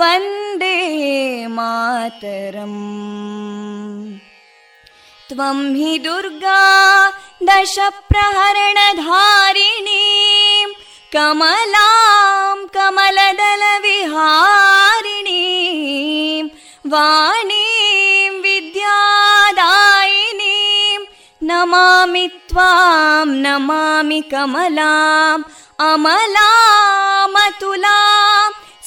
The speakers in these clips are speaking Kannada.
वन्दे मातरम्। त्वं हि दुर्गा दशप्रहरणधारिणीं कमलां कमलदलविहारिणीं वाणीं विद्यादायिनीं नमामि त्वां नमामि कमलाम् अमलामतुलां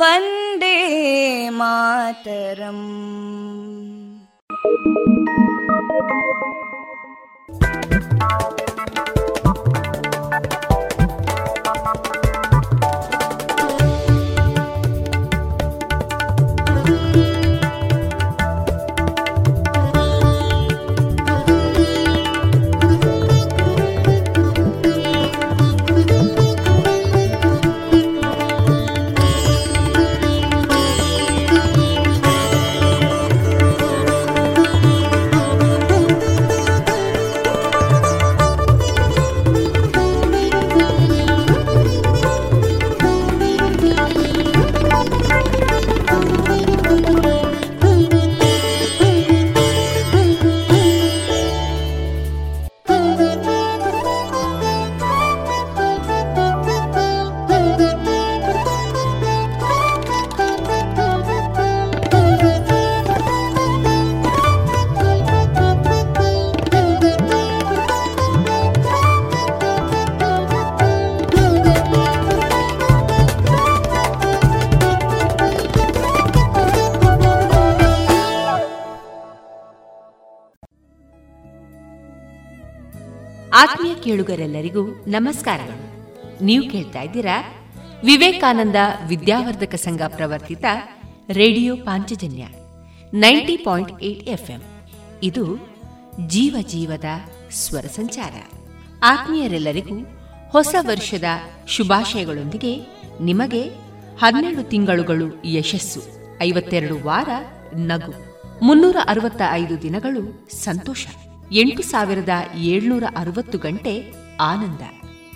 वन्दे मातरम् ಆತ್ಮೀಯ ಕೇಳುಗರೆಲ್ಲರಿಗೂ ನಮಸ್ಕಾರಗಳು. ನೀವು ಕೇಳ್ತಾ ಇದ್ದೀರಾ Vivekananda Vidyavardhaka Sangha ಪ್ರವರ್ತಿತ radio Panchajanya ninety point eight FM. ಇದು ಜೀವ ಜೀವದ ಸ್ವರ ಸಂಚಾರ. ಆತ್ಮೀಯರೆಲ್ಲರಿಗೂ ಹೊಸ ವರ್ಷದ ಶುಭಾಶಯಗಳೊಂದಿಗೆ ನಿಮಗೆ ಹನ್ನೆರಡು ತಿಂಗಳುಗಳು ಯಶಸ್ಸು, ಐವತ್ತೆರಡು ವಾರ ನಗು, ಮುನ್ನೂರ ಅರವತ್ತ ಐದು ದಿನಗಳು ಸಂತೋಷ. ಎಂಟು ಸಾವಿರದ ಏಳ್ನೂರ ಅರವತ್ತು ಗಂಟೆ ಆನಂದ.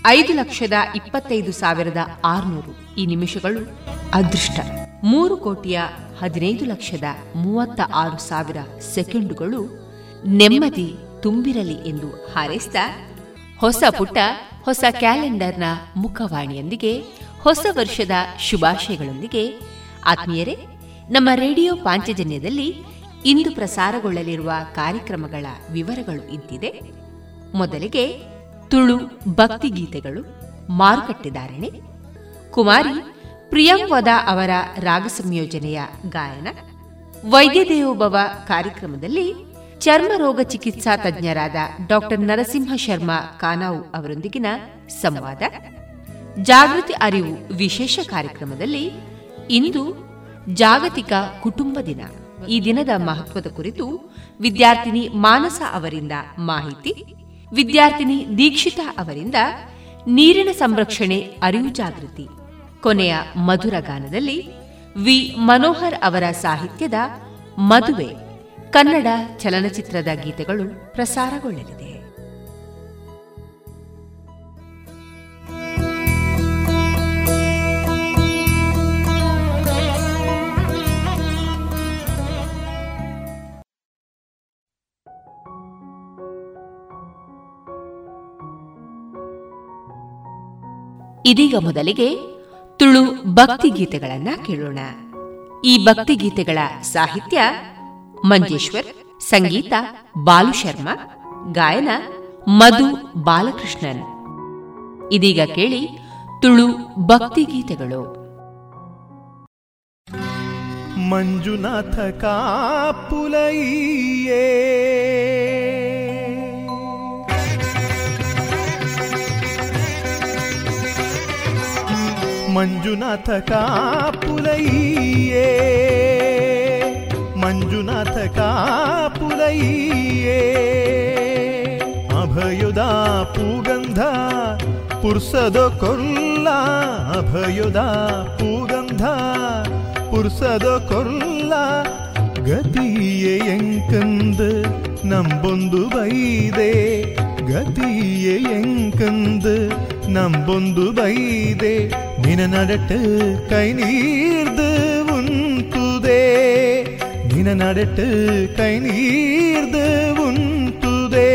ಐದು ಲಕ್ಷದ ಇಪ್ಪತ್ತೈದು ಸಾವಿರದ ಆರುನೂರು. ಈ ನಿಮಿಷಗಳು ಅದೃಷ್ಟ. ಮೂರು ಕೋಟಿಯ ಹದಿನೈದು ಲಕ್ಷದ ಮೂವತ್ತ ಆರು ಸಾವಿರ ಸೆಕೆಂಡುಗಳು ನೆಮ್ಮದಿ ತುಂಬಿರಲಿ ಎಂದು ಹಾರೈಸಿದ ಹೊಸ ಪುಟ್ಟ, ಹೊಸ ಕ್ಯಾಲೆಂಡರ್ನ ಮುಖವಾಣಿಯೊಂದಿಗೆ, ಹೊಸ ವರ್ಷದ ಶುಭಾಶಯಗಳೊಂದಿಗೆ, ಆತ್ಮೀಯರೇ, ನಮ್ಮ ರೇಡಿಯೋ ಪಾಂಚಜನ್ಯದಲ್ಲಿ ಇಂದು ಪ್ರಸಾರಗೊಳ್ಳಲಿರುವ ಕಾರ್ಯಕ್ರಮಗಳ ವಿವರಗಳು ಇದ್ದಿದೆ ಮೊದಲಿಗೆ ತುಳು ಭಕ್ತಿಗೀತೆಗಳು ಮಾರುಕಟ್ಟೆದಾರಣೆ ಕುಮಾರಿ ಪ್ರಿಯಾಂವದ ಅವರ ರಾಗ ಸಂಯೋಜನೆಯ ಗಾಯನ, ವೈದ್ಯ ದೇವೋಭವ ಕಾರ್ಯಕ್ರಮದಲ್ಲಿ ಚರ್ಮ ರೋಗ ಚಿಕಿತ್ಸಾ ತಜ್ಞರಾದ ಡಾಕ್ಟರ್ ನರಸಿಂಹ ಶರ್ಮಾ ಕಾನಾವು ಅವರೊಂದಿಗಿನ ಸಂವಾದ. ಜಾಗೃತಿ ಅರಿವು ವಿಶೇಷ ಕಾರ್ಯಕ್ರಮದಲ್ಲಿ ಇಂದು ಜಾಗತಿಕ ಕುಟುಂಬ ದಿನ. ಈ ದಿನದ ಮಹತ್ವದ ಕುರಿತು ವಿದ್ಯಾರ್ಥಿನಿ ಮಾನಸ ಅವರಿಂದ ಮಾಹಿತಿ, ವಿದ್ಯಾರ್ಥಿನಿ ದೀಕ್ಷಿತಾ ಅವರಿಂದ ನೀರಿನ ಸಂರಕ್ಷಣೆ ಅರಿವು ಜಾಗೃತಿ. ಕೊನೆಯ ಮಧುರ ಗಾನದಲ್ಲಿ ವಿ ಮನೋಹರ್ ಅವರ ಸಾಹಿತ್ಯದ ಮದುವೆ ಕನ್ನಡ ಚಲನಚಿತ್ರದ ಗೀತೆಗಳು ಪ್ರಸಾರಗೊಳ್ಳಲಿದೆ. ಇದೀಗ ಮೊದಲಿಗೆ ತುಳು ಭಕ್ತಿ ಗೀತೆಗಳನ್ನ ಕೇಳೋಣ. ಈ ಭಕ್ತಿ ಗೀತೆಗಳ ಸಾಹಿತ್ಯ ಮಂಜೇಶ್ವರ್, ಸಂಗೀತ ಬಾಲು ಶರ್ಮಾ, ಗಾಯನ ಮಧು ಬಾಲಕೃಷ್ಣನ್. ಇದೀಗ ಕೇಳಿ ತುಳು ಭಕ್ತಿ ಗೀತೆಗಳು. ಮಂಜುನಾಥ ಕಾಪುಲೈಯೇ. ಮಂಜುನಾಥ ಕಾಪುಲೈಯೇ ಮಂಜುನಾಥ ಕಾಪುಲೈಯೇ ಅಭಯುದ ಪೂಗಂಧ ಪುರ್ಸದ ಕೊಲ್ಲ ಅಭಯುದ ಪೂಗಂಧ ಪುರ್ಸದ ಕೊಲ್ಲ ಗತಿಯೇ ಎಂಕಂದು ನಂಬೊಂದು ಬೈದೆ ಗತಿಯೇ ಎಂಕಂದು ನಂಬೊಂದು ಬೈದೆ நினநடட்டு கை நீர்து உன் துதே நினநடட்டு கை நீர்து உன் துதே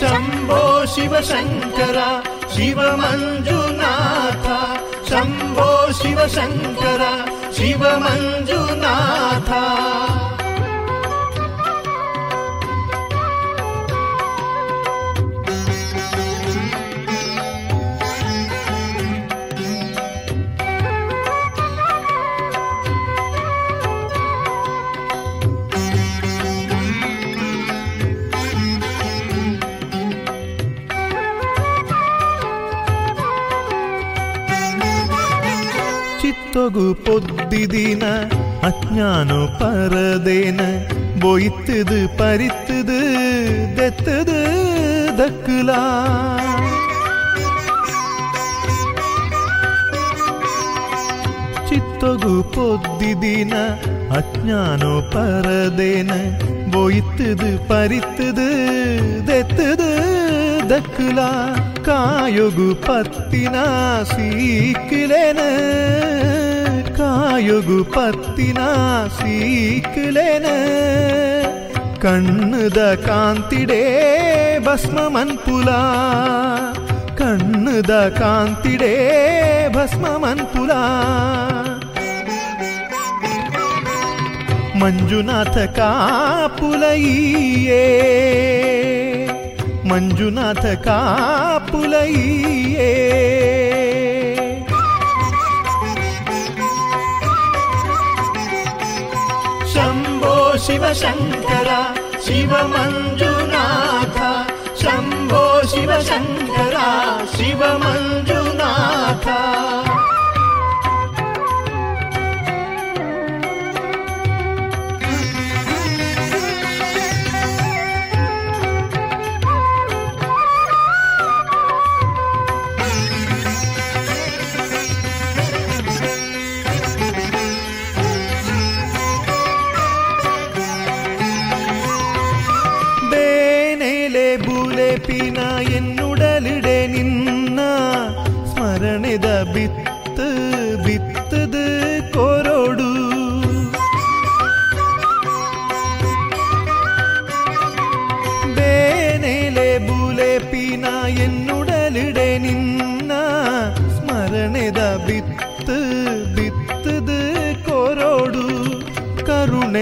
சம்போ சிவசங்கரா சிவமஞ்சுநாதா. शम्भो शिवशङ्कर शिवमञ्जुनाथा தொகுப்பொத்திதின அஜானோ பரதேன பொய்த்தது பறித்தது தெத்தது தக்குலா ಚಿತ್ತೊಗು ಪೊದ್ದಿದಿನ ಅಜ್ಞಾನೋ ಪರದೇನ ಬೊಯ್ತದು ಪರಿತ್ತದು ದೆತ್ತದು ದಕ್ಕುಲ ಕಾಯೊಗು ಪತ್ತಿನ ಸೀಕ್ಕಿಲೇನ ಕಾಯೊಗು ಪತ್ತಿನ ಸೀಕ್ಲೆನ ಕಣ್ಣದ ಕಾಂತಿಡೇ ಭಸ್ಮ ಮನ್ಪುಲ ಕಣ್ಣದ ಕಾಂತಿಡೇ ಭಸ್ಮ ಮನ್ಪುಲ ಮಂಜುನಾಥ ಕಾಪುಲೈಯೇ ಮಂಜುನಾಥ ಕಾಪುಲೈಯೇ शिवशङ्करा शिवमञ्जुनाथ। शम्भो शिवशङ्करा शिवमञ्जुनाथ।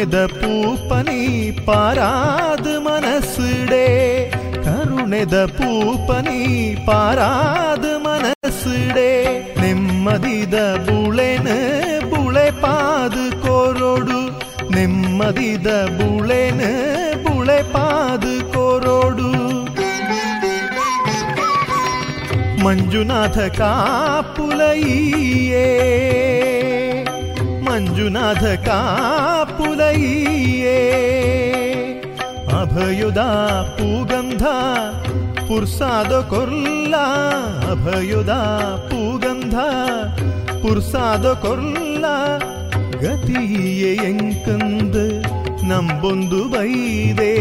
ಕರುಣೆದ பூப்பனி பாராது மனசுடே கருணெத பூப்பனி பாராது மனசுடே ನೆಮ್ಮದಿದ ಬುಳೆನ ಬುಳೆ ಪಾದು ಕೋರೋಡು ನೆಮ್ಮದಿದ ಬುಳೆನ ಬುಳೆ ಪಾದು ಕೋರೋಡು ಮಂಜುನಾಥ ಕಾಪುಲೈಯೇ ಮಂಜುನಾಥ ಕಾಪುಲೈಯೇ ಅಭಯುದ ಪೂಗಂಧ ಪುರ್ಸಾದ ಕೊರ್ಲ ಅಭಯುದ ಪೂಗಂಧ ಪುರ್ಸಾದ ಕೊರ್ಲ ಗತಿಯೇ ಎಂಕಂದು ನಂಬೊಂದು ಬೈದೆ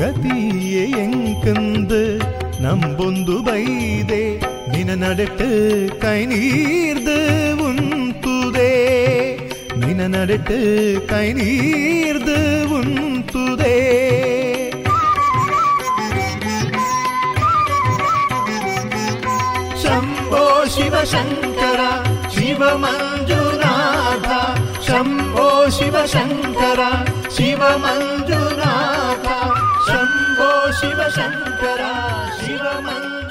ಗತಿಯೇ ಎಂಕಂದು ನಂಬೊಂದು ಬೈದೆ ನಿನ ನಡೆಟ್ಟು ಕೈ ನೀರ್ದು ಉಂತುದೇ നനലിട്ട് കൈനീർത് ഉന്തുതേ ശംഭോ ശിവശങ്കര ശിവമഞ്ജുനാഥ ശംഭോ ശിവശങ്കര ശിവമഞ്ജുനാഥ ശംഭോ ശിവശങ്കര ശിവമഞ്ജു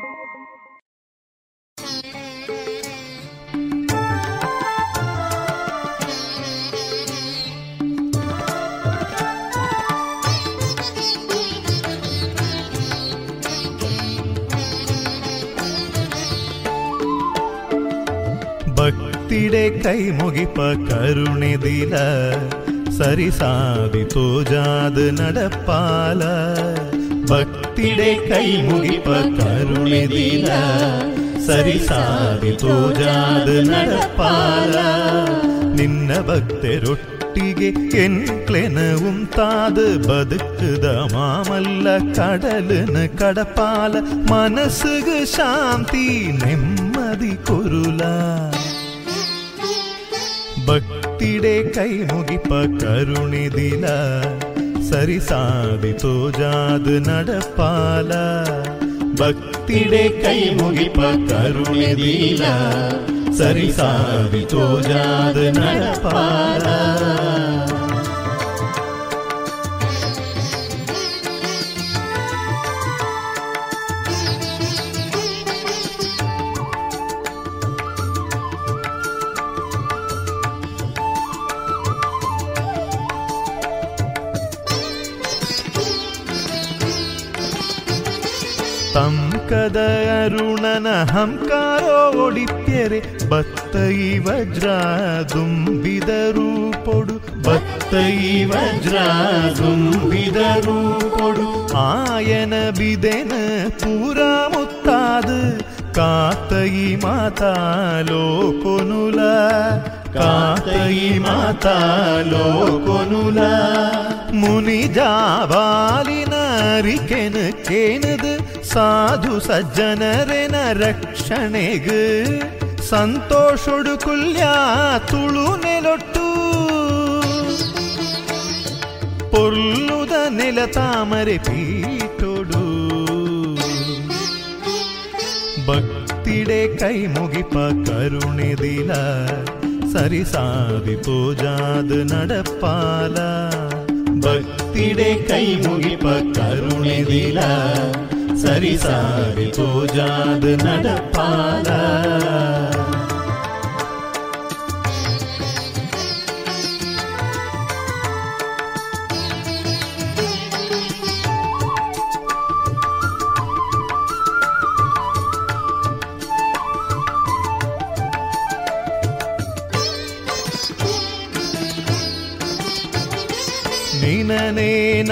ಭಕ್ತಿಡೆ ಕೈ ಮುಗಿಪ ಕರುಣೆದಿಲ ಸರಿಸಾದಿ ತೋಜಾದ ನಡಪಾಲ ಭಕ್ತಿಡೆ ಕೈ ಮುಗಿಪ ಕರುಣೆದಿಲ ಸರಿಸಾದಿ ತೋಜಾದ ನಡಪಾಲ ನಿನ್ನ ಭಕ್ತರೊಟ್ಟಿಗೆ ಎನ್ಕ್ಲೆನ ಉಂತಾದ ಬದುಕದ ಮಾಮಲ್ಲ ಕಡಲನ ಕಡಪಾಲ ಮನಸ್ಸುಗ ಶಾಂತಿ ನೆಮ್ಮದಿ ಕುರುಲ ಭಕ್ತಿಡೆ ಕೈ ಮುಗಿಪ ಕರುಣಿದಿಲ ಸರಿಸಾದಿ ತೋಜಾದ ನಡಪಾಲ ಭಕ್ತಿಡೆ ಕೈ ಮುಗಿಪ ಕರುಣಿದಿಲ ಸರಿಸಾದಿ ತೋಜಾದ ನಡಪಾಲ ತಂಕದ ಅರುಣನ ಹಂಕಾರೋ ಒಡಿಪ್ಯರೆ ಬತ್ತೈ ವಜ್ರ ದುಂಬಿದರು ಪೊಡು ಬತ್ತೈ ವಜ್ರ ದುಂಬಿದರು ಪೊಡು ಆಯನ ಬಿದೆನ ಪೂರ ಮುತ್ತಾದ ಕಾತೈ ಮಾತಾ ಲೋಕೊನುಲ ಕಾತೈ ಮಾತಾ ಲೋಕೊನುಲ ಮುನಿ ಜಾವಾಲಿನ ಅರಿಕೆನ ಕೇನದು ಸಾಧು ಸಜ್ಜನರೆನ ರಕ್ಷಣೆಗ್ ಸಂತೋಷೊಡು ಕುಲ್ಯ ತುಳು ನೆಲೊಟ್ಟು ಪೊರ್ಲುದ ನೆಲ ತಾಮರೆ ಪೀಟೊಡು ಭಕ್ತಿಡೆ ಕೈ ಮುಗಿಪ ಕರುಣೆದಿಲ ಸರಿಸಾದಿ ಪೂಜಾದ ನಡಪಾಲ ಭಕ್ತಿಡೆ ಕೈ ಮುಗಿಪ ಕರುಣೆದಿಲ ಸರಿಸಾದಿ ಪೂಜಾದ ನಡಪಾಲ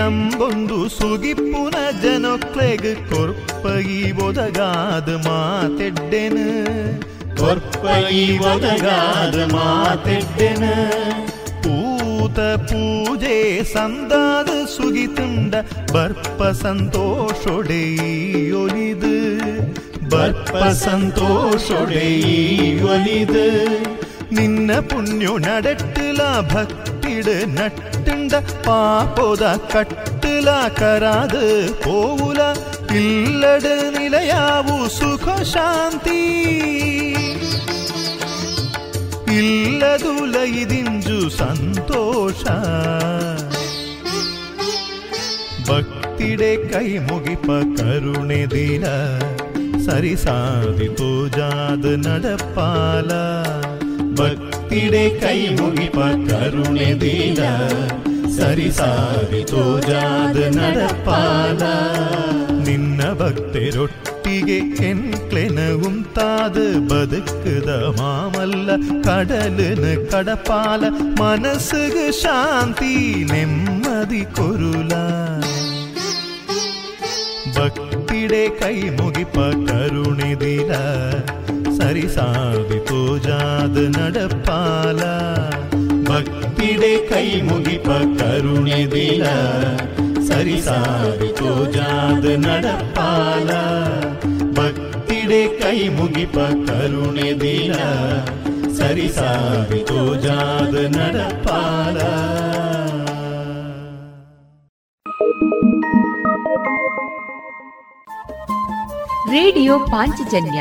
ನಂಬೊಂದು ಸುಗಿಪ್ಪುನ ಜನೊಕ್ಲೆಗ್ ಕೊರ್ಪಗಿ ಒದಗಾದ ಮಾತೆಡ್ಡೆನು ಕೊರ್ಪಗಿ ಒದಗಾದ ಮಾತೆಡ್ಡೆನು ಪೂತ ಪೂಜೆ ಸಂದಾದ ಸುಗಿತುಂಡ ಬರ್ಪ ಸಂತೋಷೊಡೆ ಒಲಿದು ಬರ್ಪ ಸಂತೋಷೊಡೆ ಒಲಿದು ನಿನ್ನ ಪುಣ್ಯು ನಡೆಟ್ಟಲ ಭಕ್ತಿಡು ನಟ್ಟುಂಡ ಪಾಪೋದ ಕಟ್ಟಲ ಕರಾದ ಪೋವುಲ ಇಲ್ಲಡ ನಿಲಯಾವು ಸುಖ ಶಾಂತಿ ಇಲ್ಲದುಲ ಇದಿಂಜು ಸಂತೋಷ ಭಕ್ತಿಡೆ ಕೈ ಮುಗಿಪ ಕರುಣೆ ದಿನ ಸರಿಸಾದಿ ಪೂಜಾದ ನಡಪಾಲ ಭಕ್ತಿಡೆ ಕೈ ಮುಗಿಪ ಕರುಣೆ ದೀನ ಸರಿಸಾರಿ ತೋಜಾದ നടപ്പാല ನಿನ್ನ ಭಕ್ತರೊಟ್ಟಿಗೆ എൻക്ലെനവും താത് ബതുക്കുത മാമല്ല. കടലിന് കടപ്പാല മനസ്സുക ശാന്തി നെമ്മതി കൊരുല. ഭക്തിയുടെ കൈമുകിപ്പ കരുണിതില ಕರುಣಿದಿರ ಸರಿಸಾದಿ ಪೂಜಾದ ನಡಪಾಲ ಭಕ್ತಿಡೆ ಕೈ ಮುಗಿಪ ಕರುಣಿದಿರ ಸರಿಸಾದಿ ಪೂಜಾದ ನಡಪಾಲ ಭಕ್ತಿಡೆ ಕೈ ಮುಗಿಪ ಕರುಣಿದಿರ ಸರಿಸಾದಿ ಪೂಜಾದ ನಡಪಾಲ ರೇಡಿಯೋ ಪಾಂಚಜನ್ಯ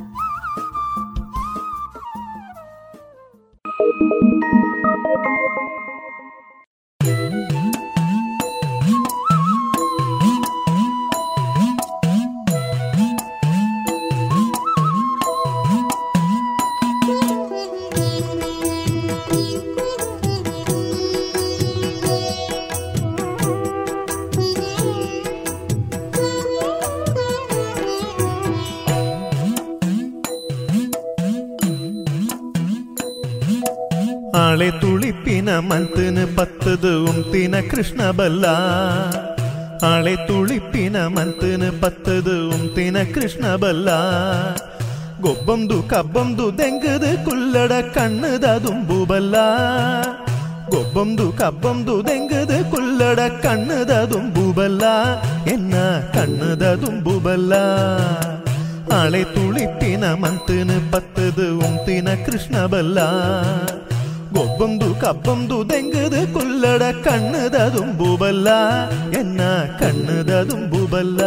ಆಳೆ ತುಳಿಪಿನ ಮಂತನ ಪತ್ತದು ಉಂತಿನ ಕೃಷ್ಣ ಬಲ್ಲ ಆಳೆ ತುಳಿಪಿನ ಮಂತನ ಪತ್ತದು ಉಂತಿನ ಕೃಷ್ಣ ಬಲ್ಲ ಗೊಬ್ಬಂದು ಕಬ್ಬಂದು ದೆಂಗದ ಕುಲ್ಲಡ ಕಣ್ಣದ ದುಂಬು ಬಲ್ಲ ಗೊಬ್ಬಂದು ಕಬ್ಬಂದು ದೆಂಗದ ಕುಲ್ಲಡ ಕಣ್ಣದ ದುಂಬು ಬಲ್ಲ ಎನ್ನ ಕಣ್ಣದ ದುಂಬು ಬಲ್ಲ ಆಳೆ ತುಳಿಪಿನ ಮಂತನ ಪತ್ತದು ಉಂತಿನ ಕೃಷ್ಣ ಬಲ್ಲ ಗೊಬ್ಬಂದು ಕಬ್ಬಂದು ದೆಂಗದ ಕುಲ್ಲಡ ಕಣ್ಣದ ದುಂಬು ಬಲ್ಲ ಎನ್ನ ಕಣ್ಣದ ದುಂಬು ಬಲ್ಲ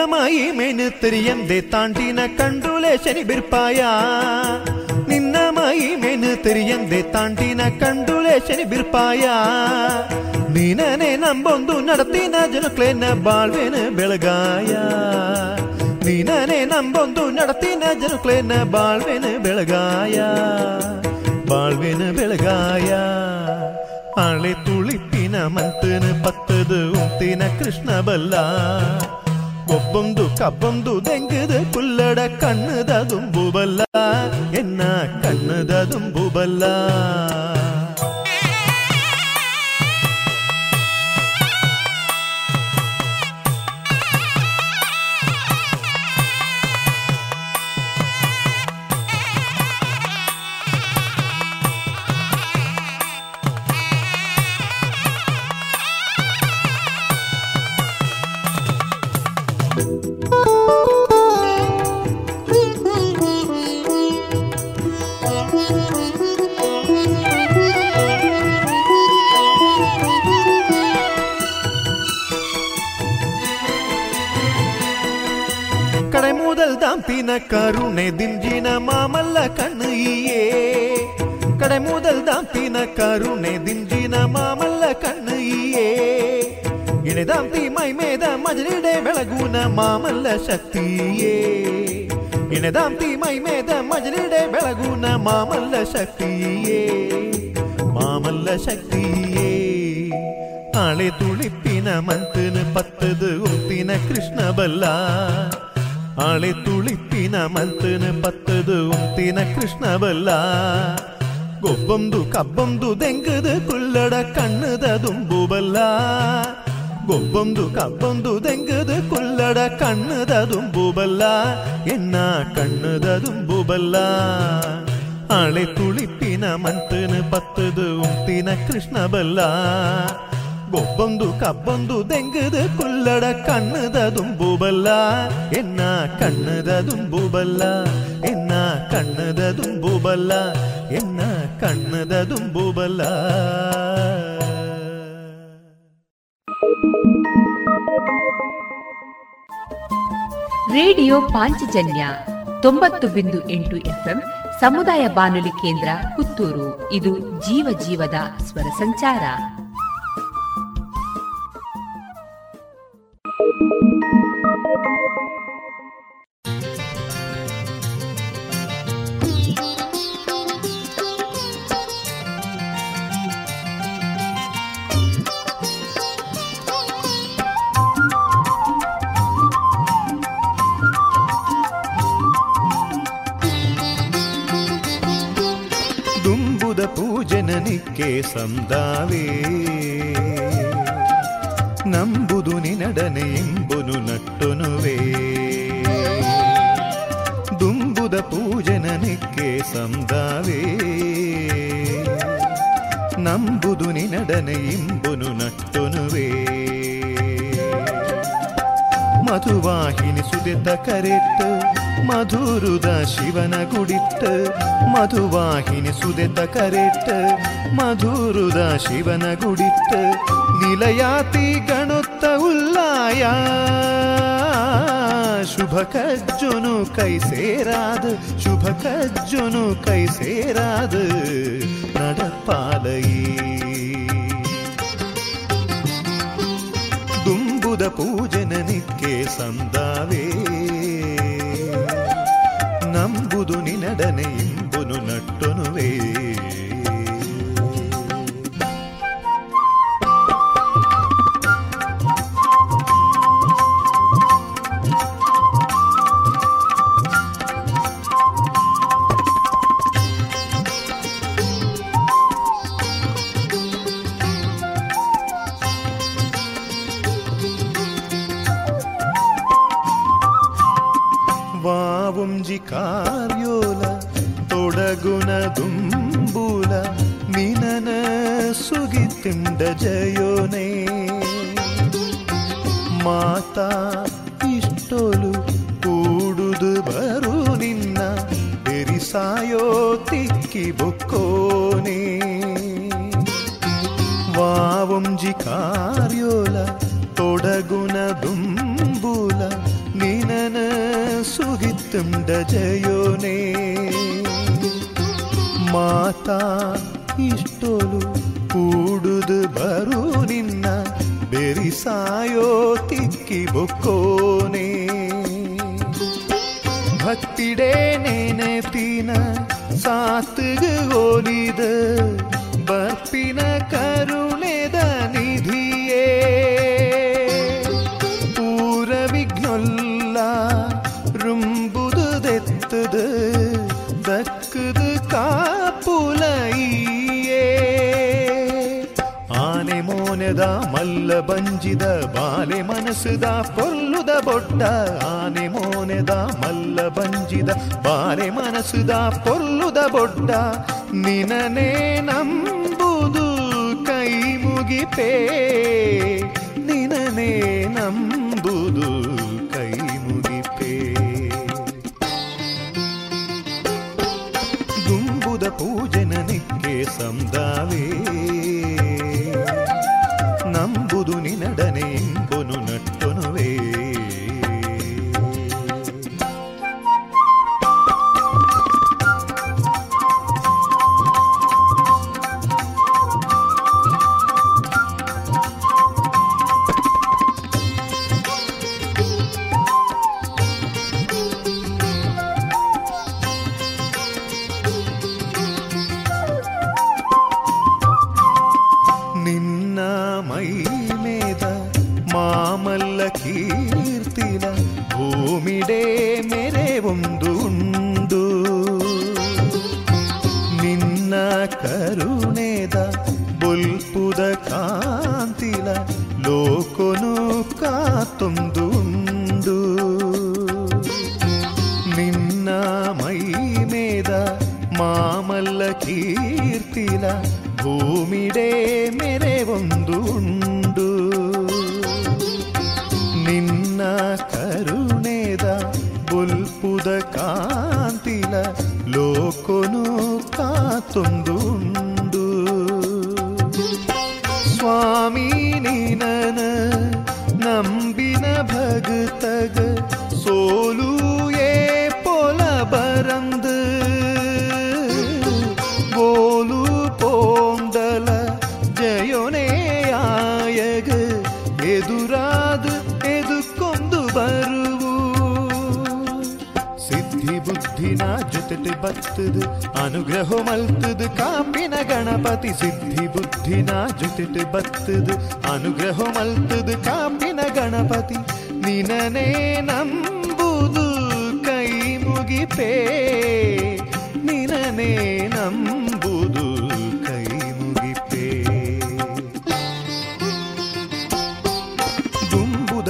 ನಿನ್ನ ಮಾಯಿ ಮೇನು ತೆರಿಯಂದೆ ತಾಂಟಿನ ಕಂಡುಲೆ ಶನಿ ಬಿರ್ಪಾಯ ನಿನ್ನ ಮಾಯಿ ಮೇನು ತೆರಿಯಂದೆ ತಾಂಟಿನ ಕಂಡುಲೆ ಶನಿ ಬಿರ್ಪಾಯ ನೀನನೆ ನಂಬೊಂದು ನಡತಿನ ಜನಕ್ಲೇನ ಬಾಳ್ವೆನ ಬೆಳಗಾಯ ನೀನನೆ ನಂಬೊಂದು ನಡತಿನ ಜನಕ್ಲೇನ ಬಾಳ್ವೆನ ಬೆಳಗಾಯ ಬಾಳ್ವೆನ ಬೆಳಗಾಯ ಆಳೆ ತುಳಿಪಿನ ಮಂತನ ಪತ್ತದು ಉಂತಿನ ಕೃಷ್ಣ ಬಲ್ಲ ಒಬ್ಬೊಂದು ಕಬ್ಬೊಂದು ದೆಂಗದ ಕುಲ್ಲಡ ಕಣ್ಣದ ದುಂಬು ಬಲ್ಲ ಎನ್ನ ಕಣ್ಣದ ದುಂಬು ಬಲ್ಲ முதல் தாம்பின கருணை திஞ்சின மாமல்ல கண்ணையே ಕಡೆ முதல் தாம்பின கருணை திஞ்சின மாமல்ல கண்ணையே ಇಣೆದಾಂತಿ ಮೈ ಮೇದ ಮಜಲಿಡೆ ಬೆಳಗುನ ಮಾಮಲ್ಲ ಶಕ್ತಿಯೇ ಇಣೆದಾಂತಿ ಮೈ ಮೇದ ಮಜಲಿಡೆ ಬೆಳಗುನ ಮಾಮಲ್ಲ ಶಕ್ತಿಯೇ ಮಾಮಲ್ಲ ಶಕ್ತಿಯೇ ಆಳೆ ತುಳಿಪಿನ ಮಂತನ ಪತ್ತದು ಉಂತಿನ ಕೃಷ್ಣ ಬಲ್ಲ ಆಳೆ ತುಳಿಪಿನ ಮಂತನ ಪತ್ತದು ಉಂತಿನ ಕೃಷ್ಣ ಬಲ್ಲ ಗೊಬ್ಬೊಂದು ಕಬ್ಬೊಂದು ದೆಂಗದ ಕುಲ್ಲಡ ಕಣ್ಣದ ದುಂಬು ಬಲ್ಲ ಗೊಬ್ಬೊಂದು ಕಬ್ಬೊಂದು ದೆಂಗದ ಕುಲ್ಲಡ ಕಣ್ಣದ ದುಂಬು ಬಲ್ಲ ಎನ್ನ ಕಣ್ಣದ ದುಂಬು ಬಲ್ಲ ಆಳೆ ತುಳಿಪಿನ ಮಂತನ ಪತ್ತದು ಉಂತಿನ ಕೃಷ್ಣ ಕಬ್ಬಂದು ದೆಂಗದ ಕುಲ್ಲಡ ಕಣ್ಣದ ದುಂಬು ಬಲ್ಲ. ಎನ್ನ ಕಣ್ಣದ ದುಂಬು ಬಲ್ಲ. ಎನ್ನ ಕಣ್ಣದ ದುಂಬು ಬಲ್ಲ. ಎನ್ನ ಕಣ್ಣದ ದುಂಬು ಬಲ್ಲ. ರೇಡಿಯೋ ಪಾಂಚಜನ್ಯ ತೊಂಬತ್ತು ಬಿಂದು ಎಂಟು ಎಫ್ಎಂ ಸಮುದಾಯ ಬಾನುಲಿ ಕೇಂದ್ರ ಪುತ್ತೂರು. ಇದು ಜೀವ ಜೀವದ ಸ್ವರ ಸಂಚಾರ. ದುಂಬುದ ಪೂಜನನಿಕ್ಕೆ ಸಂದಾವೇ ನಂಬುದು ನಿನಡನೆ ಎಂಬುನು ನಟ್ಟೊನುವೇ. ದುಂಬುದ ಪೂಜನನಿಕ್ಕೆ ಸಂದಾವೇ. ನಂಬುದು ನಿನಡನೆ ಎಂಬುನು ನಟ್ಟೊನುವೇ. ಮಧುವಾಹಿನಿ ಸುದೆತ ಕರೆಟ್ಟು ಮಧುರುದ ശിവന കുടിട്ട് മധുവാഹിനി ಸುದೆತ കരട്ട് ಮಧುರುದ ശിവന കുടിട്ട് നിലയാത്തി ಗಣುತ್ತ ഉല്ലായ ಶುಭ ಕಜ್ಜುನು ಕೈ ಸೇರಾದ ಶುಭ ಕಜ್ಜುನು ಕೈ ಸೇರಾದ നടപ്പാലയേ. ദുംബുദ പൂജന നിക്കേ സന്താവേ ನಂಬುದು ನಿನಡನೆ ಇಂಬುನು ನಟ್ಟೊನುವೇ.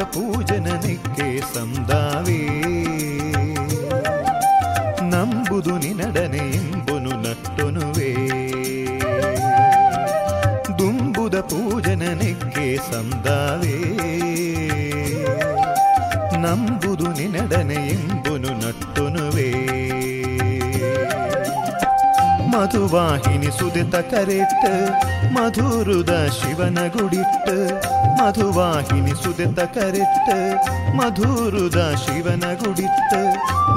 ಪೂಜನನಕ್ಕೆ ಸಂದಾವೇ. ನಂಬುದು ನಿನಡನೆ ಎಂಬುನು ನಟ್ಟುನುವೆ. ದುಂಬುದ ಪೂಜನನಕ್ಕೆ ಸಂದಾವೇ. ನಂಬುದು ನಿನಡನೆ ಎಂಬುನು ನಟ್ಟುನುವೆ. மதுவாகினி சுதித்த கரிட்டு ಮಧುರುದ ಶಿವನ குடிட்டு മധുവാഹിനി സുതെത്ത കരുത്ത് മധുരുത ശിവന കുടിത്ത്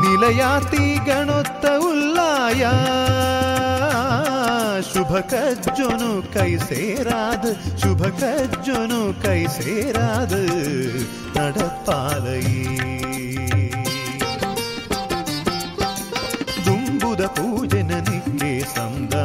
നിലയാത്തി ഗണൊത്ത ഉള്ളായ ശുഭകജ്ജൊനു കൈസേരാത് ശുഭകജ്ജൊനു കൈസേരാത് നടപ്പാലയേ. ദുംബുദ പൂജന നിക്കേ സന്താ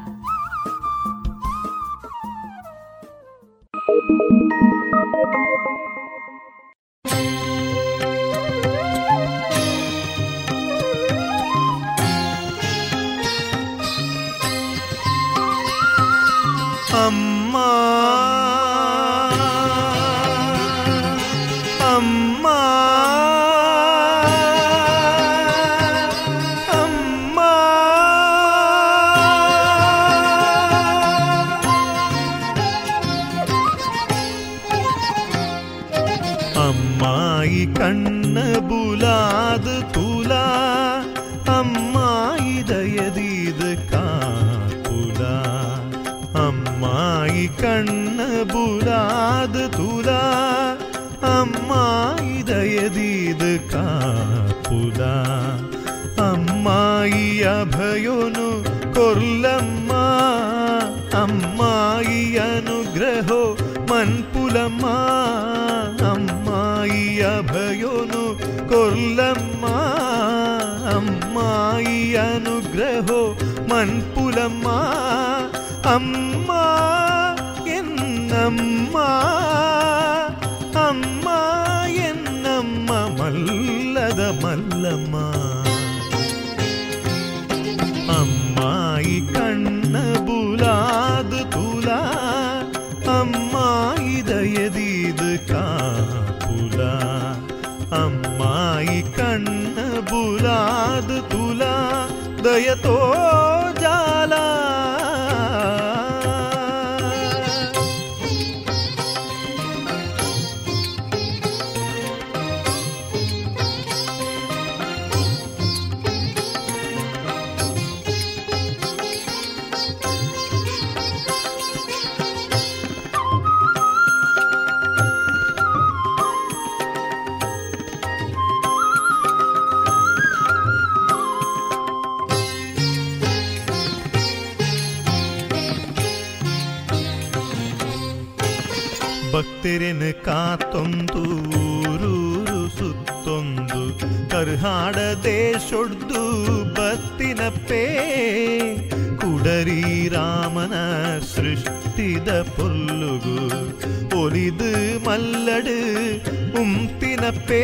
ಉಂತಿನಪ್ಪೇ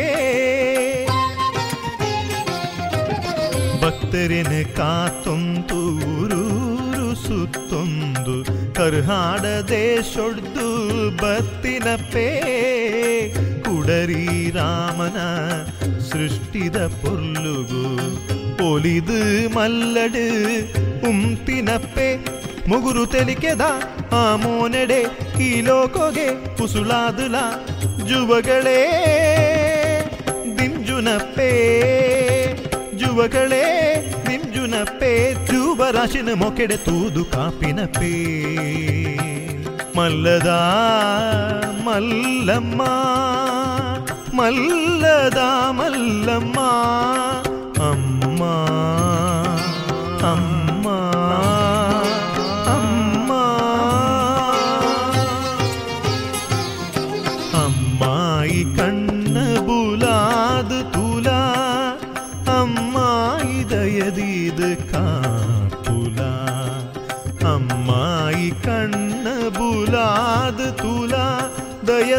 ಭಕ್ತರಿನ ಕಾತೊಂದು ಊರೂರು ಸುತ್ತೊಂದು ಸೊಡ್ದು ಬತ್ತಿನ ಪೇ. ಕುಡರಿ ರಾಮನ ಸೃಷ್ಟಿದ ಪೊರ್ಲುಗು ಒಲಿದು ಮಲ್ಲಡು ಉಂತಿನಪ್ಪೆ ಮುಗುರು ತೆಲಿಕೆದ ಆ ಮೋನೆಡೆ ಈ ಲೋಕೋಗೆ ಕುಸುಳಾದುಲ ಜುವಗಳೇ ದಿಂಜುನಪ್ಪೇ ಜುವಗಳೇ ನಿಂಜುನಪ್ಪೇ ಜೂಬರಾಶಿನ ಮೊಕೆಡೆ ತೂದು ಕಾಪಿನಪ್ಪೇ ಮಲ್ಲದ ಮಲ್ಲಮ್ಮ ಮಲ್ಲದ ಮಲ್ಲಮ್ಮ ಅಮ್ಮ ಅಮ್ಮ ಅಮ್ಮ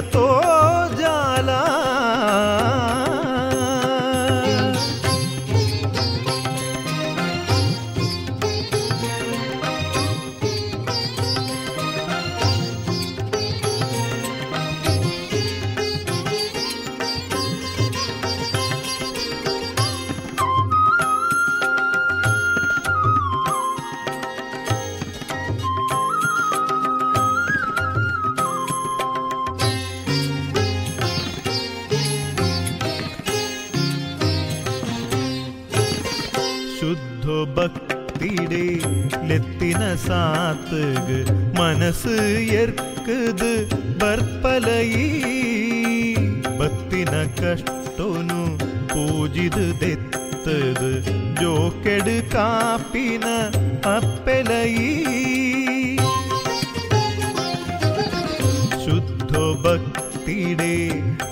ತೋ சாத்துகு மனசு எற்குது பற்பலயி பத்தின கஷ்டனு பூஜிது தெத்தது ஜோக்கெடு காப்பின அப்பெலயி சுத்தோ பக்திடே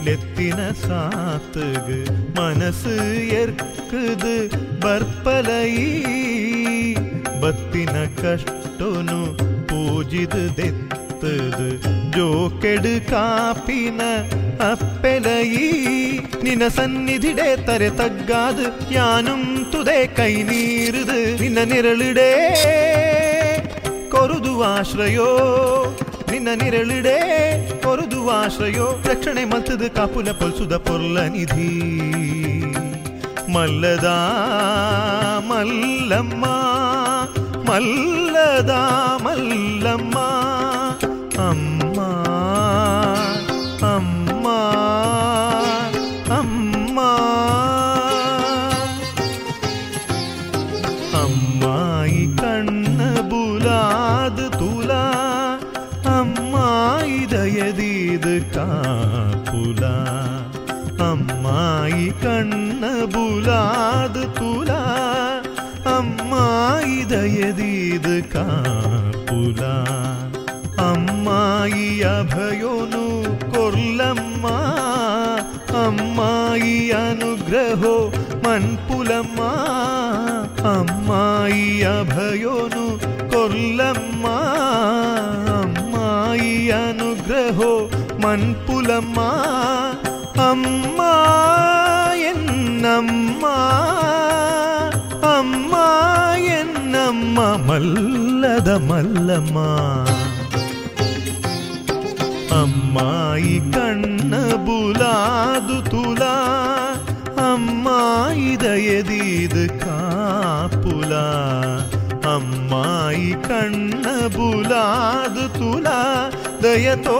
லெத்தின சாத்துகு மனசு எற்குது பற்பலயி பத்தின கஷ்ட ಕಷ್ಟನು ಪೂಜಿದು ದೆತ್ತದು, ಜೋಕೆಡು ಕಾಪಿನ നിന ತರೆ ತಗ್ಗಾದು, ಯಾನುಂ ತುದೆ ಕೈ ನೀರುದು, ನಿನ್ನ ನಿರಳಿಡೆ ಕೊರುದು ಆಶ್ರಯೋ, ನಿನ್ನ ನಿರಳಿಡೆ ಕೊರುದು ಆಶ್ರಯೋ, ರಕ್ಷಣೆ ಮಲ್ತದು ಕಾಪುಲ ಪೊಲ್ಸುದ ಪೊರ್ಲ ನಿಧಿ. ಮಲ್ಲದ ಮಲ್ಲಮ್ಮ மல்லதா மல்லம்மா அம்மா அம்மா அம்மா അമ്മായി കണ്ണ് പുലാത് തുല അമ്മായി ദയതീത് കാപ്പുല അമ്മായി കണ്ണ് പുലാത് எதீது காப்புலா அம்மாயி அபயோனு கொல்லம்மா అమ్మాయి అనుగ్రహో మన్పులమ్మా అమ్మాయి అభయోను కొల్లమ్మా అమ్మాయి అనుగ్రహో మన్పులమ్మా. అమ్మా ఎన్నమ్మా. மல்லம்மா மல்லத மல்லம்மா అమ్మాయి కన్న బులాదు తులా అమ్మాయి దయదీదు కాపులా అమ్మాయి కన్న బులాదు తులా దయతో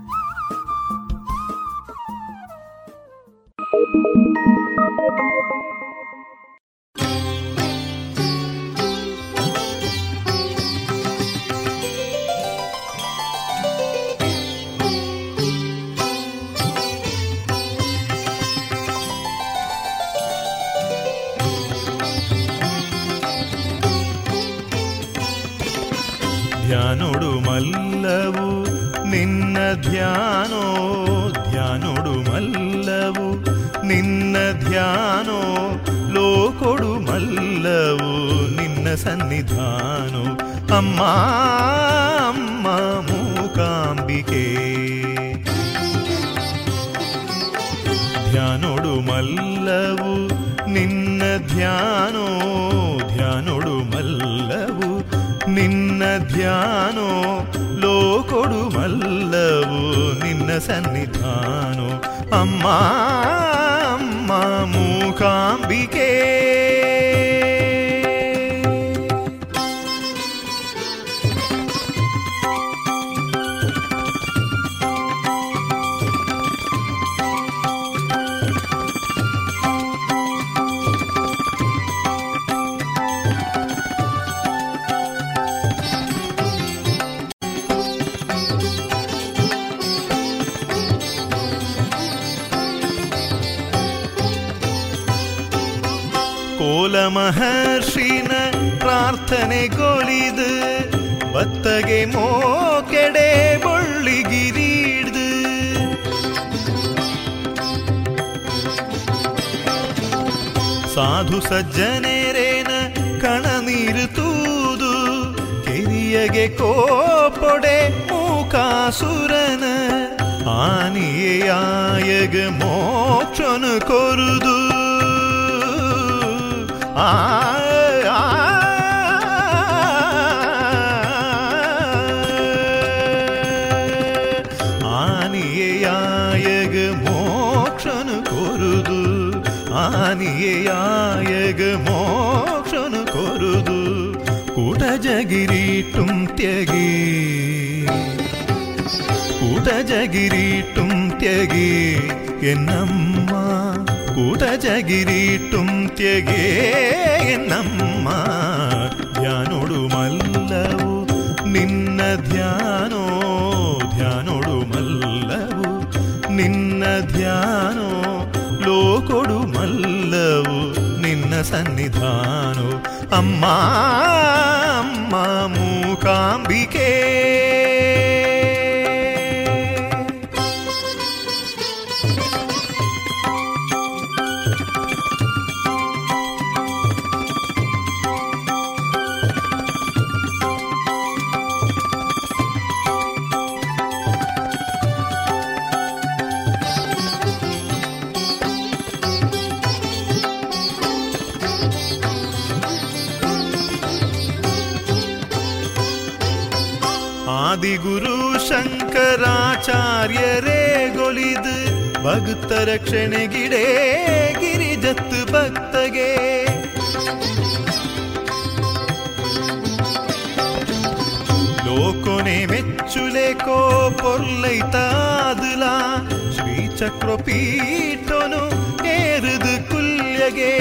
ಏರುದು ಕುಲ್ಯಗೆ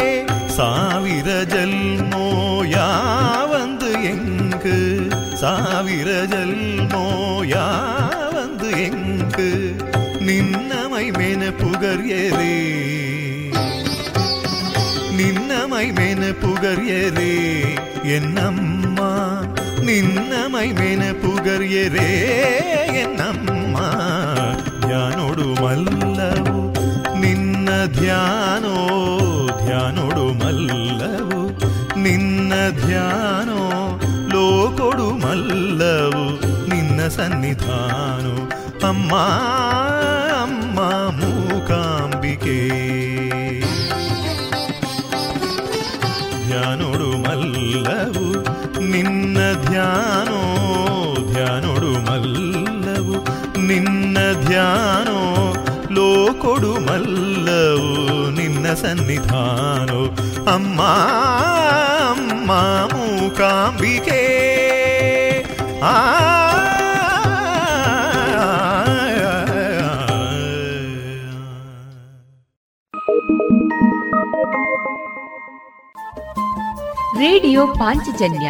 ಸಾವಿರ ಜಲ್ಮೋ ಯಾವಂದು ಎಂಕು ಸಾವಿರ ಜಲ್ಮೋ ಯಾವಂದು ಎಂಕು ನಿನ್ನ ಮೈಮೇನ ಪುಗರ್ಯರೇ ನಿನ್ನ ಮೈಮೇನ ಪುಗರ್ಯರೇ ಎನ್ನಮ್ಮ ನಿನ್ನ ಮೈಮೇನ ಪುಗರ್ಯರೇ ಎನ್ನಮ್ಮ ಧ್ಯಾನೋಡು ಮಲ್ಲವು ನಿನ್ನ ಧ್ಯಾನೋ ಧ್ಯಾನೋಡು ಮಲ್ಲವು ನಿನ್ನ ಧ್ಯಾನೋ ಲೋಕೊಡು ಮಲ್ಲವು ನಿನ್ನ ಸನ್ನಿಧಾನೋ. ಅಮ್ಮ ಅಮ್ಮ, ಮೂಕಾಂಬಿಕೆ. ಧ್ಯಾನೋಡು ಮಲ್ಲವು ನಿನ್ನ ಧ್ಯಾನೋ ಧ್ಯಾನೋಡು ಮಲ್ಲವು ನಿನ್ನ ಧ್ಯಾನೋ ಲೋಕೊಡು ಮಲ್ಲವು ನಿನ್ನ ಸನ್ನಿಧಾನೋ ಅಮ್ಮ ಅಮ್ಮ ಮೂಕಾಂಬಿಕೆ ಆ ರೇಡಿಯೋ ಪಾಂಚಜನ್ಯ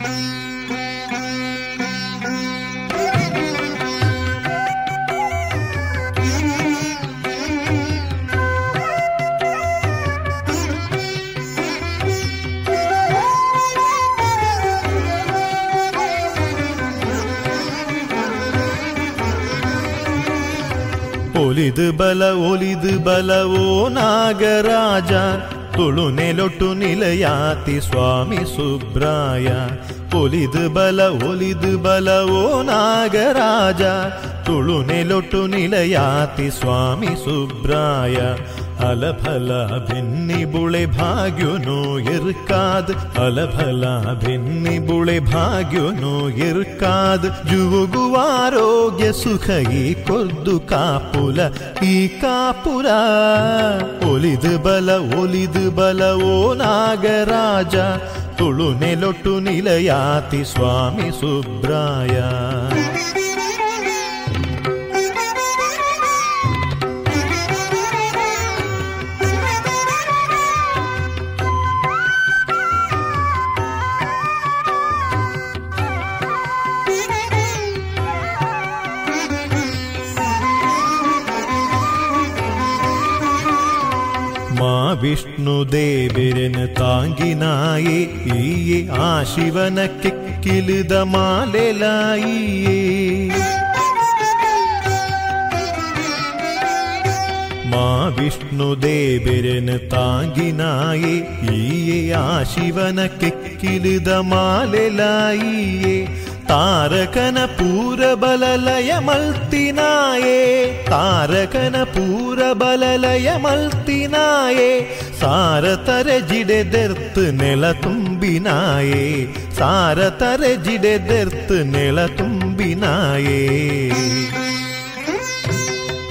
ಒಲಿದು ಬಲ ಒಲಿದು ಬಲವೋ ನಾಗರಾಜ. ತುಳು ನೆಲೊಟ್ಟು ನಿಲಯಾತಿ ಸ್ವಾಮಿ ಸುಬ್ರಾಯ. ಒಲಿದು ಬಲ ಒಲಿದು ಬಲವೋ ನಾಗರಾಜ. ತುಳು ನೆಲೊಟ್ಟು ನಿಲಯಾತಿ ಸ್ವಾಮಿ ಸುಬ್ರಾಯ. ಅಲಫಲ ಭಿನ್ನಿ ಬುಳೆ ಭಾಗ್ಯನೋ ಇರ್ಕಾದ್. ಅಲಫಲ ಭಿನ್ನಿ ಬುಳೆ ಭಾಗ್ಯನೋ ಇರ್ಕಾದ್. ಜುವುಗುವ ಆರೋಗ್ಯ ಸುಖ ಈ ಕೊದ್ದು ಕಾಪುಲ, ಈ ಕಾಪುರ. ಒಲಿದು ಬಲ ಒಲಿದು ಬಲ, ಓ ನಾಗರಾಜ ಈ ಆ ಶಿವನ ಕಿಕ್ಕಿಲಿದ ಮಾಲೆಲಾಯಿಯೇ ಮಾ ವಿಷ್ಣು ದೇವಿರನ ತಾಂಗಿನಾಯೇ ಈಯೇ ಆ ಶಿವನ ಕಿಕ್ಕಿಲಿದ ಮಾಲೆಲಾಯಿಯೇ ಮಾ ವಿಷ್ಣು ದೇವಿರನ ತಾಂಗಿನಾಯೇ ಈಯೇ ಆ ಶಿವನ ಕಿಕ್ಕಿಲಿದ ಮಾಲೆಲಾಯಿಯೇ ತಾರಕನ ಪೂರ ಬಲಲಯ ಮಲ್ತಿನಾಯೇ ತಾರಕನ ಪೂರ ಬಲಲಯ ಮಲ್ತಿನಾಯೇ ಸಾರತರೆ ಜಿಡೆದೆರ್ತ್ ನೆಲ ತುಂಬಿನಾಯೇ ಸಾರತರೆ ಜಿಡೆದೆರ್ತ್ ನೆಲ ತುಂಬಿನಾಯೇ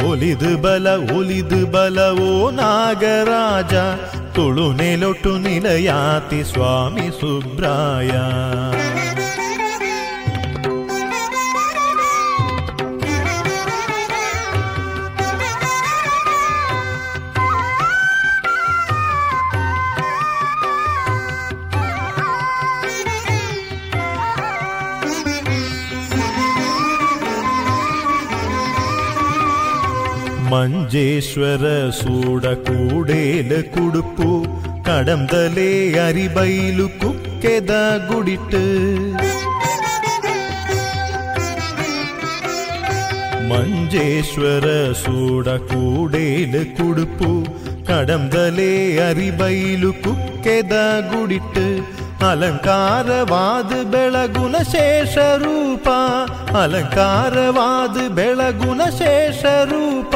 ಒಲಿದು ಬಲ ಒಲಿದು ಬಲವೋ ನಾಗರಾಜ ತುಳು ನೆಲೊಟ್ಟು ನಿಲಯಾತಿ ಸ್ವಾಮಿ ಸುಬ್ರಾಯ ಮಂಜೇಶ್ವರ ಸೂಡ ಕೂಡೇಲ ಕುಡುಪು ಕಡಂದಲೇ ಅರಿಬೈಲು ಕುಕ್ಕೆದ ಗುಡಿಟ್ಟು ಮಂಜೇಶ್ವರ ಸೂಡ ಕೂಡೇಲ ಕುಡುಪು ಕಡಂದಲೇ ಅರಿಬೈಲು ಕುಕ್ಕೆದ ಗುಡಿಟ್ಟು ಅಲಂಕಾರವಾದ ಬೆಳಗುನ ಶೇಷ ರೂಪ ಅಲಂಕಾರವಾದ ಬೆಳಗುನ ಶೇಷ ರೂಪ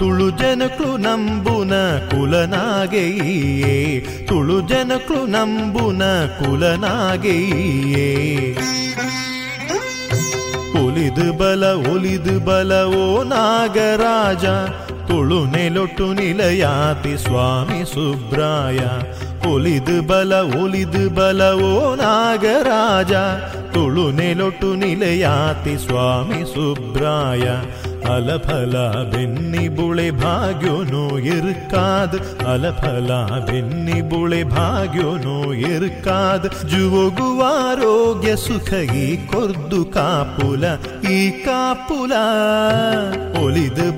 ತುಳು ಜನಕ್ಳು ನಂಬುನ ಕುಲನಾಗೆಯೇ. ತುಳು ಜನಕ್ಳು ನಂಬುನ ಕುಲನಾಗೆಯೇ. ಒಲಿದು ಬಲ, ಒಲಿದು ಬಲವೋ ನಾಗರಾಜ. ತುಳು ನೆಲೊಟ್ಟು ನಿಲಯಾತಿ ಸ್ವಾಮಿ ಸುಬ್ರಾಯ. ಒಲಿದು ಬಲ, ಒಲಿದು ಬಲವೋ ನಾಗರಾಜ. ತುಳು ನೆಲೊಟ್ಟು ನಿಲಯಾತಿ ಸ್ವಾಮಿ ಸುಬ್ರಾಯ. अलफल भिन्नि बोळे भाग्यो नो इर्काद्। अलफला भिन्नि बोळे भाग्यो नो इर्काद्। युवगु आरोग्य सुखगी कोर्दु कापुलुलालिद्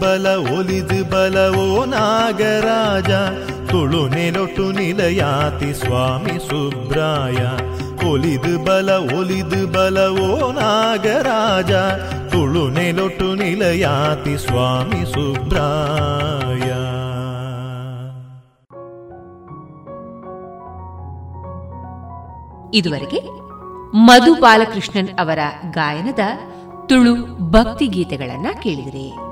बल ओलिद् बलवो नागराजा। तुळु ने नोटु निलयाति स्वामि ಒಲಿದು ಬಲ, ಒಲಿದು ಬಲವೋ ನಾಗರಾಜ. ತುಳು ನೆಲೊಟ್ಟು ನಿಲಯಾತಿ ಸ್ವಾಮಿ ಸುಬ್ರಾಯ. ಇದುವರೆಗೆ ಮಧು ಬಾಲಕೃಷ್ಣನ್ ಅವರ ಗಾಯನದ ತುಳು ಭಕ್ತಿ ಗೀತೆಗಳನ್ನ ಕೇಳಿದಿರಿ.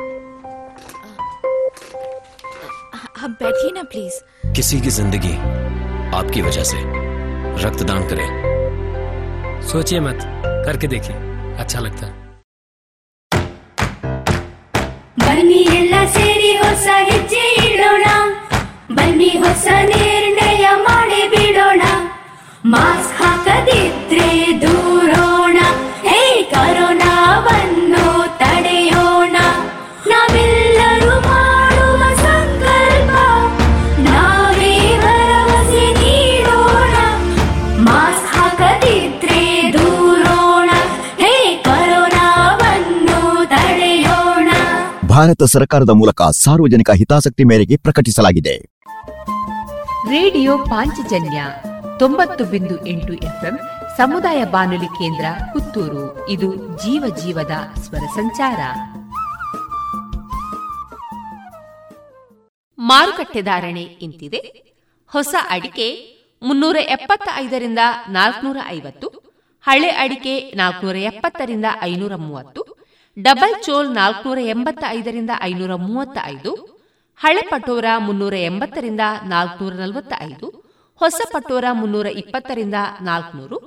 आप बैठिए ना प्लीज किसी की जिंदगी आपकी वजह से रक्तदान करें सोचिए मत करके देखिए अच्छा लगता है ಬನ್ನಿ ಎಲ್ಲ ಸೇರಿ ಹೊಸ ಹೆಜ್ಜೆ ಇಡೋಣ ಬನ್ನಿ ಹೊಸ ನಿರ್ಣಯ ಮಾಡಿ ಬಿಡೋಣ ಮಾಸ್ಕ್ ಹಾಕದಿದ್ರೆ ಭಾರತ ಸರ್ಕಾರದ ಮೂಲಕ ಸಾರ್ವಜನಿಕ ಹಿತಾಸಕ್ತಿ ಮೇರೆಗೆ ಪ್ರಕಟಿಸಲಾಗಿದೆ. ರೇಡಿಯೋ ಪಾಂಚಜನ್ಯ ತೊಂಬತ್ತು ಬಿಂದು ಸಮುದಾಯ ಬಾನುಲಿ ಕೇಂದ್ರ ಪುತ್ತೂರು. ಇದು ಜೀವ ಜೀವದ ಸ್ವರ ಸಂಚಾರ. ಮಾರುಕಟ್ಟೆ ಧಾರಣೆ ಇಂತಿದೆ. ಹೊಸ ಅಡಿಕೆ ಮುನ್ನೂರ ಎಪ್ಪತ್ತ ಐದರಿಂದ ನಾಲ್ಕನೂರ ಐವತ್ತು, ಹಳೆ ಅಡಿಕೆ ನಾಲ್ಕನೂರ ಎಪ್ಪತ್ತರಿಂದ ಐನೂರ ಮೂವತ್ತು ಡಬಲ್ ಚೋಲ್ ನಾಲ್ಕನೂರ ಎಂಬತ್ತ ಐದರಿಂದ ಐನೂರ ಮೂವತ್ತ ಐದು ಹಳೆ ಪಟೋರ ಮುನ್ನೂರ ಎಂಬತ್ತರಿಂದ ನಾಲ್ಕನೂರ ನಲವತ್ತ ಐದು ಹೊಸ ಪಟೋರ ಮುನ್ನೂರ ಇಪ್ಪತ್ತರಿಂದ ನಾಲ್ಕನೂರು,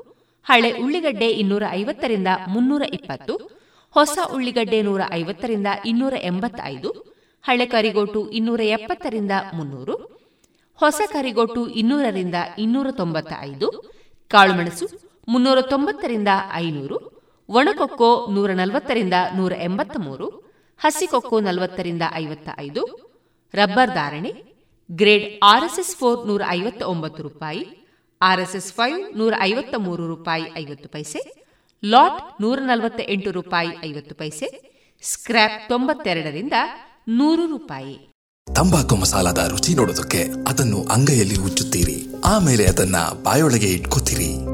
ಹಳೆ ಉಳ್ಳಿಗಡ್ಡೆ ಇನ್ನೂರ ಐವತ್ತರಿಂದ ಮುನ್ನೂರ ಇಪ್ಪತ್ತು, ಹೊಸ ಉಳ್ಳಿಗಡ್ಡೆ ನೂರ ಐವತ್ತರಿಂದ ಇನ್ನೂರ ಎಂಬತ್ತೈದು, ಹಳೆ ಕರಿಗೋಟು ಇನ್ನೂರ ಎಪ್ಪತ್ತರಿಂದ ಮುನ್ನೂರು, ಹೊಸ ಕರಿಗೋಟು ಇನ್ನೂರರಿಂದ ಇನ್ನೂರ ತೊಂಬತ್ತ ಐದು ಕಾಳುಮೆಣಸು ಮುನ್ನೂರ ತೊಂಬತ್ತರಿಂದ ಐನೂರು ಒಣಕೊಕ್ಕೋ ನೂರ ನಲವತ್ತರಿಂದ ನೂರ ಎಂಬತ್ತ ಮೂರು ಹಸಿಕೊಕ್ಕೋ ನಲವತ್ತರಿಂದ ಐವತ್ತ ಐದು ರಬ್ಬರ್ ಧಾರಣೆ, ಗ್ರೇಡ್ ಆರ್ಎಸ್ಎಸ್ ಫೋರ್ ನೂರ ಐವತ್ತ ಒಂಬತ್ತು ರೂಪಾಯಿ, ಆರ್ಎಸ್ಎಸ್ ಫೈವ್ ನೂರ ಐವತ್ತ ಮೂರು ರೂಪಾಯಿ ಐವತ್ತು ಪೈಸೆ, ಲಾಟ್ ನೂರ ನಲವತ್ತ ಎಂಟು ರೂಪಾಯಿ ಐವತ್ತು ಪೈಸೆ ಸ್ಕ್ರಾಪ್ ತೊಂಬತ್ತೆರಡರಿಂದ ನೂರು ರೂಪಾಯಿ. ತಂಬಾಕು ಮಸಾಲದ ರುಚಿ ನೋಡೋದಕ್ಕೆ ಅದನ್ನು ಅಂಗೈಯಲ್ಲಿ ಉಚ್ಚುತ್ತೀರಿ ಆಮೇಲೆ ಅದನ್ನ ಬಾಯೊಳಗೆ ಇಟ್ಕೋತೀರಿ.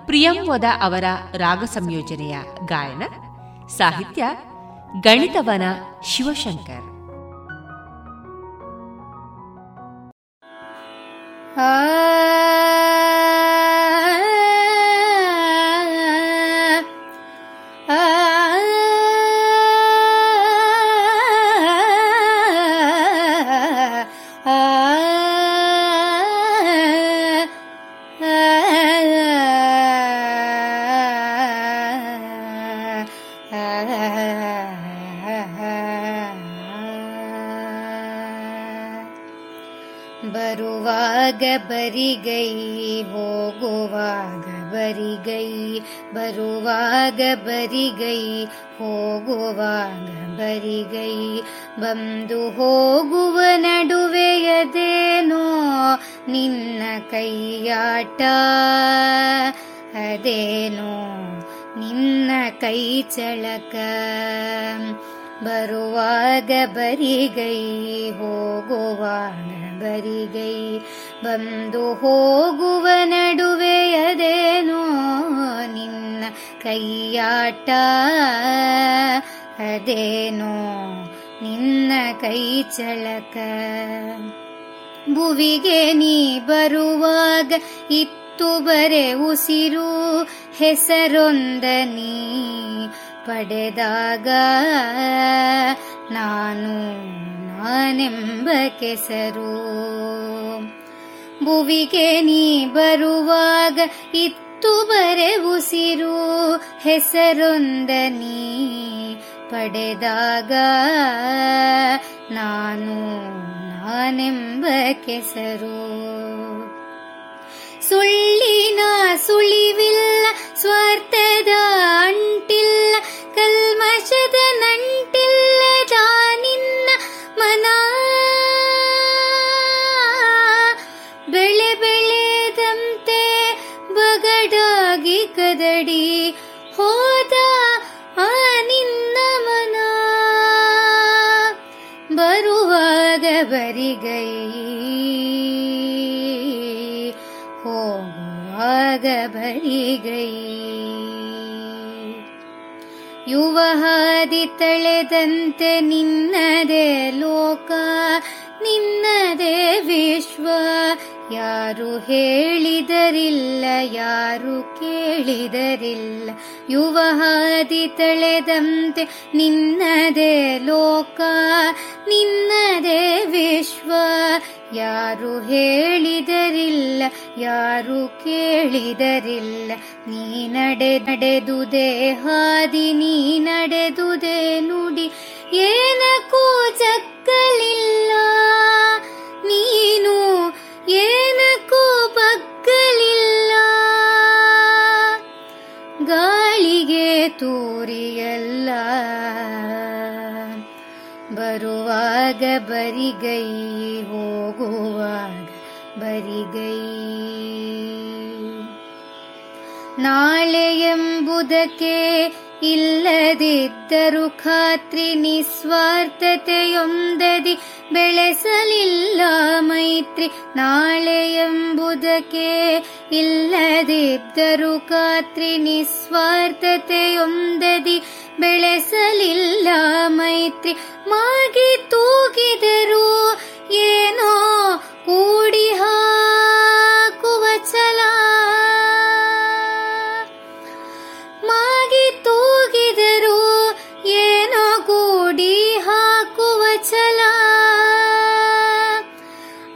ಪ್ರಿಯಂವದ ಅವರ ರಾಗ ಸಂಯೋಜನೆಯ ಗಾಯನ ಸಾಹಿತ್ಯ ಗಣಿತವನ ಶಿವಶಂಕರ್. ಆ ಬರಿಗೈ ಹೋಗುವಾಗ ಬರಿಗೈ ಬರುವಾಗ ಬರಿಗೈ ಹೋಗುವಾಗ ಬರಿಗೈ ಬಂದು ಹೋಗುವ ನಡುವೆಯದೇನೋ ನಿನ್ನ ಕೈಯಾಟ, ಅದೇನೋ ನಿನ್ನ ಕೈ ಚಳಕ. ಬರುವಾಗ ಬರಿಗೈ ಹೋಗುವಾಗ ಬರಿಗೈ ಬಂದು ಹೋಗುವ ನಡುವೆ ಅದೇನೋ ನಿನ್ನ ಕೈಯಾಟ? ಅದೇನೋ ನಿನ್ನ ಕೈ ಚಳಕ? ಭುವಿಗೆ ನೀ ಬರುವಾಗ ಇತ್ತು ಬರೆ ಉಸಿರು, ಹೆಸರೊಂದ ನೀ ಪಡೆದಾಗ ನಾನು ನಾನೆಂಬ ಕೆಸರು. ಭುವಿಗೆ ನೀ ಬರುವಾಗ ಇತ್ತು ಬರೆ ಉಸಿರು. ಹೆಸರೊಂದ ನೀ ಪಡೆದಾಗ ನಾನು ನಾನೆಂಬ ಕೆಸರು. ಸುಳ್ಳಿನ ಸುಳಿವಿಲ್ಲ, ಸ್ವಾರ್ಥದ ಅಂಟಿಲ್ಲ, ಕಲ್ಮಶದ ನಂಟಿಲ್ಲ ನಿನ್ನ ಮನ. ಬೆಳೆ ಬೆಳೆದಂತೆ ಬಗಡಾಗಿ ಕದಡಿ ಹೋದ ಆ ನಿನ್ನ ಮನ. ಬರುವಾಗ ಬರಿಗೈ ಹೋಗುವಾಗ ಬರಿಗೈ ಯುವ ಹಾದಿ ತಳೆದಂತೆ ನಿನ್ನದೇ ಲೋಕ ನಿನ್ನದೇ ವಿಶ್ವ. ಯಾರು ಹೇಳಿದರಿಲ್ಲ, ಯಾರು ಕೇಳಿದರಿಲ್ಲ. ಯುವ ಹಾದಿ ತಳೆದಂತೆ ನಿನ್ನದೇ ಲೋಕ, ನಿನ್ನದೇ ವಿಶ್ವ. ಯಾರು ಹೇಳಿದರಿಲ್ಲ, ಯಾರು ಕೇಳಿದರಿಲ್ಲ. ನೀ ನಡೆ ನಡೆದುದೇ ಹಾದಿ ನೀ ನಡೆದುದೇ ನುಡಿ ಏನಕ್ಕೂ ಚಕ್ಕಲಿಲ್ಲ. ಬರುವಾಗ ಬರಿಗೈ ಹೋಗುವಾಗ ಬರಿಗೈ ನಾಳೆ ಎಂಬುದಕ್ಕೆ ಇಲ್ಲದಿದ್ದರು ಖಾತ್ರಿ ನಿಸ್ವಾರ್ಥತೆಯೊಂದದಿ ಬೆಳೆಸಲಿಲ್ಲ ಮೈತ್ರಿ ನಾಳೆ ಎಂಬುದಕ್ಕೆ. ಇಲ್ಲದಿದ್ದರು ಖಾತ್ರಿ ನಿಸ್ವಾರ್ಥತೆಯೊಂದದಿ ಬೆಳೆಸಲಿಲ್ಲ ಮೈತ್ರಿ. ಮಾಗಿ ತೂಗಿದರು ಏನೋ ಕೂಡಿ ಹಾಕುವ ಛಲ. ಮಾಗಿ ತೂಗಿದರು ಏನೋ ಕೂಡಿ ಹಾಕುವ ಛಲ.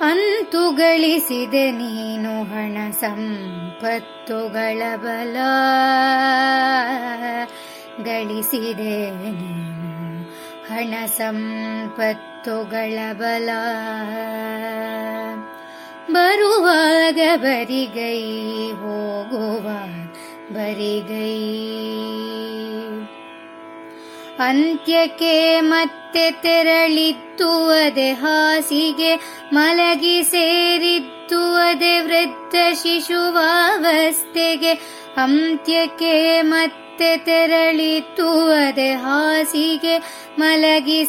ಅಂತೂ ಗಳಿಸಿದೆ ನೀನು ಹಣ ಸಂಪತ್ತುಗಳ ಬಲ. ಗಳಿಸಿದೆ ನೀನು ಹಣ ಸಂಪತ್ತುಗಳ ಬಲ. ಬರುವಾಗ ಬರಿಗೈ ಬರಿಗೈ. ಅಂತ್ಯಕ್ಕೆ ಮತ್ತೆ ತೆರಳಿತ್ತು ಹಾಸಿಗೆ, ಮಲಗಿ ಸೇರಿತ್ತು ಅದೆ ವೃದ್ಧ ಶಿಶುವಾವಸ್ಥೆಗೆ, ಅಂತ್ಯಕ್ಕೆ ಮತ್ತೆ ತೆರಳಿತ್ತು ಹಾಸಿಗೆ, ಮಲಗಿ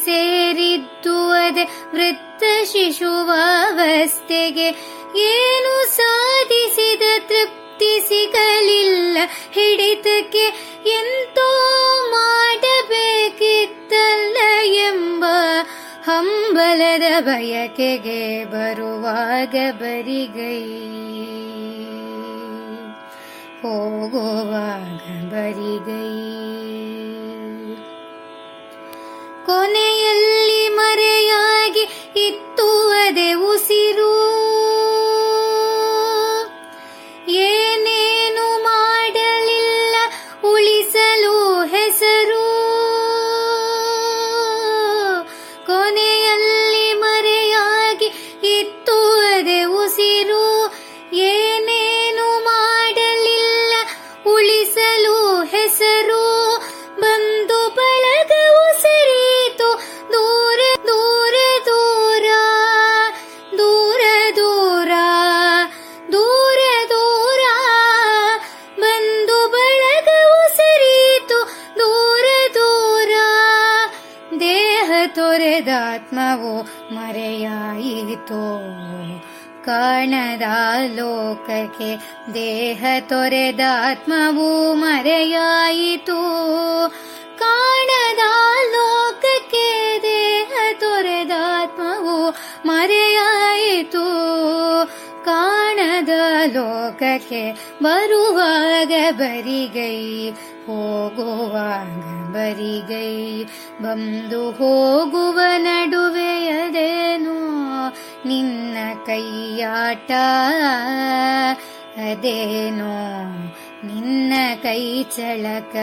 ಅದೆ ವೃದ್ಧ ಶಿಶುವಾವಸ್ಥೆಗೆ, ಏನು ಸಾಧಿಸಿದ ತೃಪ್ತಿ ಸಿಗಲಿಲ್ಲ ಹಿಡಿತಕ್ಕೆ ಎಂತೋ ಮಾಡಬೇಕಿತ್ತಲ್ಲ ಎಂಬ ಹಂಬಲದ ಬಯಕೆಗೆ ಬರುವಾಗ ಬರಿಗೈ. ಹೋಗುವಾಗ ಬರಿಗೈ. ಕೊನೆಯಲ್ಲಿ ಮರೆಯಾಗಿ ಇತ್ತು ಅದೇ ಉಸಿರು. ಏನೇನು ಮಾಡಲಿಲ್ಲ ಉಳಿಸಲು ಹೆಸರು. ತೊರೆದಾತ್ಮವು ಮರೆಯಾಯಿತೋ ಕಾಣದ ಲೋಕಕ್ಕೆ ದೇಹ ತೊರೆದಾತ್ಮವು ಮರೆಯಾಯಿತು ಕಾಣದ ಲೋಕಕ್ಕೆ ದೇಹ ತೊರೆದಾತ್ಮವು ಮರೆಯಾಯಿತು ಕಾಣದ ಲೋಕಕ್ಕೆ ಬರುವಾಗ ಬರಿಗೈ, ಹೋಗುವಾಗ ಬರಿಗೈ. ಬಂದು ಹೋಗುವ ನಡುವೆಯದೇನೋ ನಿನ್ನ ಕೈಯಾಟ? ಅದೇನೋ ನಿನ್ನ ಕೈ ಚಳಕ?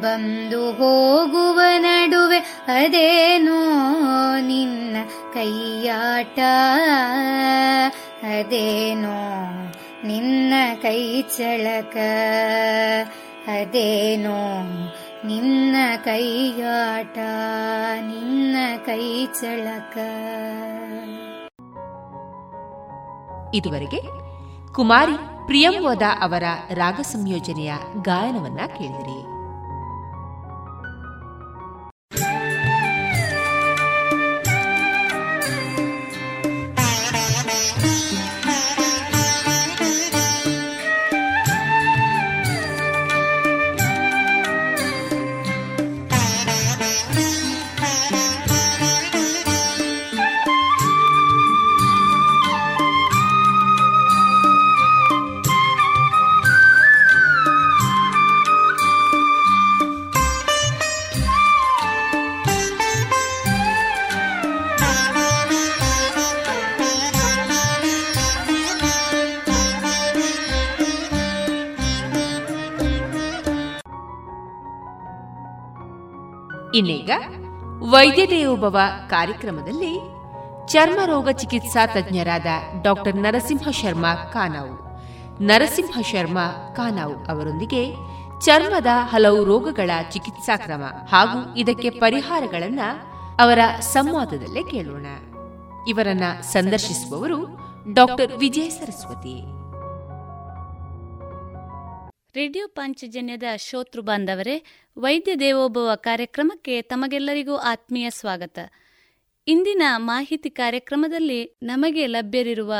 ಬಂದು ಹೋಗುವ ನಡುವೆ ಅದೇನೋ ನಿನ್ನ ಕೈಯಾಟ. ಅದೇನೋ ನಿನ್ನ ಕೈ ಚಳಕ. ಅದೇನೋ ನಿನ್ನ ಕೈಯಾಟ, ನಿನ್ನ ಕೈ ಚಳಕ. ಇದುವರೆಗೆ ಕುಮಾರಿ ಪ್ರಿಯಂವದ ಅವರ ರಾಗ ಸಂಯೋಜನೆಯ ಗಾಯನವನ್ನ ಕೇಳಿದಿರಿ. ಇನ್ನೀಗ ವೈದ್ಯ ದೇವೋಭವ ಕಾರ್ಯಕ್ರಮದಲ್ಲಿ ಚರ್ಮ ರೋಗ ಚಿಕಿತ್ಸಾ ತಜ್ಞರಾದ ಡಾಕ್ಟರ್ ನರಸಿಂಹ ಶರ್ಮಾ ಕಾನಾವು. ನರಸಿಂಹ ಶರ್ಮಾ ಕಾನಾವು ಅವರೊಂದಿಗೆ ಚರ್ಮದ ಹಲವು ರೋಗಗಳ ಚಿಕಿತ್ಸಾ ಕ್ರಮ ಹಾಗೂ ಇದಕ್ಕೆ ಪರಿಹಾರಗಳನ್ನು ಅವರ ಸಂವಾದದಲ್ಲೇ ಕೇಳೋಣ. ಇವರನ್ನ ಸಂದರ್ಶಿಸುವವರು ಡಾಕ್ಟರ್ ವಿಜಯ ಸರಸ್ವತಿ. ರೇಡಿಯೋ ಪಾಂಚಜನ್ಯದ ಶೋತೃ ಬಾಂಧವರೇ, ವೈದ್ಯ ದೇವೋಭವ ಕಾರ್ಯಕ್ರಮಕ್ಕೆ ತಮಗೆಲ್ಲರಿಗೂ ಆತ್ಮೀಯ ಸ್ವಾಗತ. ಇಂದಿನ ಮಾಹಿತಿ ಕಾರ್ಯಕ್ರಮದಲ್ಲಿ ನಮಗೆ ಲಭ್ಯರಿರುವ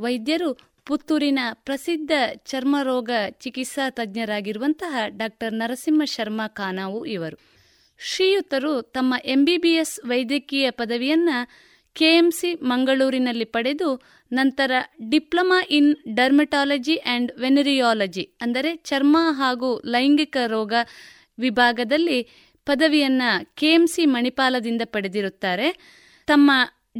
ವೈದ್ಯರು ಪುತ್ತೂರಿನ ಪ್ರಸಿದ್ಧ ಚರ್ಮರೋಗ ಚಿಕಿತ್ಸಾ ತಜ್ಞರಾಗಿರುವಂತಹ ಡಾಕ್ಟರ್ ನರಸಿಂಹ ಶರ್ಮಾ ಖಾನಾವು ಇವರು. ಶ್ರೀಯುತರು ತಮ್ಮ ಎಂಬಿಬಿಎಸ್ ವೈದ್ಯಕೀಯ ಪದವಿಯನ್ನ ಕೆಎಂಸಿ ಮಂಗಳೂರಿನಲ್ಲಿ ಪಡೆದು ನಂತರ diploma in dermatology and venereology, ಅಂದರೆ ಚರ್ಮ ಹಾಗೂ ಲೈಂಗಿಕ ರೋಗ ವಿಭಾಗದಲ್ಲಿ ಪದವಿಯನ್ನು ಕೆಎಂಸಿ ಮಣಿಪಾಲದಿಂದ ಪಡೆದಿರುತ್ತಾರೆ. ತಮ್ಮ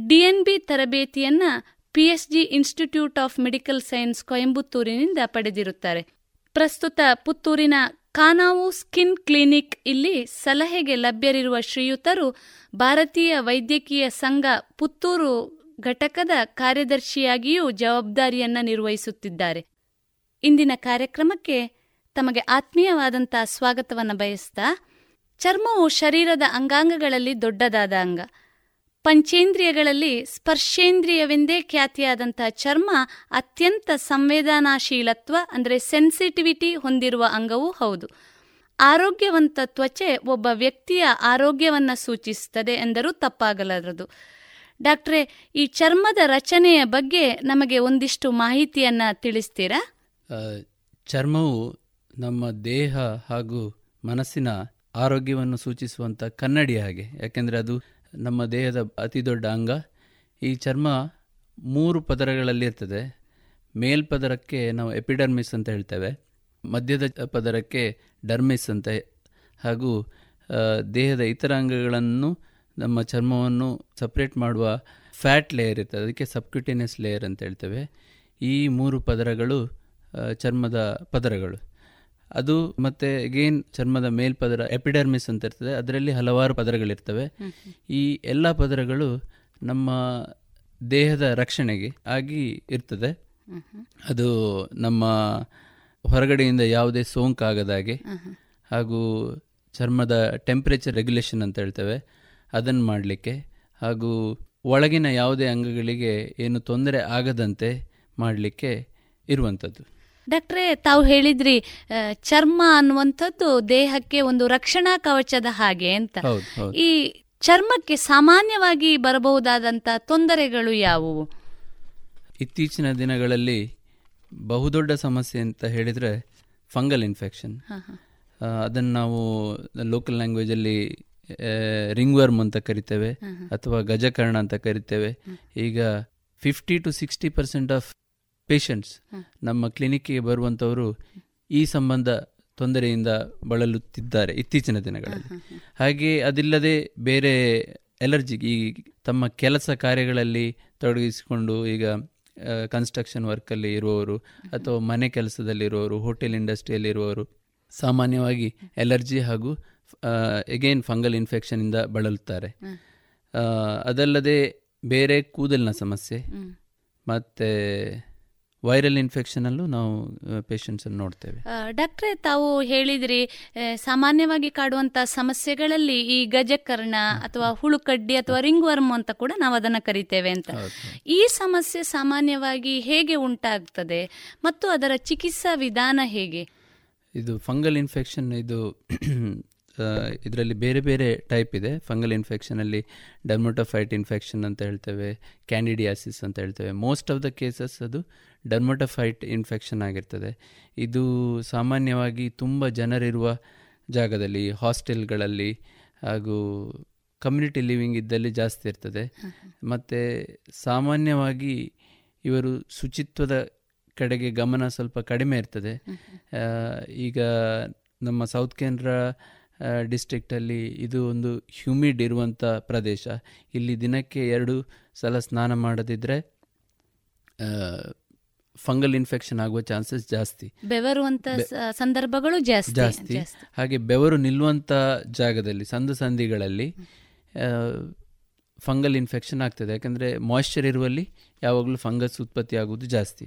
ಡಿಎನ್ಬಿ ತರಬೇತಿಯನ್ನು PSG institute of medical science ಕೊಯಂಬತ್ತೂರಿನಿಂದ ಪಡೆದಿರುತ್ತಾರೆ. ಪ್ರಸ್ತುತ ಪುತ್ತೂರಿನ ಕಾನಾವು ಸ್ಕಿನ್ ಕ್ಲಿನಿಕ್ ಇಲ್ಲಿ ಸಲಹೆಗೆ ಲಭ್ಯರಿರುವ ಶ್ರೀಯುತರು ಭಾರತೀಯ ವೈದ್ಯಕೀಯ ಸಂಘ ಪುತ್ತೂರು ಘಟಕದ ಕಾರ್ಯದರ್ಶಿಯಾಗಿಯೂ ಜವಾಬ್ದಾರಿಯನ್ನ ನಿರ್ವಹಿಸುತ್ತಿದ್ದಾರೆ. ಇಂದಿನ ಕಾರ್ಯಕ್ರಮಕ್ಕೆ ತಮಗೆ ಆತ್ಮೀಯವಾದಂತಹ ಸ್ವಾಗತವನ್ನು ಬಯಸ್ತಾ, ಚರ್ಮವು ಶರೀರದ ಅಂಗಾಂಗಗಳಲ್ಲಿ ದೊಡ್ಡದಾದ ಅಂಗ. ಪಂಚೇಂದ್ರಿಯಗಳಲ್ಲಿ ಸ್ಪರ್ಶೇಂದ್ರಿಯವೆಂದೇ ಖ್ಯಾತಿಯಾದಂತಹ ಚರ್ಮ ಅತ್ಯಂತ ಸಂವೇದನಾಶೀಲತ್ವ ಅಂದರೆ ಸೆನ್ಸಿಟಿವಿಟಿ ಹೊಂದಿರುವ ಅಂಗವೂ ಹೌದು. ಆರೋಗ್ಯವಂತ ತ್ವಚೆ ಒಬ್ಬ ವ್ಯಕ್ತಿಯ ಆರೋಗ್ಯವನ್ನು ಸೂಚಿಸುತ್ತದೆ ಎಂದರೂ ತಪ್ಪಾಗಲಾರದು. ಡಾಕ್ಟ್ರೆ, ಈ ಚರ್ಮದ ರಚನೆಯ ಬಗ್ಗೆ ನಮಗೆ ಒಂದಿಷ್ಟು ಮಾಹಿತಿಯನ್ನ ತಿಳಿಸ್ತೀರಾ? ಚರ್ಮವು ನಮ್ಮ ದೇಹ ಹಾಗೂ ಮನಸ್ಸಿನ ಆರೋಗ್ಯವನ್ನು ಸೂಚಿಸುವಂಥ ಕನ್ನಡಿ ಹಾಗೆ. ಯಾಕೆಂದರೆ ಅದು ನಮ್ಮ ದೇಹದ ಅತಿ ದೊಡ್ಡ ಅಂಗ. ಈ ಚರ್ಮ ಮೂರು ಪದರಗಳಲ್ಲಿ ಇರ್ತದೆ. ಮೇಲ್ಪದರಕ್ಕೆ ನಾವು ಎಪಿಡರ್ಮಿಸ್ ಅಂತ ಹೇಳ್ತೇವೆ. ಮಧ್ಯದ ಪದರಕ್ಕೆ ಡರ್ಮಿಸ್ ಅಂತ ಹಾಗೂ ದೇಹದ ಇತರ ಅಂಗಗಳನ್ನು ನಮ್ಮ ಚರ್ಮವನ್ನು ಸಪ್ರೇಟ್ ಮಾಡುವ ಫ್ಯಾಟ್ ಲೇಯರ್ ಇರ್ತದೆ. ಅದಕ್ಕೆ ಸಬ್ಕ್ಯೂಟೇನಿಯಸ್ ಲೇಯರ್ ಅಂತ ಹೇಳ್ತೇವೆ. ಈ ಮೂರು ಪದರಗಳು ಚರ್ಮದ ಪದರಗಳು. ಅದು ಮತ್ತೆ ಅಗೇನ್ ಚರ್ಮದ ಮೇಲ್ಪದರ ಎಪಿಡರ್ಮಿಸ್ ಅಂತ ಇರ್ತದೆ. ಅದರಲ್ಲಿ ಹಲವಾರು ಪದರಗಳಿರ್ತವೆ. ಈ ಎಲ್ಲ ಪದರಗಳು ನಮ್ಮ ದೇಹದ ರಕ್ಷಣೆಗೆ ಆಗಿ ಇರ್ತದೆ. ಅದು ನಮ್ಮ ಹೊರಗಡೆಯಿಂದ ಯಾವುದೇ ಸೋಂಕಾಗದಾಗೆ ಹಾಗೂ ಚರ್ಮದ ಟೆಂಪ್ರೇಚರ್ ರೆಗ್ಯುಲೇಷನ್ ಅಂತ ಹೇಳ್ತೇವೆ. ಅದನ್ನು ಮಾಡಲಿಕ್ಕೆ ಹಾಗೂ ಒಳಗಿನ ಯಾವುದೇ ಅಂಗಗಳಿಗೆ ಏನು ತೊಂದರೆ ಆಗದಂತೆ ಮಾಡಲಿಕ್ಕೆ ಇರುವಂಥದ್ದು. ಡಾಕ್ಟ್ರೇ ತಾವು ಹೇಳಿದ್ರಿ ಚರ್ಮ ಅನ್ನುವಂಥದ್ದು ದೇಹಕ್ಕೆ ಒಂದು ರಕ್ಷಣಾ ಕವಚದ ಹಾಗೆ ಅಂತ. ಈ ಚರ್ಮಕ್ಕೆ ಸಾಮಾನ್ಯವಾಗಿ ಬರಬಹುದಾದಂಥ ತೊಂದರೆಗಳು ಯಾವುವು? ಇತ್ತೀಚಿನ ದಿನಗಳಲ್ಲಿ ಬಹುದೊಡ್ಡ ಸಮಸ್ಯೆ ಅಂತ ಹೇಳಿದರೆ ಫಂಗಲ್ ಇನ್ಫೆಕ್ಷನ್. ಅದನ್ನು ನಾವು ಲೋಕಲ್ ಲ್ಯಾಂಗ್ವೇಜಲ್ಲಿ ರಿಂಗ್ ವರ್ಮ್ ಅಂತ ಕರಿತೇವೆ. ಅಥವಾ ಗಜಕರ್ಣ ಅಂತ ಕರಿತೇವೆ. ಈಗ fifty to sixty percent of patients. ನಮ್ಮ ಕ್ಲಿನಿಕ್ಗೆ ಬರುವಂಥವರು ಈ ಸಂಬಂಧ ತೊಂದರೆಯಿಂದ ಬಳಲುತ್ತಿದ್ದಾರೆ ಇತ್ತೀಚಿನ ದಿನಗಳಲ್ಲಿ. ಹಾಗೆ ಅದಿಲ್ಲದೆ ಬೇರೆ ಎಲರ್ಜಿ ಈ ತಮ್ಮ ಕೆಲಸ ಕಾರ್ಯಗಳಲ್ಲಿ ತೊಡಗಿಸಿಕೊಂಡು ಈಗ ಕನ್ಸ್ಟ್ರಕ್ಷನ್ ವರ್ಕಲ್ಲಿ ಇರುವವರು ಅಥವಾ ಮನೆ ಕೆಲಸದಲ್ಲಿರುವವರು ಹೋಟೆಲ್ ಇಂಡಸ್ಟ್ರಿಯಲ್ಲಿರುವವರು ಸಾಮಾನ್ಯವಾಗಿ ಎಲರ್ಜಿ ಹಾಗೂ ಎಗೇನ್ ಫಂಗಲ್ ಇನ್ಫೆಕ್ಷನಿಂದ ಬಳಲುತ್ತಾರೆ ಅದಲ್ಲದೆ ಬೇರೆ ಕೂದಲಿನ ಸಮಸ್ಯೆ ಮತ್ತೆ ವೈರಲ್ ಇನ್ಫೆಕ್ಷನಲ್ಲೂ ನಾವು ಪೇಷಂಟ್ಸನ್ನು ನೋಡ್ತೇವೆ. ಡಾಕ್ಟ್ರೆ ಡಾಕ್ಟ್ರೇ ತಾವು ಹೇಳಿದ್ರಿ ಸಾಮಾನ್ಯವಾಗಿ ಕಾಡುವಂತ ಸಮಸ್ಯೆಗಳಲ್ಲಿ ಈ ಗಜಕರ್ಣ ಅಥವಾ ಹುಳುಕಡ್ಡಿ ಅಥವಾ ರಿಂಗ್ ವರ್ಮ್ ಅಂತ ಕೂಡ ನಾವು ಅದನ್ನ ಕರಿತೇವೆ ಅಂತ. ಈ ಸಮಸ್ಯೆ ಸಾಮಾನ್ಯವಾಗಿ ಹೇಗೆ ಉಂಟಾಗ್ತದೆ ಮತ್ತು ಅದರ ಚಿಕಿತ್ಸಾ ವಿಧಾನ ಹೇಗೆ? ಇದು ಫಂಗಲ್ ಇನ್ಫೆಕ್ಷನ್ ಇದು ಇದರಲ್ಲಿ ಬೇರೆ ಬೇರೆ ಟೈಪ್ ಇದೆ. ಫಂಗಲ್ ಇನ್ಫೆಕ್ಷನಲ್ಲಿ ಡರ್ಮೊಟೋಫೈಟ್ ಇನ್ಫೆಕ್ಷನ್ ಅಂತ ಹೇಳ್ತೇವೆ ಕ್ಯಾಂಡಿಡಿಯಾಸಿಸ್ ಅಂತ ಹೇಳ್ತೇವೆ. ಮೋಸ್ಟ್ ಆಫ್ ದ ಕೇಸಸ್ ಅದು ಡರ್ಮೊಟೋಫೈಟ್ ಇನ್ಫೆಕ್ಷನ್ ಆಗಿರ್ತದೆ. ಇದು ಸಾಮಾನ್ಯವಾಗಿ ತುಂಬ ಜನರಿರುವ ಜಾಗದಲ್ಲಿ ಹಾಸ್ಟೆಲ್ಗಳಲ್ಲಿ ಹಾಗೂ ಕಮ್ಯುನಿಟಿ ಲಿವಿಂಗ್ ಇದ್ದಲ್ಲಿ ಜಾಸ್ತಿ ಇರ್ತದೆ. ಮತ್ತು ಸಾಮಾನ್ಯವಾಗಿ ಇವರು ಶುಚಿತ್ವದ ಕಡೆಗೆ ಗಮನ ಸ್ವಲ್ಪ ಕಡಿಮೆ ಇರ್ತದೆ. ಈಗ ನಮ್ಮ ಸೌತ್ ಕೇಂದ್ರ ಡಿಸ್ಟ್ರಿಕ್ಟಲ್ಲಿ ಇದು ಒಂದು ಹ್ಯೂಮಿಡ್ ಇರುವಂಥ ಪ್ರದೇಶ. ಇಲ್ಲಿ ದಿನಕ್ಕೆ ಎರಡು ಸಲ ಸ್ನಾನ ಮಾಡದಿದ್ದರೆ ಫಂಗಲ್ ಇನ್ಫೆಕ್ಷನ್ ಆಗುವ ಚಾನ್ಸಸ್ ಜಾಸ್ತಿ. ಬೆವರುವಂತ ಸಂದರ್ಭಗಳು ಜಾಸ್ತಿ ಜಾಸ್ತಿ. ಹಾಗೆ ಬೆವರು ನಿಲ್ಲುವಂಥ ಜಾಗದಲ್ಲಿ ಸಂದು ಸಂದಿಗಳಲ್ಲಿ ಫಂಗಲ್ ಇನ್ಫೆಕ್ಷನ್ ಆಗ್ತದೆ. ಯಾಕಂದರೆ ಮಾಯ್ಶ್ಚರ್ ಇರುವಲ್ಲಿ ಯಾವಾಗಲೂ ಫಂಗಸ್ ಉತ್ಪತ್ತಿ ಆಗುವುದು ಜಾಸ್ತಿ.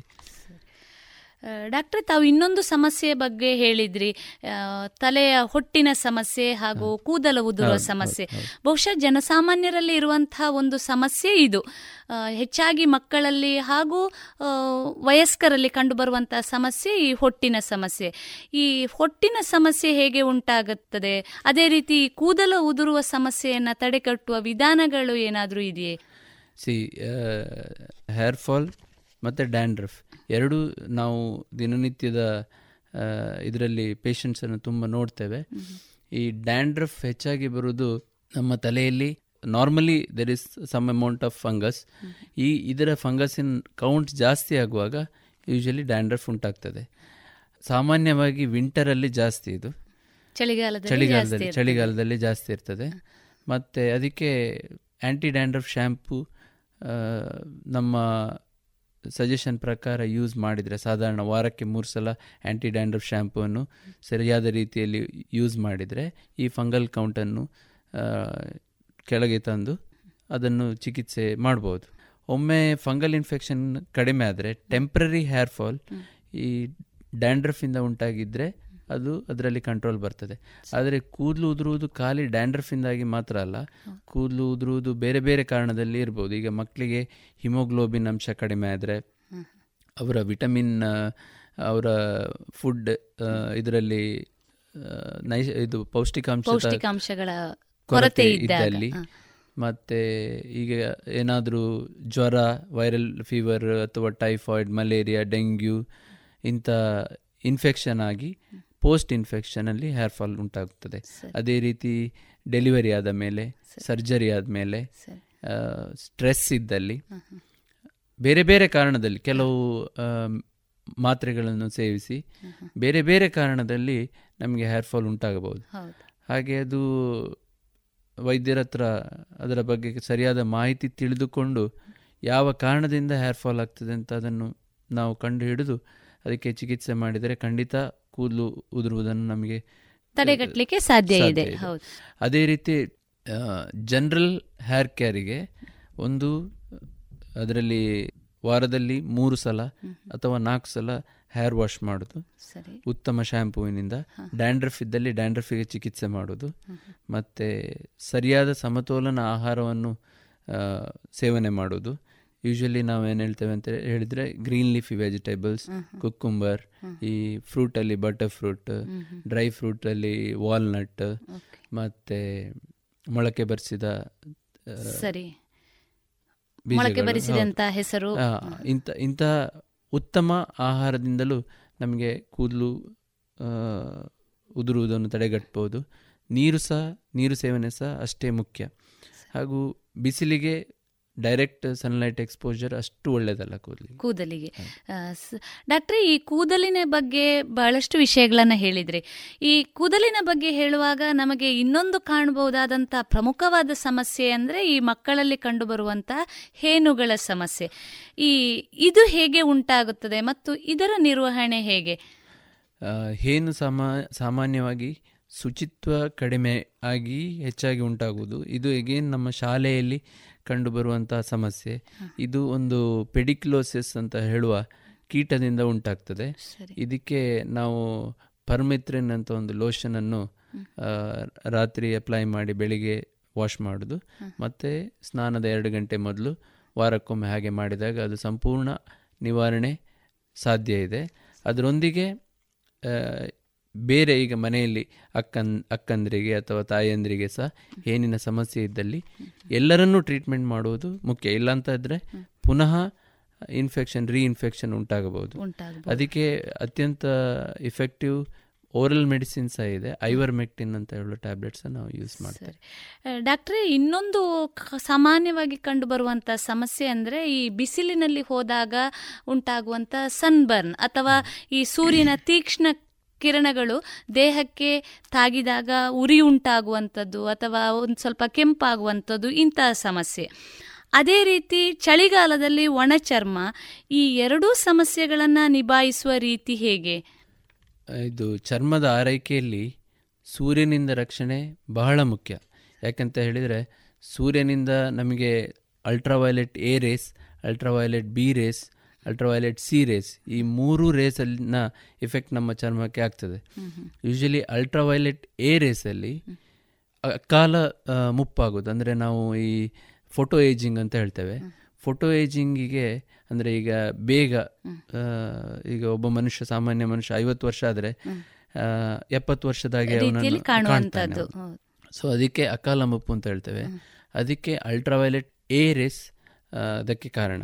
ಡಾಕ್ಟ್ರೆ ತಾವು ಇನ್ನೊಂದು ಸಮಸ್ಯೆ ಬಗ್ಗೆ ಹೇಳಿದ್ರಿ. ತಲೆಯ ಹೊಟ್ಟಿನ ಸಮಸ್ಯೆ ಹಾಗೂ ಕೂದಲ ಉದುರುವ ಸಮಸ್ಯೆ. ಬಹುಶಃ ಜನಸಾಮಾನ್ಯರಲ್ಲಿ ಇರುವಂತಹ ಒಂದು ಸಮಸ್ಯೆ ಇದು. ಹೆಚ್ಚಾಗಿ ಮಕ್ಕಳಲ್ಲಿ ಹಾಗೂ ವಯಸ್ಕರಲ್ಲಿ ಕಂಡುಬರುವಂತಹ ಸಮಸ್ಯೆ ಈ ಹೊಟ್ಟಿನ ಸಮಸ್ಯೆ. ಈ ಹೊಟ್ಟಿನ ಸಮಸ್ಯೆ ಹೇಗೆ ಉಂಟಾಗುತ್ತದೆ? ಅದೇ ರೀತಿ ಕೂದಲ ಉದುರುವ ಸಮಸ್ಯೆಯನ್ನು ತಡೆಗಟ್ಟುವ ವಿಧಾನಗಳು ಏನಾದರೂ ಇದೆಯೇ? ಸಿ ಹೇರ್ ಫಾಲ್ ಮತ್ತು ಡ್ಯಾಂಡ್ರಫ್ ಎರಡೂ ನಾವು ದಿನನಿತ್ಯದ ಇದರಲ್ಲಿ ಪೇಷಂಟ್ಸನ್ನು ತುಂಬ ನೋಡ್ತೇವೆ. ಈ ಡ್ಯಾಂಡ್ರಫ್ ಹೆಚ್ಚಾಗಿ ಬರುವುದು ನಮ್ಮ ತಲೆಯಲ್ಲಿ. Normally there is some amount of fungus ಈ ಇದರ ಫಂಗಸ್ಸಿನ ಕೌಂಟ್ ಜಾಸ್ತಿ ಆಗುವಾಗ ಯೂಶಲಿ ಡ್ಯಾಂಡ್ರಫ್ ಉಂಟಾಗ್ತದೆ. ಸಾಮಾನ್ಯವಾಗಿ ವಿಂಟರಲ್ಲಿ ಜಾಸ್ತಿ ಇದು. ಚಳಿಗಾಲದಲ್ಲಿ ಚಳಿಗಾಲದಲ್ಲಿ ಜಾಸ್ತಿ ಇರ್ತದೆ. ಚಳಿಗಾಲದಲ್ಲಿ ಜಾಸ್ತಿ ಇರ್ತದೆ. ಮತ್ತು ಅದಕ್ಕೆ ಆ್ಯಂಟಿ ಡ್ಯಾಂಡ್ರಫ್ ಶ್ಯಾಂಪು ನಮ್ಮ ಸಜೆಷನ್ ಪ್ರಕಾರ ಯೂಸ್ ಮಾಡಿದರೆ ಸಾಧಾರಣ ವಾರಕ್ಕೆ ಮೂರು ಸಲ ಆ್ಯಂಟಿ ಡ್ಯಾಂಡ್ರಫ್ ಶ್ಯಾಂಪುವನ್ನು ಸರಿಯಾದ ರೀತಿಯಲ್ಲಿ ಯೂಸ್ ಮಾಡಿದರೆ ಈ ಫಂಗಲ್ ಕೌಂಟನ್ನು ಕೆಳಗೆ ತಂದು ಅದನ್ನು ಚಿಕಿತ್ಸೆ ಮಾಡ್ಬೋದು. ಒಮ್ಮೆ ಫಂಗಲ್ ಇನ್ಫೆಕ್ಷನ್ ಕಡಿಮೆ ಆದರೆ ಟೆಂಪ್ರರಿ ಹೇರ್ ಫಾಲ್ ಈ ಡ್ಯಾಂಡ್ರಫಿಂದ ಉಂಟಾಗಿದ್ದರೆ ಅದು ಅದರಲ್ಲಿ ಕಂಟ್ರೋಲ್ ಬರ್ತದೆ. ಆದರೆ ಕೂದಲು ಉದುರುವುದು ಖಾಲಿ ಡ್ಯಾಂಡ್ರಫಿಂದಾಗಿ ಮಾತ್ರ ಅಲ್ಲ. ಕೂದಲು ಉದುರುವುದು ಬೇರೆ ಬೇರೆ ಕಾರಣದಲ್ಲಿ ಇರ್ಬೋದು. ಈಗ ಮಕ್ಕಳಿಗೆ ಹಿಮೋಗ್ಲೋಬಿನ್ ಅಂಶ ಕಡಿಮೆ ಆದರೆ ಅವರ ವಿಟಮಿನ್ ಅವರ ಫುಡ್ ಇದರಲ್ಲಿ ನೈ ಇದು ಪೌಷ್ಟಿಕಾಂಶ ಪೌಷ್ಟಿಕಾಂಶಗಳ ಕೊರತೆ ಇದ್ದಲ್ಲಿ. ಮತ್ತೆ ಈಗ ಏನಾದರೂ ಜ್ವರ ವೈರಲ್ ಫೀವರ್ ಅಥವಾ ಟೈಫಾಯ್ಡ್ ಮಲೇರಿಯಾ ಡೆಂಗ್ಯೂ ಇಂಥ ಇನ್ಫೆಕ್ಷನ್ ಆಗಿ ಪೋಸ್ಟ್ ಇನ್ಫೆಕ್ಷನಲ್ಲಿ ಹೇರ್ ಫಾಲ್ ಉಂಟಾಗುತ್ತದೆ. ಅದೇ ರೀತಿ ಡೆಲಿವರಿ ಆದ ಮೇಲೆ ಸರ್ಜರಿ ಆದ ಮೇಲೆ ಸ್ಟ್ರೆಸ್ ಇದ್ದಲ್ಲಿ ಬೇರೆ ಬೇರೆ ಕಾರಣದಲ್ಲಿ ಕೆಲವು ಮಾತ್ರೆಗಳನ್ನು ಸೇವಿಸಿ ಬೇರೆ ಬೇರೆ ಕಾರಣದಲ್ಲಿ ನಮಗೆ ಹೇರ್ ಫಾಲ್ ಉಂಟಾಗಬಹುದು. ಹಾಗೆ ಅದು ವೈದ್ಯರ ಹತ್ರ ಅದರ ಬಗ್ಗೆ ಸರಿಯಾದ ಮಾಹಿತಿ ತಿಳಿದುಕೊಂಡು ಯಾವ ಕಾರಣದಿಂದ ಹೇರ್ ಫಾಲ್ ಆಗ್ತದೆ ಅಂತ ಅದನ್ನು ನಾವು ಕಂಡುಹಿಡಿದು ಅದಕ್ಕೆ ಚಿಕಿತ್ಸೆ ಮಾಡಿದರೆ ಖಂಡಿತ ಕೂದಲು ಉದುರುವುದನ್ನು ನಮಗೆ ತಡೆಗಟ್ಟಲಿಕ್ಕೆ ಸಾಧ್ಯ ಇದೆ. ಹೌದು. ಅದೇ ರೀತಿ ಜನರಲ್ ಹೇರ್ ಕೇರಿಗೆ ಒಂದು ಅದರಲ್ಲಿ ವಾರದಲ್ಲಿ ಮೂರು ಸಲ ಅಥವಾ ನಾಲ್ಕು ಸಲ ಹೇರ್ ವಾಶ್ ಮಾಡೋದು. ಉತ್ತಮ ಶ್ಯಾಂಪೂವಿನಿಂದ ಡ್ಯಾಂಡ್ರಫ್ ಇದ್ದಲ್ಲಿ ಡ್ಯಾಂಡ್ರಫಿಗೆ ಚಿಕಿತ್ಸೆ ಮಾಡೋದು. ಮತ್ತು ಸರಿಯಾದ ಸಮತೋಲನ ಆಹಾರವನ್ನು ಸೇವನೆ ಮಾಡೋದು. ಯೂಶಲಿ ಏನು ಹೇಳ್ತೇವೆ ಅಂತ ಹೇಳಿದರೆ ಗ್ರೀನ್ ಲೀಫಿ ವೆಜಿಟೇಬಲ್ಸ್ ಕುಕ್ಕುಂಬರ್ ಈ ಫ್ರೂಟಲ್ಲಿ ಬಟರ್ ಫ್ರೂಟ್ ಡ್ರೈ ಫ್ರೂಟಲ್ಲಿ ವಾಲ್ನಟ್ ಮತ್ತು ಮೊಳಕೆ ಬರಿಸಿದ ಸರಿ. ಮೊಳಕೆ ಬರಿಸಿದಂತ ಹೆಸರು. ಇಂಥ ಇಂಥ ಉತ್ತಮ ಆಹಾರದಿಂದಲೂ ನಮಗೆ ಕೂದಲು ಉದುರುವುದನ್ನು ತಡೆಗಟ್ಟಬಹುದು ನೀರು ಸಹ ನೀರು ಸೇವನೆ ಸಹ ಅಷ್ಟೇ ಮುಖ್ಯ. ಹಾಗೂ ಬಿಸಿಲಿಗೆ ಡೈರೆಕ್ಟ್ ಸನ್ಲೈಟ್ ಎಕ್ಸ್ಪೋಜರ್ ಅಷ್ಟು ಒಳ್ಳೇದಲ್ಲ ಕೂದಲಿಗೆ. ಕೂದಲಿಗೆ. ಡಾಕ್ಟ್ರಿ ಈ ಕೂದಲಿನ ಬಗ್ಗೆ ಬಹಳಷ್ಟು ವಿಷಯಗಳನ್ನು ಹೇಳಿದ್ರಿ. ಈ ಕೂದಲಿನ ಬಗ್ಗೆ ಹೇಳುವಾಗ ನಮಗೆ ಇನ್ನೊಂದು ಕಾಣಬಹುದಾದಂಥ ಪ್ರಮುಖವಾದ ಸಮಸ್ಯೆ ಅಂದ್ರೆ ಈ ಮಕ್ಕಳಲ್ಲಿ ಕಂಡುಬರುವಂಥ ಹೇನುಗಳ ಸಮಸ್ಯೆ. ಈ ಇದು ಹೇಗೆ ಉಂಟಾಗುತ್ತದೆ ಮತ್ತು ಇದರ ನಿರ್ವಹಣೆ ಹೇಗೆ? ಹೇನು ಸಾಮಾ ಸಾಮಾನ್ಯವಾಗಿ ಶುಚಿತ್ವ ಕಡಿಮೆ ಆಗಿ ಹೆಚ್ಚಾಗಿ ಉಂಟಾಗುವುದು. ಇದು ಎಗೇನ್ ನಮ್ಮ ಶಾಲೆಯಲ್ಲಿ ಕಂಡುಬರುವಂತಹ ಸಮಸ್ಯೆ. ಇದು ಒಂದು ಪೆಡಿಕ್ಲೋಸಿಸ್ ಅಂತ ಹೇಳುವ ಕೀಟದಿಂದ ಉಂಟಾಗ್ತದೆ. ಇದಕ್ಕೆ ನಾವು ಪರ್ಮಿತ್ರಿನ್ ಅಂತ ಒಂದು ಲೋಷನನ್ನು ಅನ್ನು ರಾತ್ರಿ ಅಪ್ಲೈ ಮಾಡಿ ಬೆಳಿಗ್ಗೆ ವಾಶ್ ಮಾಡೋದು. ಮತ್ತು ಸ್ನಾನದ ಎರಡು ಗಂಟೆ ಮೊದಲು ವಾರಕ್ಕೊಮ್ಮೆ ಹಾಗೆ ಮಾಡಿದಾಗ ಅದು ಸಂಪೂರ್ಣ ನಿವಾರಣೆ ಸಾಧ್ಯ ಇದೆ. ಅದರೊಂದಿಗೆ ಬೇರೆ ಈಗ ಮನೆಯಲ್ಲಿ ಅಕ್ಕನ್ ಅಕ್ಕಂದ್ರಿಗೆ ಅಥವಾ ತಾಯಂದಿರಿಗೆ ಸಹ ಏನಿನ ಸಮಸ್ಯೆ ಇದ್ದಲ್ಲಿ ಎಲ್ಲರನ್ನೂ ಟ್ರೀಟ್ಮೆಂಟ್ ಮಾಡುವುದು ಮುಖ್ಯ. ಇಲ್ಲ ಅಂತ ಇದ್ರೆ ಪುನಃ ಇನ್ಫೆಕ್ಷನ್ ರೀಇನ್ಫೆಕ್ಷನ್ ಉಂಟಾಗಬಹುದು. ಅದಕ್ಕೆ ಅತ್ಯಂತ ಇಫೆಕ್ಟಿವ್ ಓರಲ್ ಮೆಡಿಸಿನ್ ಸಹ ಇದೆ. ಐವರ್ ಮೆಕ್ಟಿನ್ ಅಂತ ಹೇಳೋ ಟ್ಯಾಬ್ಲೆಟ್ಸ್ ನಾವು ಯೂಸ್ ಮಾಡ್ತೇವೆ. ಡಾಕ್ಟ್ರೇ ಇನ್ನೊಂದು ಸಾಮಾನ್ಯವಾಗಿ ಕಂಡುಬರುವಂಥ ಸಮಸ್ಯೆ ಅಂದರೆ ಈ ಬಿಸಿಲಿನಲ್ಲಿ ಹೋದಾಗ ಉಂಟಾಗುವಂಥ ಸನ್ಬರ್ನ್ ಅಥವಾ ಈ ಸೂರ್ಯನ ತೀಕ್ಷ್ಣ ಕಿರಣಗಳು ದೇಹಕ್ಕೆ ತಾಗಿದಾಗ ಉರಿ ಉಂಟಾಗುವಂಥದ್ದು ಅಥವಾ ಒಂದು ಸ್ವಲ್ಪ ಕೆಂಪಾಗುವಂಥದ್ದು ಇಂತಹ ಸಮಸ್ಯೆ. ಅದೇ ರೀತಿ ಚಳಿಗಾಲದಲ್ಲಿ ಒಣಚರ್ಮ ಈ ಎರಡೂ ಸಮಸ್ಯೆಗಳನ್ನು ನಿಭಾಯಿಸುವ ರೀತಿ ಹೇಗೆ? ಇದು ಚರ್ಮದ ಆರೈಕೆಯಲ್ಲಿ ಸೂರ್ಯನಿಂದ ರಕ್ಷಣೆ ಬಹಳ ಮುಖ್ಯ. ಯಾಕಂತ ಹೇಳಿದರೆ ಸೂರ್ಯನಿಂದ ನಮಗೆ ultraviolet A rays ultraviolet B rays ultraviolet C rays ಈ ಮೂರು ರೇಸಲ್ಲಿನ ಇಫೆಕ್ಟ್ ನಮ್ಮ ಚರ್ಮಕ್ಕೆ ಆಗ್ತದೆ. ಯೂಶಲಿ ಅಲ್ಟ್ರಾವೈಲೆಟ್ ಎ ರೇಸಲ್ಲಿ ಕಾಲ ಮುಪ್ಪಾಗೋದು. ಅಂದರೆ ನಾವು ಈ ಫೋಟೋ ಏಜಿಂಗ್ ಅಂತ ಹೇಳ್ತೇವೆ. ಫೋಟೋ ಏಜಿಂಗಿಗೆ ಅಂದರೆ ಈಗ ಬೇಗ ಈಗ ಒಬ್ಬ ಮನುಷ್ಯ ಸಾಮಾನ್ಯ ಮನುಷ್ಯ ಐವತ್ತು ವರ್ಷ ಆದರೆ ಎಪ್ಪತ್ತು ವರ್ಷದಾಗೆ ಅವನನ್ನು. ಸೊ ಅದಕ್ಕೆ ಅಕಾಲ ಮುಪ್ಪು ಅಂತ ಹೇಳ್ತೇವೆ. ಅದಕ್ಕೆ ಅಲ್ಟ್ರಾವೈಲೆಟ್ ಎ ರೇಸ್ ಅದಕ್ಕೆ ಕಾರಣ.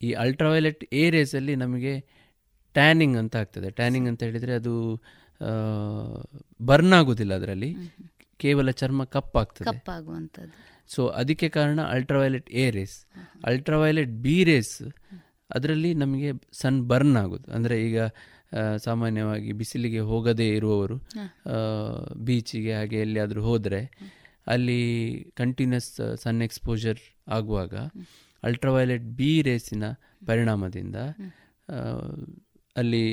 ಈ ಅಲ್ಟ್ರಾವೈಲೆಟ್ ಏರಿಯಾಸಲ್ಲಿ ರೇಸಲ್ಲಿ ನಮಗೆ ಟ್ಯಾನಿಂಗ್ ಅಂತ ಆಗ್ತದೆ. ಟ್ಯಾನಿಂಗ್ ಅಂತ ಹೇಳಿದರೆ ಅದು ಬರ್ನ್ ಆಗೋದಿಲ್ಲ ಅದರಲ್ಲಿ. ಕೇವಲ ಚರ್ಮ ಕಪ್ಪಾಗ್ತದೆ. ಕಪ್ಪಾಗುವಂಥದ್ದು ಸೊ ಅದಕ್ಕೆ ಕಾರಣ ultraviolet A rays ultraviolet B rays ಅದರಲ್ಲಿ ನಮಗೆ ಸನ್ ಬರ್ನ್ ಆಗೋದು. ಅಂದರೆ ಈಗ ಸಾಮಾನ್ಯವಾಗಿ ಬಿಸಿಲಿಗೆ ಹೋಗದೇ ಇರುವವರು ಬೀಚಿಗೆ ಹಾಗೆ ಎಲ್ಲಿಯಾದರೂ ಹೋದರೆ ಅಲ್ಲಿ ಕಂಟಿನ್ಯೂಸ್ ಸನ್ ಎಕ್ಸ್ಪೋಜರ್ ಆಗುವಾಗ ಅಲ್ಟ್ರಾವೈಲೆಟ್ ಬಿ ರೇಸಿನ ಪರಿಣಾಮದಿಂದ ಅಲ್ಲಿ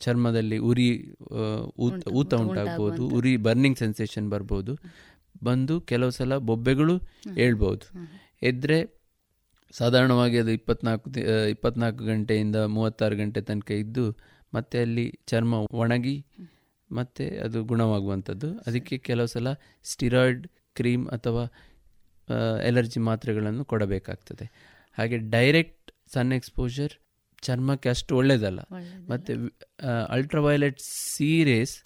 ಚರ್ಮದಲ್ಲಿ ಉರಿ ಊತ ಉಂಟಾಗ್ಬೋದು ಉರಿ ಬರ್ನಿಂಗ್ ಸೆನ್ಸೇಷನ್ ಬರ್ಬೋದು. ಬಂದು ಕೆಲವು ಸಲ ಬೊಬ್ಬೆಗಳು ಏಳ್ಬೋದು ಎದ್ರೆ ಸಾಧಾರಣವಾಗಿ ಅದು ಇಪ್ಪತ್ನಾಲ್ಕು ಇಪ್ಪತ್ನಾಲ್ಕು ಗಂಟೆಯಿಂದ ಮೂವತ್ತಾರು ಗಂಟೆ ತನಕ ಇದ್ದು ಮತ್ತೆ ಅಲ್ಲಿ ಚರ್ಮ ಒಣಗಿ ಮತ್ತೆ ಅದು ಗುಣವಾಗುವಂಥದ್ದು. ಅದಕ್ಕೆ ಕೆಲವು ಸಲ ಸ್ಟಿರಾಯ್ಡ್ ಕ್ರೀಮ್ ಅಥವಾ ಎಲರ್ಜಿ ಮಾತ್ರೆಗಳನ್ನು ಕೊಡಬೇಕಾಗ್ತದೆ. ಹಾಗೆ ಡೈರೆಕ್ಟ್ ಸನ್ ಎಕ್ಸ್ಪೋಜರ್ ಚರ್ಮಕ್ಕೆ ಅಷ್ಟು ಒಳ್ಳೆಯದಲ್ಲ ಮತ್ತು ಅಲ್ಟ್ರಾವೈಲೆಟ್ ಸೀರೇಸ್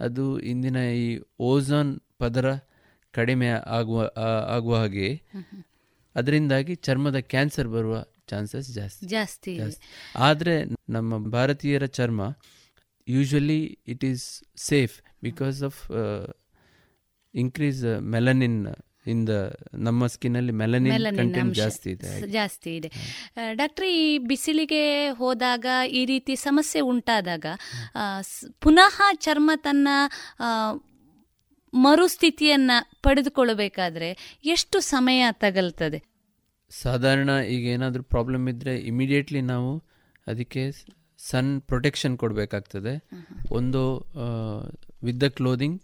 ಅದು ಇಂದಿನ ಈ ಓಝೋನ್ ಪದರ ಕಡಿಮೆ ಆಗುವ ಆಗುವ ಹಾಗೆ ಅದರಿಂದಾಗಿ ಚರ್ಮದ ಕ್ಯಾನ್ಸರ್ ಬರುವ ಚಾನ್ಸಸ್ ಜಾಸ್ತಿ. ಜಾಸ್ತಿ. ಆದರೆ ನಮ್ಮ ಭಾರತೀಯರ ಚರ್ಮ usually it is safe because of increase melanin in the ನಮ್ಮ ಸ್ಕಿನ್ನಲ್ಲಿ ಮೆಲನಿನ್ ಮೆಲನಿನ್ ಕಂಟೆಂಟ್ ಜಾಸ್ತಿ ಇದೆ ಜಾಸ್ತಿ ಇದೆ. ಡಾಕ್ಟ್ರಿ ಈ ಬಿಸಿಲಿಗೆ ಹೋದಾಗ ಈ ರೀತಿ ಸಮಸ್ಯೆ ಉಂಟಾದಾಗ ಪುನಃ ಚರ್ಮ ತನ್ನ ಮರುಸ್ಥಿತಿಯನ್ನ ಪಡೆದುಕೊಳ್ಳಬೇಕಾದ್ರೆ ಎಷ್ಟು ಸಮಯ ತಗಲ್ತದೆ? ಸಾಧಾರಣ ಈಗ ಏನಾದರೂ ಪ್ರಾಬ್ಲಮ್ ಇದ್ದರೆ ಇಮಿಡಿಯೇಟ್ಲಿ ನಾವು ಅದಕ್ಕೆ ಸನ್ ಪ್ರೊಟೆಕ್ಷನ್ ಕೊಡಬೇಕಾಗ್ತದೆ. ಒಂದು ವಿತ್ ದ ಕ್ಲೋದಿಂಗ್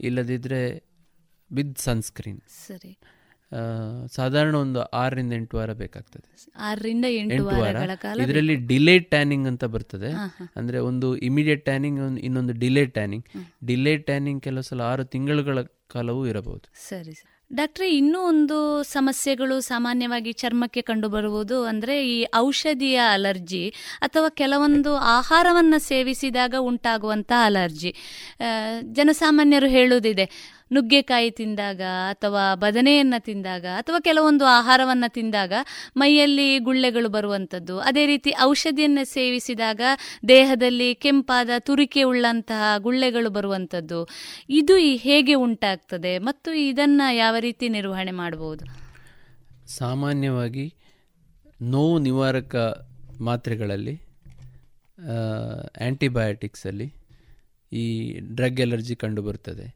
ಇಲ್ಲದಿದ್ದರೆ ವಿತ್ ಸನ್ಸ್ಕ್ರೀನ್. ಸರಿ. ಸಾಧಾರಣ ಒಂದು ಆರರಿಂದ ಎಂಟು ವಾರ ಬೇಕಾಗ್ತದೆ. ಆರರಿಂದ ಎಂಟು ವಾರ. ಇದರಲ್ಲಿ ಡಿಲೇ ಟ್ಯಾನಿಂಗ್ ಅಂತ ಬರ್ತದೆ. ಅಂದ್ರೆ ಒಂದು ಇಮಿಡಿಯೇಟ್ ಟ್ಯಾನಿಂಗ್ ಇನ್ನೊಂದು ಡಿಲೇ ಟ್ಯಾನಿಂಗ್. ಡಿಲೇ ಟ್ಯಾನಿಂಗ್ ಕೆಲವು ಸಲ ಆರು ತಿಂಗಳುಗಳ ಕಾಲವೂ ಇರಬಹುದು. ಸರಿ ಡಾಕ್ಟರ್ ಡಾಕ್ಟ್ರೆ ಇನ್ನೂ ಒಂದು ಸಮಸ್ಯೆಗಳು ಸಾಮಾನ್ಯವಾಗಿ ಚರ್ಮಕ್ಕೆ ಕಂಡುಬರುವುದು ಅಂದ್ರೆ ಈ ಔಷಧಿಯ ಅಲರ್ಜಿ ಅಥವಾ ಕೆಲವೊಂದು ಆಹಾರವನ್ನು ಸೇವಿಸಿದಾಗ ಉಂಟಾಗುವಂಥ ಅಲರ್ಜಿ. ಜನಸಾಮಾನ್ಯರು ಹೇಳುವುದಿದೆ ನುಗ್ಗೆಕಾಯಿ ತಿಂದಾಗ ಅಥವಾ ಬದನೆಯನ್ನು ತಿಂದಾಗ ಅಥವಾ ಕೆಲವೊಂದು ಆಹಾರವನ್ನು ತಿಂದಾಗ ಮೈಯಲ್ಲಿ ಗುಳ್ಳೆಗಳು ಬರುವಂಥದ್ದು ಅದೇ ರೀತಿ ಔಷಧಿಯನ್ನು ಸೇವಿಸಿದಾಗ ದೇಹದಲ್ಲಿ ಕೆಂಪಾದ ತುರಿಕೆ ಉಳ್ಳಂತಹ ಗುಳ್ಳೆಗಳು ಬರುವಂಥದ್ದು ಇದು ಹೇಗೆ ಉಂಟಾಗ್ತದೆ ಮತ್ತು ಇದನ್ನು ಯಾವ ರೀತಿ ನಿರ್ವಹಣೆ ಮಾಡಬಹುದು? ಸಾಮಾನ್ಯವಾಗಿ ನೋವು ನಿವಾರಕ ಮಾತ್ರೆಗಳಲ್ಲಿ ಆ್ಯಂಟಿಬಯೋಟಿಕ್ಸಲ್ಲಿ ಈ ಡ್ರಗ್ ಎಲರ್ಜಿ ಕಂಡುಬರುತ್ತದೆ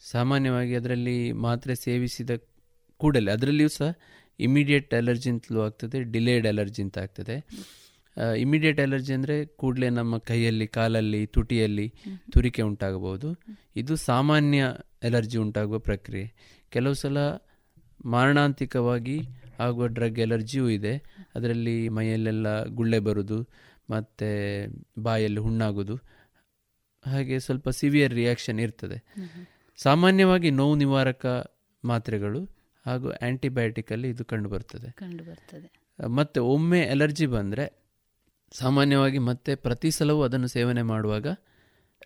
ಸಾಮಾನ್ಯವಾಗಿ ಅದರಲ್ಲಿ ಮಾತ್ರೆ ಸೇವಿಸಿದ ಕೂಡಲೇ ಅದರಲ್ಲಿಯೂ ಸಹ ಇಮಿಡಿಯೇಟ್ ಅಲರ್ಜಿ ಅಂತಲೂ ಆಗ್ತದೆ ಡಿಲೇಡ್ ಅಲರ್ಜಿ ಅಂತ ಆಗ್ತದೆ. ಇಮಿಡಿಯೇಟ್ ಅಲರ್ಜಿ ಅಂದರೆ ಕೂಡಲೇ ನಮ್ಮ ಕೈಯಲ್ಲಿ ಕಾಲಲ್ಲಿ ತುಟಿಯಲ್ಲಿ ತುರಿಕೆ ಉಂಟಾಗಬಹುದು. ಇದು ಸಾಮಾನ್ಯ ಎಲರ್ಜಿ ಉಂಟಾಗುವ ಪ್ರಕ್ರಿಯೆ. ಕೆಲವು ಸಲ ಮಾರಣಾಂತಿಕವಾಗಿ ಆಗುವ ಡ್ರಗ್ ಎಲರ್ಜಿಯೂ ಇದೆ. ಅದರಲ್ಲಿ ಮೈಯಲ್ಲೆಲ್ಲ ಗುಳ್ಳೆ ಬರೋದು ಮತ್ತು ಬಾಯಲ್ಲಿ ಹುಣ್ಣಾಗೋದು. ಹಾಗೆ ಸ್ವಲ್ಪ ಸಿವಿಯರ್ ರಿಯಾಕ್ಷನ್ ಇರ್ತದೆ. ಸಾಮಾನ್ಯವಾಗಿ ನೋವು ನಿವಾರಕ ಮಾತ್ರೆಗಳು ಹಾಗೂ ಆ್ಯಂಟಿಬಯೋಟಿಕಲ್ಲಿ ಇದು ಕಂಡುಬರ್ತದೆ. ಕಂಡುಬರ್ತದೆ. ಮತ್ತು ಒಮ್ಮೆ ಅಲರ್ಜಿ ಬಂದರೆ ಸಾಮಾನ್ಯವಾಗಿ ಮತ್ತೆ ಪ್ರತಿ ಸಲವೂ ಅದನ್ನು ಸೇವನೆ ಮಾಡುವಾಗ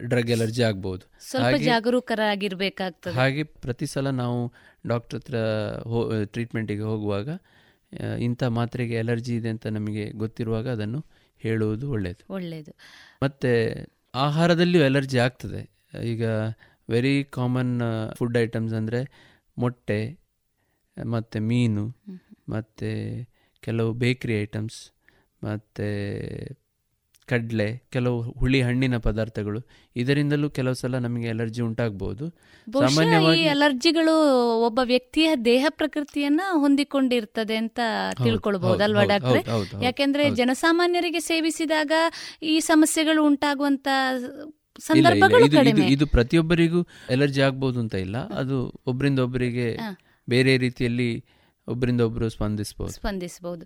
ಡ್ರಗ್ ಎಲರ್ಜಿ ಆಗ್ಬೋದು. ಸ್ವಲ್ಪ ಜಾಗರೂಕರಾಗಿರ್ಬೇಕಾಗ್ತದೆ. ಹಾಗೆ ಪ್ರತಿ ಸಲ ನಾವು ಡಾಕ್ಟರ್ ಹತ್ರ ಹೋ ಟ್ರೀಟ್ಮೆಂಟಿಗೆ ಹೋಗುವಾಗ ಇಂಥ ಮಾತ್ರೆಗೆ ಅಲರ್ಜಿ ಇದೆ ಅಂತ ನಮಗೆ ಗೊತ್ತಿರುವಾಗ ಅದನ್ನು ಹೇಳುವುದು ಒಳ್ಳೆಯದು ಒಳ್ಳೆಯದು ಮತ್ತು ಆಹಾರದಲ್ಲಿಯೂ ಅಲರ್ಜಿ ಆಗ್ತದೆ. ಈಗ ವೆರಿ ಕಾಮನ್ ಫುಡ್ ಐಟಮ್ಸ್ ಅಂದರೆ ಮೊಟ್ಟೆ ಮತ್ತು ಮೀನು ಮತ್ತು ಕೆಲವು ಬೇಕ್ರಿ ಐಟಮ್ಸ್ ಮತ್ತು ಕಡಲೆ ಕೆಲವು ಹುಳಿ ಹಣ್ಣಿನ ಪದಾರ್ಥಗಳು. ಇದರಿಂದಲೂ ಕೆಲವು ಸಲ ನಮಗೆ ಅಲರ್ಜಿ ಉಂಟಾಗಬಹುದು ಸಾಮಾನ್ಯವಾಗಿ ಅಲರ್ಜಿಗಳು ಒಬ್ಬ ವ್ಯಕ್ತಿಯ ದೇಹ ಪ್ರಕೃತಿಯನ್ನ ಹೊಂದಿಕೊಂಡಿರ್ತದೆ ಅಂತ ತಿಳ್ಕೊಳ್ಬಹುದು ಅಲ್ವಾ ಡಾಕ್ಟರ್? ಯಾಕೆಂದ್ರೆ ಜನಸಾಮಾನ್ಯರಿಗೆ ಸೇವಿಸಿದಾಗ ಈ ಸಮಸ್ಯೆಗಳು ಉಂಟಾಗುವಂತ ಸಂದರ್ಭಗಳು ಕಡಿಮೆ. ಇದು ಪ್ರತಿಯೊಬ್ಬರಿಗೂ ಅಲರ್ಜಿ ಆಗ್ಬೋದು ಅಂತ ಇಲ್ಲ. ಅದು ಒಬ್ಬರಿಂದ ಒಬ್ಬರಿಗೆ ಬೇರೆ ರೀತಿಯಲ್ಲಿ ಒಬ್ಬರಿಂದ ಒಬ್ಬರು ಸ್ಪಂದಿಸಬಹುದು ಸ್ಪಂದಿಸಬಹುದು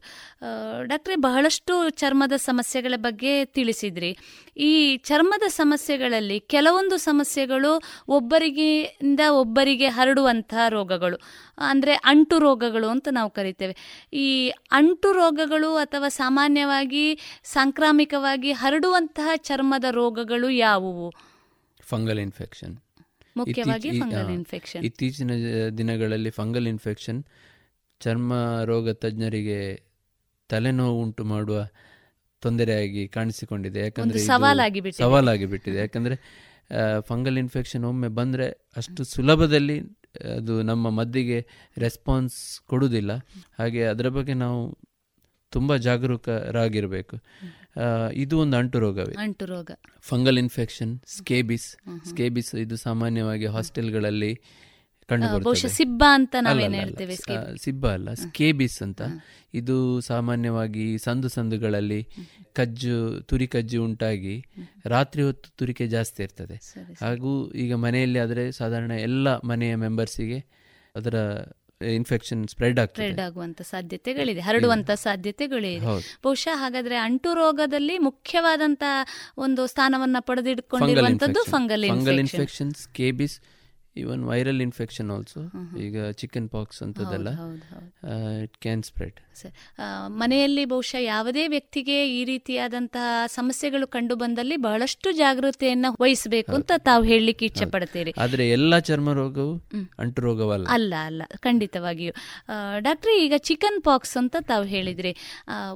ಡಾಕ್ಟ್ರೆ ಬಹಳಷ್ಟು ಚರ್ಮದ ಸಮಸ್ಯೆಗಳ ಬಗ್ಗೆ ತಿಳಿಸಿದ್ರಿ. ಈ ಚರ್ಮದ ಸಮಸ್ಯೆಗಳಲ್ಲಿ ಕೆಲವೊಂದು ಸಮಸ್ಯೆಗಳು ಒಬ್ಬರಿಗಿಂದ ಒಬ್ಬರಿಗೆ ಹರಡುವಂತಹ ರೋಗಗಳು ಅಂದರೆ ಅಂಟು ರೋಗಗಳು ಅಂತ ನಾವು ಕರಿತೇವೆ. ಈ ಅಂಟು ರೋಗಗಳು ಅಥವಾ ಸಾಮಾನ್ಯವಾಗಿ ಸಾಂಕ್ರಾಮಿಕವಾಗಿ ಹರಡುವಂತಹ ಚರ್ಮದ ರೋಗಗಳು ಯಾವುವು? Fungal infection. ಮುಖ್ಯವಾಗಿ ಫಂಗಲ್ ಇನ್ಫೆಕ್ಷನ್. ಇತ್ತೀಚಿನ ದಿನಗಳಲ್ಲಿ ಫಂಗಲ್ ಇನ್ಫೆಕ್ಷನ್ ಚರ್ಮ ರೋಗ ತಜ್ಞರಿಗೆ ತಲೆನೋವು ಉಂಟು ಮಾಡುವ ತೊಂದರೆಯಾಗಿ ಕಾಣಿಸಿಕೊಂಡಿದೆ. ಯಾಕಂದ್ರೆ ಸವಾಲಾಗಿ ಬಿಟ್ಟಿದೆ. ಯಾಕಂದ್ರೆ ಫಂಗಲ್ ಇನ್ಫೆಕ್ಷನ್ ಒಮ್ಮೆ ಬಂದರೆ ಅಷ್ಟು ಸುಲಭದಲ್ಲಿ ಅದು ನಮ್ಮ ಮದ್ದಿಗೆ ರೆಸ್ಪಾನ್ಸ್ ಕೊಡುವುದಿಲ್ಲ. ಹಾಗೆ ಅದರ ಬಗ್ಗೆ ನಾವು ತುಂಬ ಜಾಗರೂಕರಾಗಿರಬೇಕು. ಇದು ಒಂದು ಅಂಟು ರೋಗವೇ ಅಂಟು ರೋಗ ಫಂಗಲ್ ಇನ್ಫೆಕ್ಷನ್ ಸ್ಕೇಬಿಸ್. ಸ್ಕೇಬಿಸ್ ಇದು ಸಾಮಾನ್ಯವಾಗಿ ಹಾಸ್ಟೆಲ್ಗಳಲ್ಲಿ ಕಂಡು ಸಿಬ್ಬ ಅಂತ ನಾವೇನು ಹೇಳ್ತೇವೆ? ಸಿಬ್ಬ ಅಲ್ಲ ಸ್ಕೇಬಿಸ್ ಅಂತ. ಇದು ಸಾಮಾನ್ಯವಾಗಿ ಸಂದು ಸಂದುಗಳಲ್ಲಿ ಕಜ್ಜು ತುರಿ ಕಜ್ಜು ಉಂಟಾಗಿ ರಾತ್ರಿ ಹೊತ್ತು ತುರಿಕೆ ಜಾಸ್ತಿ ಇರ್ತದೆ. ಹಾಗೂ ಈಗ ಮನೆಯಲ್ಲಿ ಆದರೆ ಸಾಧಾರಣ ಎಲ್ಲ ಮನೆಯ ಮೆಂಬರ್ಸಿಗೆ ಅದರ ಇನ್ಫೆಕ್ಷನ್ ಸ್ಪ್ರೆಡ್ ಸ್ಪ್ರೆಡ್ ಆಗುವಂತ ಸಾಧ್ಯತೆಗಳಿದೆ ಹರಡುವಂತ ಸಾಧ್ಯತೆಗಳಿದೆ. ಬಹುಶಃ ಹಾಗಾದ್ರೆ ಅಂಟು ರೋಗದಲ್ಲಿ ಮುಖ್ಯವಾದಂತ ಒಂದು ಸ್ಥಾನವನ್ನ ಪಡೆದಿಟ್ಕೊಂಡಿರುವಂತದ್ದು fungal fungal infection scabies even viral infection also ಈಗ ಚಿಕನ್ ಪಾಕ್ಸ್ ಅಂತದೆಲ್ಲ ಇಟ್ ಕ್ಯಾನ್ ಸ್ಪ್ರೆಡ್ ಮನೆಯಲ್ಲಿ ಬಹುಶಃ ಯಾವುದೇ ವ್ಯಕ್ತಿಗೆ ಈ ರೀತಿಯಾದಂತಹ ಸಮಸ್ಯೆಗಳು ಕಂಡು ಬಂದಲ್ಲಿ ಬಹಳಷ್ಟು ಜಾಗೃತೆಯನ್ನ ವಹಿಸಬೇಕು ಅಂತ ತಾವು ಹೇಳಲಿಕ್ಕೆ ಇಚ್ಛೆ ಪಡ್ತೀರಿ ಆದ್ರೆ ಎಲ್ಲಾ ಚರ್ಮ ರೋಗವು ಅಂಟು ರೋಗವಲ್ಲ. ಅಲ್ಲ ಅಲ್ಲ ಖಂಡಿತವಾಗಿಯೂ. ಡಾಕ್ಟ್ರಿ ಈಗ ಚಿಕನ್ ಪಾಕ್ಸ್ ಅಂತ ತಾವು ಹೇಳಿದ್ರಿ.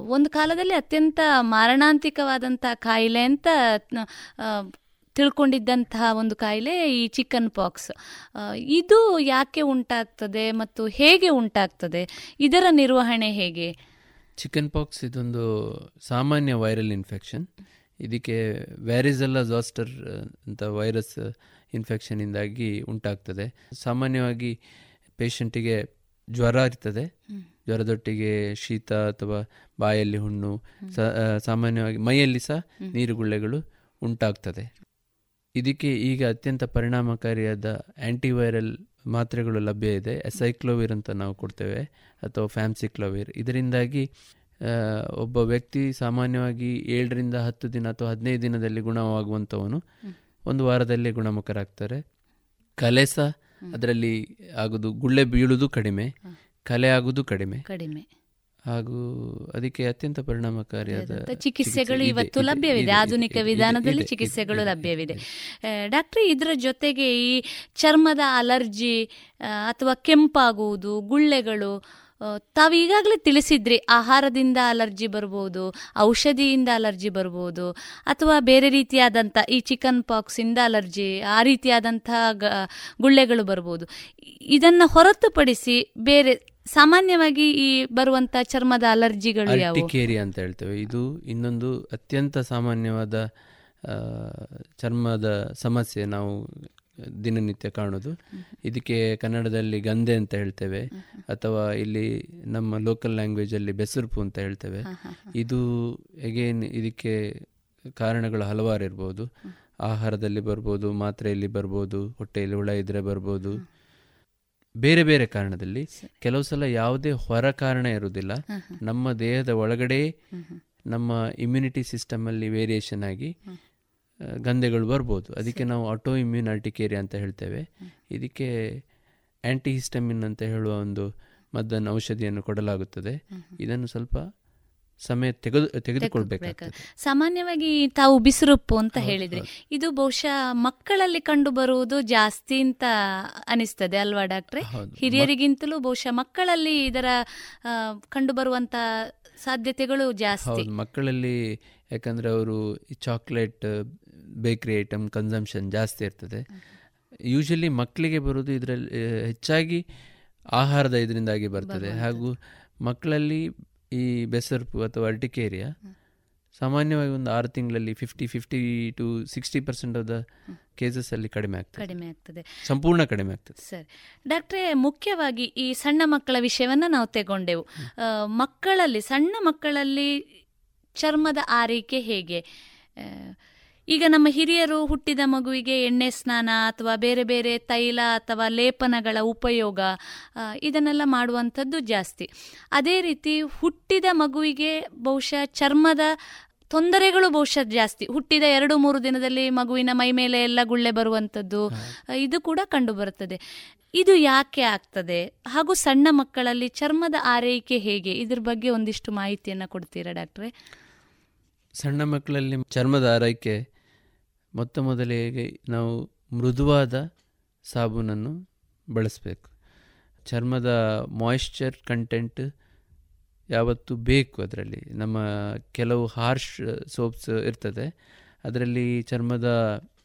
ಒಂದು ಕಾಲದಲ್ಲಿ ಅತ್ಯಂತ ಮಾರಣಾಂತಿಕವಾದಂತಹ ಕಾಯಿಲೆ ಅಂತ ತಿಳ್ಕೊಂಡಿದ್ದಂತಹ ಒಂದು ಕಾಯಿಲೆ ಈ ಚಿಕನ್ ಪಾಕ್ಸ್ ಇದು ಯಾಕೆ ಉಂಟಾಗ್ತದೆ ಮತ್ತು ಹೇಗೆ ಉಂಟಾಗ್ತದೆ? ಇದರ ನಿರ್ವಹಣೆ ಹೇಗೆ? ಚಿಕನ್ ಪಾಕ್ಸ್ ಇದೊಂದು ಸಾಮಾನ್ಯ ವೈರಲ್ ಇನ್ಫೆಕ್ಷನ್ ಇದಕ್ಕೆ ವ್ಯಾರಿಸೆಲ್ಲ ಜಾಸ್ಟರ್ ಅಂತ ವೈರಸ್ ಇನ್ಫೆಕ್ಷನಿಂದಾಗಿ ಉಂಟಾಗ್ತದೆ. ಸಾಮಾನ್ಯವಾಗಿ ಪೇಷಂಟಿಗೆ ಜ್ವರ ಇರ್ತದೆ. ಜ್ವರದೊಟ್ಟಿಗೆ ಶೀತ ಅಥವಾ ಬಾಯಲ್ಲಿ ಹುಣ್ಣು ಸಾಮಾನ್ಯವಾಗಿ ಮೈಯಲ್ಲಿ ಸಹ ನೀರುಗುಳ್ಳೆಗಳು ಉಂಟಾಗ್ತದೆ. ಇದಕ್ಕೆ ಈಗ ಅತ್ಯಂತ ಪರಿಣಾಮಕಾರಿಯಾದ ಆ್ಯಂಟಿವೈರಲ್ ಮಾತ್ರೆಗಳು ಲಭ್ಯ ಇದೆ. ಎಸೈಕ್ಲೋವಿರ್ ಅಂತ ನಾವು ಕೊಡ್ತೇವೆ ಅಥವಾ ಫ್ಯಾಮ್ಸಿಕ್ಲೋವಿರ್ ಇದರಿಂದಾಗಿ ಒಬ್ಬ ವ್ಯಕ್ತಿ ಸಾಮಾನ್ಯವಾಗಿ ಏಳರಿಂದ ಹತ್ತು ದಿನ ಅಥವಾ ಹದಿನೈದು ದಿನದಲ್ಲಿ ಗುಣವಾಗುವಂಥವನು ಒಂದು ವಾರದಲ್ಲಿ ಗುಣಮುಖರಾಗ್ತಾರೆ. ಕಲೆ ಸಹ ಅದರಲ್ಲಿ ಆಗೋದು ಗುಳ್ಳೆ ಬೀಳುವುದು ಕಡಿಮೆ ಕಲೆ ಆಗುವುದು ಕಡಿಮೆ. ಕಡಿಮೆ. ಹಾಗೂ ಅದಕ್ಕೆ ಅತ್ಯಂತ ಪರಿಣಾಮಕಾರಿಯಾದ ಚಿಕಿತ್ಸೆಗಳು ಇವತ್ತು ಲಭ್ಯವಿದೆ. ಆಧುನಿಕ ವಿಧಾನದಲ್ಲಿ ಚಿಕಿತ್ಸೆಗಳು ಲಭ್ಯವಿದೆ. ಡಾಕ್ಟ್ರಿ ಇದರ ಜೊತೆಗೆ ಈ ಚರ್ಮದ ಅಲರ್ಜಿ ಅಥವಾ ಕೆಂಪಾಗುವುದು ಗುಳ್ಳೆಗಳು ತಾವು ಈಗಾಗಲೇ ತಿಳಿಸಿದ್ರಿ ಆಹಾರದಿಂದ ಅಲರ್ಜಿ ಬರ್ಬೋದು ಔಷಧಿಯಿಂದ ಅಲರ್ಜಿ ಬರ್ಬೋದು ಅಥವಾ ಬೇರೆ ರೀತಿಯಾದಂಥ ಈ ಚಿಕನ್ ಪಾಕ್ಸಿಂದ ಅಲರ್ಜಿ ಆ ರೀತಿಯಾದಂಥ ಗುಳ್ಳೆಗಳು ಬರ್ಬೋದು. ಇದನ್ನು ಹೊರತುಪಡಿಸಿ ಬೇರೆ ಸಾಮಾನ್ಯವಾಗಿ ಈ ಬರುವಂತ ಚರ್ಮದ ಅಲರ್ಜಿಗಳು ಅರ್ಟಿಕೇರಿಯಾ ಅಂತ ಹೇಳ್ತೇವೆ. ಇದು ಇನ್ನೊಂದು ಅತ್ಯಂತ ಸಾಮಾನ್ಯವಾದ ಚರ್ಮದ ಸಮಸ್ಯೆ ನಾವು ದಿನನಿತ್ಯ ಕಾಣೋದು. ಇದಕ್ಕೆ ಕನ್ನಡದಲ್ಲಿ ಗಂಧೆ ಅಂತ ಹೇಳ್ತೇವೆ. ಅಥವಾ ಇಲ್ಲಿ ನಮ್ಮ ಲೋಕಲ್ ಲ್ಯಾಂಗ್ವೇಜಲ್ಲಿ ಬೆಸರುಪು ಅಂತ ಹೇಳ್ತೇವೆ. ಇದು ಎಗೇನ್ ಇದಕ್ಕೆ ಕಾರಣಗಳು ಹಲವಾರು ಇರ್ಬೋದು. ಆಹಾರದಲ್ಲಿ ಬರ್ಬೋದು ಮಾತ್ರೆಯಲ್ಲಿ ಬರ್ಬೋದು ಹೊಟ್ಟೆಯಲ್ಲಿ ಹುಳ ಇದ್ರೆ ಬರ್ಬೋದು. ಬೇರೆ ಬೇರೆ ಕಾರಣದಲ್ಲಿ ಕೆಲವು ಸಲ ಯಾವುದೇ ಹೊರ ಕಾರಣ ಇರುವುದಿಲ್ಲ. ನಮ್ಮ ದೇಹದ ಒಳಗಡೆ ನಮ್ಮ ಇಮ್ಯುನಿಟಿ ಸಿಸ್ಟಮ್ ಅಲ್ಲಿ ವೇರಿಯೇಷನ್ ಆಗಿ ಗಂಧೆಗಳು ಬರ್ಬೋದು. ಅದಕ್ಕೆ ನಾವು ಆಟೋ ಇಮ್ಯೂನ್ ಕೇರಿ ಅಂತ ಹೇಳ್ತೇವೆ. ಇದಕ್ಕೆ ಆಂಟಿಹಿಸ್ಟಮಿನ್ ಅಂತ ಹೇಳುವ ಒಂದು ಮದ್ದನ್ನು ಔಷಧಿಯನ್ನು ಕೊಡಲಾಗುತ್ತದೆ. ಇದನ್ನು ಸ್ವಲ್ಪ ಸಮಯ ತೆಗೆದು ತೆಗೆದುಕೊಳ್ಬೇಕು ಸಾಮಾನ್ಯವಾಗಿ ತಾವು ಬಿಸಿರುಪ್ಪು ಅಂತ ಹೇಳಿದ್ರಿ. ಇದು ಬಹುಶಃ ಮಕ್ಕಳಲ್ಲಿ ಕಂಡು ಬರುವುದು ಜಾಸ್ತಿ ಅಂತ ಅನಿಸ್ತದೆ ಅಲ್ವಾ ಡಾಕ್ಟ್ರೆ? ಹಿರಿಯರಿಗಿಂತಲೂ ಬಹುಶಃ ಮಕ್ಕಳಲ್ಲಿ ಇದರ ಕಂಡು ಬರುವಂತ ಸಾಧ್ಯತೆಗಳು ಜಾಸ್ತಿ. ಮಕ್ಕಳಲ್ಲಿ ಯಾಕಂದ್ರೆ ಅವರು ಚಾಕ್ಲೇಟ್ ಬೇಕರಿ ಐಟಮ್ ಕನ್ಸಂಪ್ಷನ್ ಜಾಸ್ತಿ ಇರ್ತದೆ. ಯೂಶಲಿ ಮಕ್ಕಳಿಗೆ ಬರೋದು ಇದರಲ್ಲಿ ಹೆಚ್ಚಾಗಿ ಆಹಾರದ ಇದರಿಂದಾಗಿ ಬರ್ತದೆ. ಹಾಗೂ ಮಕ್ಕಳಲ್ಲಿ ಈ ಬೆಸರ್ಪು ಅಥವಾ ಅರ್ಟಿಕೇರಿಯಾ ಸಾಮಾನ್ಯವಾಗಿ ಒಂದು ಆರು ತಿಂಗಳಲ್ಲಿ fifty fifty to sixty percent of the cases ಅಲ್ಲಿ ಕಡಿಮೆ ಆಗ್ತದೆ. ಕಡಿಮೆ ಆಗ್ತದೆ. ಸಂಪೂರ್ಣ ಕಡಿಮೆ ಆಗ್ತದೆ. ಸರಿ. ಡಾಕ್ಟ್ರೆ ಮುಖ್ಯವಾಗಿ ಈ ಸಣ್ಣ ಮಕ್ಕಳ ವಿಷಯವನ್ನು ನಾವು ತಗೊಂಡೆವು. ಮಕ್ಕಳಲ್ಲಿ ಸಣ್ಣ ಮಕ್ಕಳಲ್ಲಿ ಚರ್ಮದ ಆರೈಕೆ ಹೇಗೆ? ಈಗ ನಮ್ಮ ಹಿರಿಯರು ಹುಟ್ಟಿದ ಮಗುವಿಗೆ ಎಣ್ಣೆ ಸ್ನಾನ ಅಥವಾ ಬೇರೆ ಬೇರೆ ತೈಲ ಅಥವಾ ಲೇಪನಗಳ ಉಪಯೋಗ ಇದನ್ನೆಲ್ಲ ಮಾಡುವಂಥದ್ದು ಜಾಸ್ತಿ. ಅದೇ ರೀತಿ ಹುಟ್ಟಿದ ಮಗುವಿಗೆ ಬಹುಶಃ ಚರ್ಮದ ತೊಂದರೆಗಳು ಬಹುಶಃ ಜಾಸ್ತಿ. ಹುಟ್ಟಿದ ಎರಡು ಮೂರು ದಿನದಲ್ಲಿ ಮಗುವಿನ ಮೈ ಮೇಲೆ ಎಲ್ಲ ಗುಳ್ಳೆ ಬರುವಂಥದ್ದು ಇದು ಕೂಡ ಕಂಡು ಬರುತ್ತದೆ. ಇದು ಯಾಕೆ ಆಗ್ತದೆ? ಹಾಗೂ ಸಣ್ಣ ಮಕ್ಕಳಲ್ಲಿ ಚರ್ಮದ ಆರೈಕೆ ಹೇಗೆ? ಇದ್ರ ಬಗ್ಗೆ ಒಂದಿಷ್ಟು ಮಾಹಿತಿಯನ್ನು ಕೊಡ್ತೀರಾ ಡಾಕ್ಟ್ರೆ? ಸಣ್ಣ ಮಕ್ಕಳಲ್ಲಿ ಚರ್ಮದ ಆರೈಕೆ ಮೊತ್ತ ಮೊದಲಿಗೆ ನಾವು ಮೃದುವಾದ ಸಾಬೂನನ್ನು ಬಳಸಬೇಕು. ಚರ್ಮದ ಮಾಯಿಶ್ಚರ್ ಕಂಟೆಂಟ್ ಯಾವತ್ತು ಬೇಕು ಅದರಲ್ಲಿ. ನಮ್ಮ ಕೆಲವು ಹಾರ್ಶ್ ಸೋಪ್ಸ್ ಇರ್ತದೆ. ಅದರಲ್ಲಿ ಚರ್ಮದ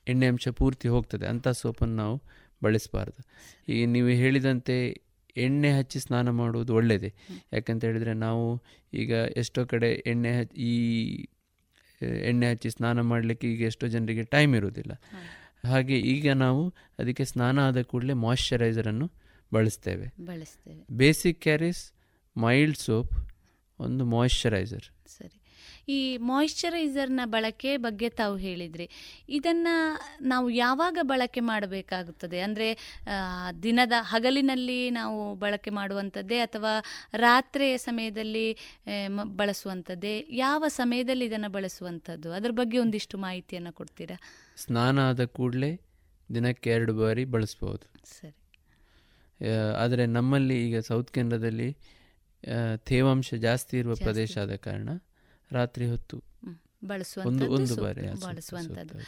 ಎಣ್ಣೆ ಅಂಶ ಪೂರ್ತಿ ಹೋಗ್ತದೆ. ಅಂಥ ಸೋಪನ್ನು ನಾವು ಬಳಸಬಾರ್ದು. ಈಗ ನೀವು ಹೇಳಿದಂತೆ ಎಣ್ಣೆ ಹಚ್ಚಿ ಸ್ನಾನ ಮಾಡುವುದು ಒಳ್ಳೆಯದೇ ಯಾಕಂತ ಹೇಳಿದರೆ ನಾವು ಈಗ ಎಷ್ಟೋ ಕಡೆ ಎಣ್ಣೆ ಹಚ್ಚಿ ಈ ಎಣ್ಣೆ ಹಚ್ಚಿ ಸ್ನಾನ ಮಾಡಲಿಕ್ಕೆ ಈಗ ಎಷ್ಟೋ ಜನರಿಗೆ ಟೈಮ್ ಇರುವುದಿಲ್ಲ. ಹಾಗೆ ಈಗ ನಾವು ಅದಕ್ಕೆ ಸ್ನಾನ ಆದ ಕೂಡಲೇ ಮಾಯಶ್ಚರೈಸರನ್ನು ಬಳಸ್ತೇವೆ. ಬಳಸ್ತೇವೆ. Basic care is mild soap ಒಂದು ಮಾಯಶ್ಚರೈಸರ್ ಸರಿ. ಈ ಮಾಯಿಶ್ಚರೈಸರ್ನ ಬಳಕೆ ಬಗ್ಗೆ ತಾವು ಹೇಳಿದ್ರಿ. ಇದನ್ನ ನಾವು ಯಾವಾಗ ಬಳಕೆ ಮಾಡಬೇಕಾಗುತ್ತದೆ? ಅಂದರೆ ದಿನದ ಹಗಲಿನಲ್ಲಿ ನಾವು ಬಳಕೆ ಮಾಡುವಂಥದ್ದೇ ಅಥವಾ ರಾತ್ರಿಯ ಸಮಯದಲ್ಲಿ ಬಳಸುವಂಥದ್ದೇ? ಯಾವ ಸಮಯದಲ್ಲಿ ಇದನ್ನು ಬಳಸುವಂಥದ್ದು? ಅದ್ರ ಬಗ್ಗೆ ಒಂದಿಷ್ಟು ಮಾಹಿತಿಯನ್ನು ಕೊಡ್ತೀರಾ? ಸ್ನಾನ ಆದ ಕೂಡಲೇ ದಿನಕ್ಕೆ ಎರಡು ಬಾರಿ ಬಳಸ್ಬೋದು. ಸರಿ. ಆದರೆ ನಮ್ಮಲ್ಲಿ ಈಗ ಸೌತ್ ಕೇಂದ್ರದಲ್ಲಿ ತೇವಾಂಶ ಜಾಸ್ತಿ ಇರುವ ಪ್ರದೇಶ ಆದ ಕಾರಣ ರಾತ್ರಿ ಹೊತ್ತು. ಬಳಸುವಂಥದ್ದು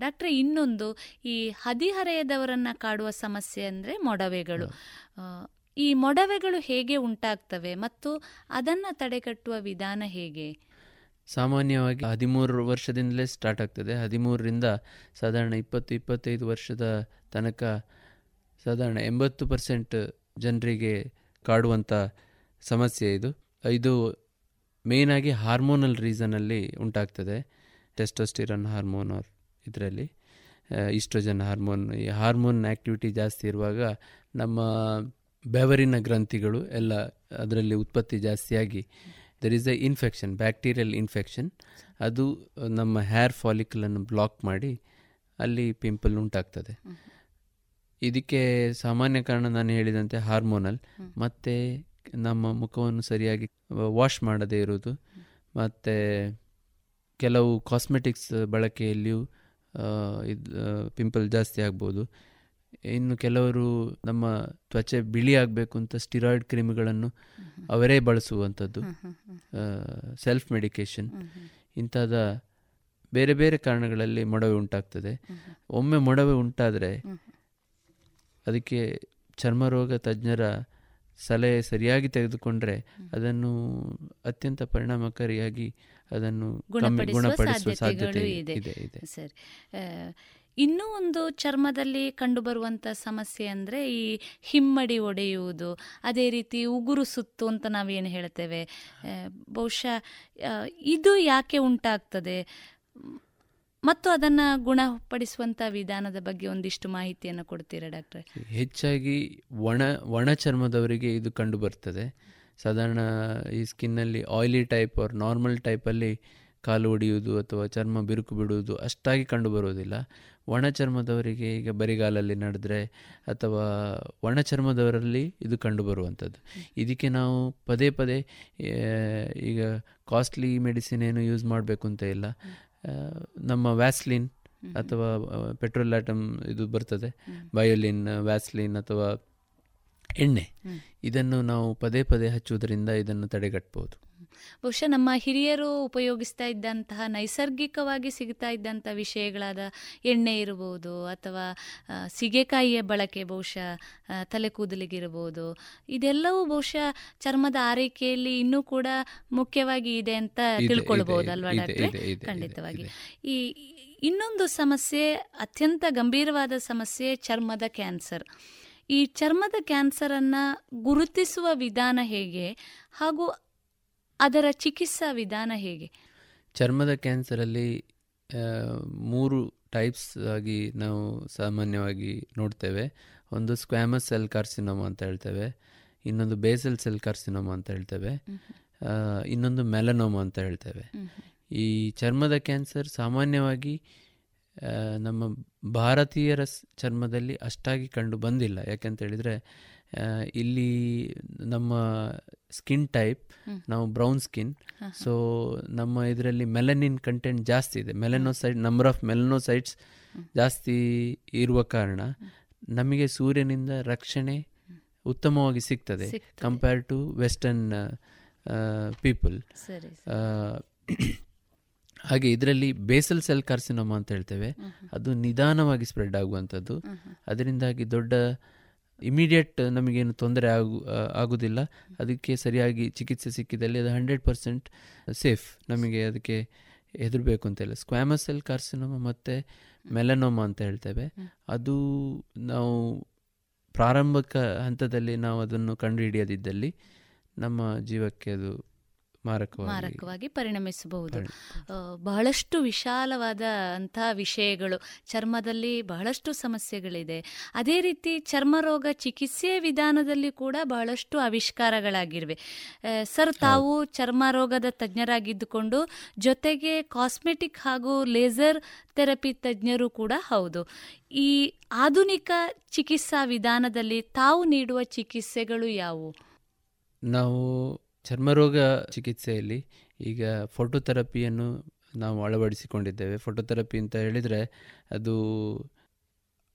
ಡಾಕ್ಟ್ರೆ ಇನ್ನೊಂದು ಈ ಹದಿಹರೆಯದವರನ್ನ ಕಾಡುವ ಸಮಸ್ಯೆ ಅಂದ್ರೆ ಮೊಡವೆಗಳು. ಈ ಮೊಡವೆಗಳು ಹೇಗೆ ಉಂಟಾಗ್ತವೆ ಮತ್ತು ಅದನ್ನ ತಡೆಗಟ್ಟುವ ವಿಧಾನ ಹೇಗೆ? ಸಾಮಾನ್ಯವಾಗಿ ಹದಿಮೂರು ವರ್ಷದಿಂದಲೇ ಸ್ಟಾರ್ಟ್ ಆಗ್ತದೆ. ಹದಿಮೂರರಿಂದ ಸಾಧಾರಣ ಇಪ್ಪತ್ತು ಇಪ್ಪತ್ತೈದು ವರ್ಷದ ತನಕ ಸಾಧಾರಣ ಎಂಬತ್ತು ಪರ್ಸೆಂಟ್ ಜನರಿಗೆ ಕಾಡುವಂಥ ಸಮಸ್ಯೆ ಇದು. ಇದು ಮೇಯ್ನಾಗಿ ಹಾರ್ಮೋನಲ್ ರೀಸನಲ್ಲಿ ಉಂಟಾಗ್ತದೆ. ಟೆಸ್ಟೋಸ್ಟಿರನ್ ಹಾರ್ಮೋನ್ ಅವ್ರ ಇದರಲ್ಲಿ ಈಸ್ಟ್ರೋಜನ್ ಹಾರ್ಮೋನ್ ಈ ಹಾರ್ಮೋನ್ ಆ್ಯಕ್ಟಿವಿಟಿ ಜಾಸ್ತಿ ಇರುವಾಗ ನಮ್ಮ ಬೆವರಿನ ಗ್ರಂಥಿಗಳು ಎಲ್ಲ ಅದರಲ್ಲಿ ಉತ್ಪತ್ತಿ ಜಾಸ್ತಿಯಾಗಿ there is a infection bacterial infection ಅದು ನಮ್ಮ ಹೇರ್ ಫಾಲಿಕಲನ್ನು ಬ್ಲಾಕ್ ಮಾಡಿ ಅಲ್ಲಿ ಪಿಂಪಲ್ ಉಂಟಾಗ್ತದೆ. ಇದಕ್ಕೆ ಸಾಮಾನ್ಯ ಕಾರಣ ನಾನು ಹೇಳಿದಂತೆ ಹಾರ್ಮೋನಲ್ ಮತ್ತು ನಮ್ಮ ಮುಖವನ್ನು ಸರಿಯಾಗಿ ವಾಶ್ ಮಾಡದೇ ಇರುವುದು. ಮತ್ತು ಕೆಲವು ಕಾಸ್ಮೆಟಿಕ್ಸ್ ಬಳಕೆಯಲ್ಲಿಯೂ ಇದು ಪಿಂಪಲ್ ಜಾಸ್ತಿ ಆಗ್ಬೋದು. ಇನ್ನು ಕೆಲವರು ನಮ್ಮ ತ್ವಚೆ ಬಿಳಿ ಆಗಬೇಕು ಅಂತ ಸ್ಟಿರಾಯ್ಡ್ ಕ್ರೀಮ್ಗಳನ್ನು ಅವರೇ ಬಳಸುವಂಥದ್ದು. ಸೆಲ್ಫ್ ಮೆಡಿಕೇಶನ್ ಇಂಥದ ಬೇರೆ ಬೇರೆ ಕಾರಣಗಳಲ್ಲಿ ಮೊಡವೆ ಉಂಟಾಗ್ತದೆ. ಒಮ್ಮೆ ಮೊಡವೆ ಉಂಟಾದರೆ ಅದಕ್ಕೆ ಚರ್ಮರೋಗ ತಜ್ಞರ ಸಲಹೆ ಸರಿಯಾಗಿ ತೆಗೆದುಕೊಂಡ್ರೆ ಅದನ್ನು ಅತ್ಯಂತ ಪರಿಣಾಮಕಾರಿಯಾಗಿ ಅದನ್ನು ಗುಣಪಡಿಸುವ ಸಾಧ್ಯತೆ ಇದೆ. ಇದೆ ಸರಿ. ಇನ್ನೂ ಒಂದು ಚರ್ಮದಲ್ಲಿ ಕಂಡುಬರುವಂಥ ಸಮಸ್ಯೆ ಅಂದರೆ ಈ ಹಿಮ್ಮಡಿ ಒಡೆಯುವುದು ಅದೇ ರೀತಿ ಉಗುರು ಸುತ್ತು ಅಂತ ನಾವೇನು ಹೇಳ್ತೇವೆ. ಬಹುಶಃ ಇದು ಯಾಕೆ ಉಂಟಾಗ್ತದೆ? ಮತ್ತು ಅದನ್ನು ಗುಣಪಡಿಸುವಂಥ ವಿಧಾನದ ಬಗ್ಗೆ ಒಂದಿಷ್ಟು ಮಾಹಿತಿಯನ್ನು ಕೊಡ್ತೀರಾ ಡಾಕ್ಟರ್? ಹೆಚ್ಚಾಗಿ ಒಣ ಒಣ ಚರ್ಮದವರಿಗೆ ಇದು ಕಂಡು ಬರ್ತದೆ. ಸಾಧಾರಣ ಈ ಸ್ಕಿನ್ನಲ್ಲಿ ಆಯಿಲಿ ಟೈಪ್ ಅವ್ರ ನಾರ್ಮಲ್ ಟೈಪಲ್ಲಿ ಕಾಲು ಒಡೆಯುವುದು ಅಥವಾ ಚರ್ಮ ಬಿರುಕು ಬಿಡುವುದು ಅಷ್ಟಾಗಿ ಕಂಡು ಬರುವುದಿಲ್ಲ. ಒಣ ಚರ್ಮದವರಿಗೆ ಈಗ ಬರಿಗಾಲಲ್ಲಿ ನಡೆದ್ರೆ ಅಥವಾ ಒಣ ಚರ್ಮದವರಲ್ಲಿ ಇದು ಕಂಡು ಬರುವಂಥದ್ದು. ಇದಕ್ಕೆ ನಾವು ಪದೇ ಪದೇ ಈಗ ಕಾಸ್ಟ್ಲಿ ಮೆಡಿಸಿನ್ ಏನು ಯೂಸ್ ಮಾಡಬೇಕು ಅಂತ ಇಲ್ಲ. ನಮ್ಮ ವ್ಯಾಸ್ಲಿನ್ ಅಥವಾ ಪೆಟ್ರೋಲ್ ಐಟಮ್ ಇದು ಬರ್ತದೆ. ಬಯೋಲಿನ್ ವ್ಯಾಸ್ಲಿನ್ ಅಥವಾ ಎಣ್ಣೆ. ಇದನ್ನು ನಾವು ಪದೇ ಪದೇ ಹಚ್ಚುವುದರಿಂದ ಇದನ್ನು ತಡೆಗಟ್ಟಬಹುದು. ಬಹುಶಃ ನಮ್ಮ ಹಿರಿಯರು ಉಪಯೋಗಿಸ್ತಾ ಇದ್ದಂತಹ ನೈಸರ್ಗಿಕವಾಗಿ ಸಿಗ್ತಾ ಇದ್ದಂಥ ವಿಷಯಗಳಾದ ಎಣ್ಣೆ ಇರಬಹುದು ಅಥವಾ ಸಿಗೆಕಾಯಿಯ ಬಳಕೆ ಬಹುಶಃ ತಲೆ ಕೂದಲಿಗಿರಬಹುದು ಇದೆಲ್ಲವೂ ಬಹುಶಃ ಚರ್ಮದ ಆರೈಕೆಯಲ್ಲಿ ಇನ್ನೂ ಕೂಡ ಮುಖ್ಯವಾಗಿ ಇದೆ ಅಂತ ಇದೆ, ತಿಳ್ಕೊಳ್ಬಹುದು ಅಲ್ವಾ ಇದೆ, ಡಾಕ್ಟ್ರೆ? ಖಂಡಿತವಾಗಿ. ಈ ಇನ್ನೊಂದು ಸಮಸ್ಯೆ ಅತ್ಯಂತ ಗಂಭೀರವಾದ ಸಮಸ್ಯೆ ಚರ್ಮದ ಕ್ಯಾನ್ಸರ್. ಈ ಚರ್ಮದ ಕ್ಯಾನ್ಸರನ್ನು ಗುರುತಿಸುವ ವಿಧಾನ ಹೇಗೆ? ಹಾಗೂ ಅದರ ಚಿಕಿತ್ಸಾ ವಿಧಾನ ಹೇಗೆ? ಚರ್ಮದ ಕ್ಯಾನ್ಸರಲ್ಲಿ ಮೂರು ಟೈಪ್ಸ್ ಆಗಿ ನಾವು ಸಾಮಾನ್ಯವಾಗಿ ನೋಡ್ತೇವೆ. ಒಂದು ಸ್ಕ್ವಾಮಸ್ ಸೆಲ್ ಕಾರ್ಸಿನೋಮ ಅಂತ ಹೇಳ್ತೇವೆ. ಇನ್ನೊಂದು ಬೇಸಲ್ ಸೆಲ್ ಕಾರ್ಸಿನೋಮ ಅಂತ ಹೇಳ್ತೇವೆ. ಇನ್ನೊಂದು ಮೆಲನೋಮ ಅಂತ ಹೇಳ್ತೇವೆ. ಈ ಚರ್ಮದ ಕ್ಯಾನ್ಸರ್ ಸಾಮಾನ್ಯವಾಗಿ ನಮ್ಮ ಭಾರತೀಯರ ಚರ್ಮದಲ್ಲಿ ಅಷ್ಟಾಗಿ ಕಂಡು ಬಂದಿಲ್ಲ. ಯಾಕೆಂತ ಹೇಳಿದರೆ ಇಲ್ಲಿ ನಮ್ಮ ಸ್ಕಿನ್ ಟೈಪ್ ನಾವು ಬ್ರೌನ್ ಸ್ಕಿನ್ ಸೊ ನಮ್ಮ ಇದರಲ್ಲಿ ಮೆಲನಿನ್ ಕಂಟೆಂಟ್ ಜಾಸ್ತಿ ಇದೆ. ಮೆಲನೋಸೈಡ್ ನಂಬರ್ ಆಫ್ ಮೆಲನೋಸೈಡ್ಸ್ ಜಾಸ್ತಿ ಇರುವ ಕಾರಣ ನಮಗೆ ಸೂರ್ಯನಿಂದ ರಕ್ಷಣೆ ಉತ್ತಮವಾಗಿ ಸಿಗ್ತದೆ ಕಂಪೇರ್ ಟು ವೆಸ್ಟರ್ನ್ ಪೀಪಲ್ ಹಾಗೆ ಇದರಲ್ಲಿ ಬೇಸಲ್ ಸೆಲ್ ಕಾರ್ಸಿನೋಮ ಅಂತ ಹೇಳ್ತೇವೆ. ಅದು ನಿಧಾನವಾಗಿ ಸ್ಪ್ರೆಡ್ ಆಗುವಂಥದ್ದು. ಅದರಿಂದಾಗಿ ದೊಡ್ಡ ಇಮಿಡಿಯೇಟ್ ನಮಗೇನು ತೊಂದರೆ ಆಗು ಆಗುವುದಿಲ್ಲ ಅದಕ್ಕೆ ಸರಿಯಾಗಿ ಚಿಕಿತ್ಸೆ ಸಿಕ್ಕಿದಲ್ಲಿ ಅದು ಹಂಡ್ರೆಡ್ ಪರ್ಸೆಂಟ್ ಸೇಫ್ ನಮಗೆ ಅದಕ್ಕೆ ಹೆದರಬೇಕು ಅಂತ ಇಲ್ಲ. ಸ್ಕ್ವಾಮಸೆಲ್ ಸೆಲ್ ಕಾರ್ಸಿನೋಮ ಮತ್ತು ಮೆಲನೋಮ ಅಂತ ಹೇಳ್ತೇವೆ. ಅದು ನಾವು ಪ್ರಾರಂಭಿಕ ಹಂತದಲ್ಲಿ ನಾವು ಅದನ್ನು ಕಂಡುಹಿಡಿಯದಿದ್ದಲ್ಲಿ ನಮ್ಮ ಜೀವಕ್ಕೆ ಅದು ಮಾರಕವಾಗಿ ಪರಿಣಮಿಸಬಹುದು. ಬಹಳಷ್ಟು ವಿಶಾಲವಾದ ಅಂತಹ ವಿಷಯಗಳು ಚರ್ಮದಲ್ಲಿ ಬಹಳಷ್ಟು ಸಮಸ್ಯೆಗಳಿದೆ. ಅದೇ ರೀತಿ ಚರ್ಮರೋಗ ಚಿಕಿತ್ಸೆ ವಿಧಾನದಲ್ಲಿ ಕೂಡ ಬಹಳಷ್ಟು ಆವಿಷ್ಕಾರಗಳಾಗಿವೆ. ಸರ್ ತಾವು ಚರ್ಮರೋಗದ ತಜ್ಞರಾಗಿದ್ದುಕೊಂಡು ಜೊತೆಗೆ ಕಾಸ್ಮೆಟಿಕ್ ಹಾಗೂ ಲೇಸರ್ ಥೆರಪಿ ತಜ್ಞರು ಕೂಡ ಹೌದು. ಈ ಆಧುನಿಕ ಚಿಕಿತ್ಸಾ ವಿಧಾನದಲ್ಲಿ ತಾವು ನೀಡುವ ಚಿಕಿತ್ಸೆಗಳು ಯಾವುವು? ನಾವು ಚರ್ಮರೋಗ ಚಿಕಿತ್ಸೆಯಲ್ಲಿ ಈಗ ಫೋಟೋಥೆರಪಿಯನ್ನು ನಾವು ಅಳವಡಿಸಿಕೊಂಡಿದ್ದೇವೆ. ಫೋಟೋಥೆರಪಿ ಅಂತ ಹೇಳಿದರೆ ಅದು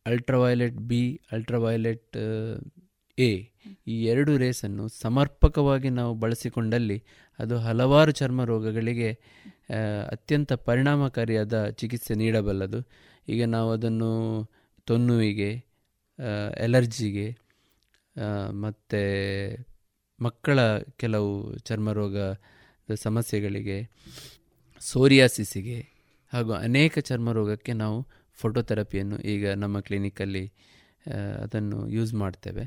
ಅಲ್ಟ್ರಾವಯೊಲೆಟ್ ಬಿ ಅಲ್ಟ್ರಾವಯೊಲೆಟ್ ಎ ಈ ಎರಡು ರೇಸನ್ನು ಸಮರ್ಪಕವಾಗಿ ನಾವು ಬಳಸಿಕೊಂಡಲ್ಲಿ ಅದು ಹಲವಾರು ಚರ್ಮ ರೋಗಗಳಿಗೆ ಅತ್ಯಂತ ಪರಿಣಾಮಕಾರಿಯಾದ ಚಿಕಿತ್ಸೆ ನೀಡಬಲ್ಲದು. ಈಗ ನಾವು ಅದನ್ನು ತೊನ್ನುವಿಗೆ ಎಲರ್ಜಿಗೆ ಮತ್ತು ಮಕ್ಕಳ ಕೆಲವು ಚರ್ಮರೋಗದ ಸಮಸ್ಯೆಗಳಿಗೆ ಸೋರಿಯಾಸಿಸಿಗೆ ಹಾಗೂ ಅನೇಕ ಚರ್ಮರೋಗಕ್ಕೆ ನಾವು ಫೋಟೋಥೆರಪಿಯನ್ನು ಈಗ ನಮ್ಮ ಕ್ಲಿನಿಕಲ್ಲಿ ಅದನ್ನು ಯೂಸ್ ಮಾಡ್ತೇವೆ.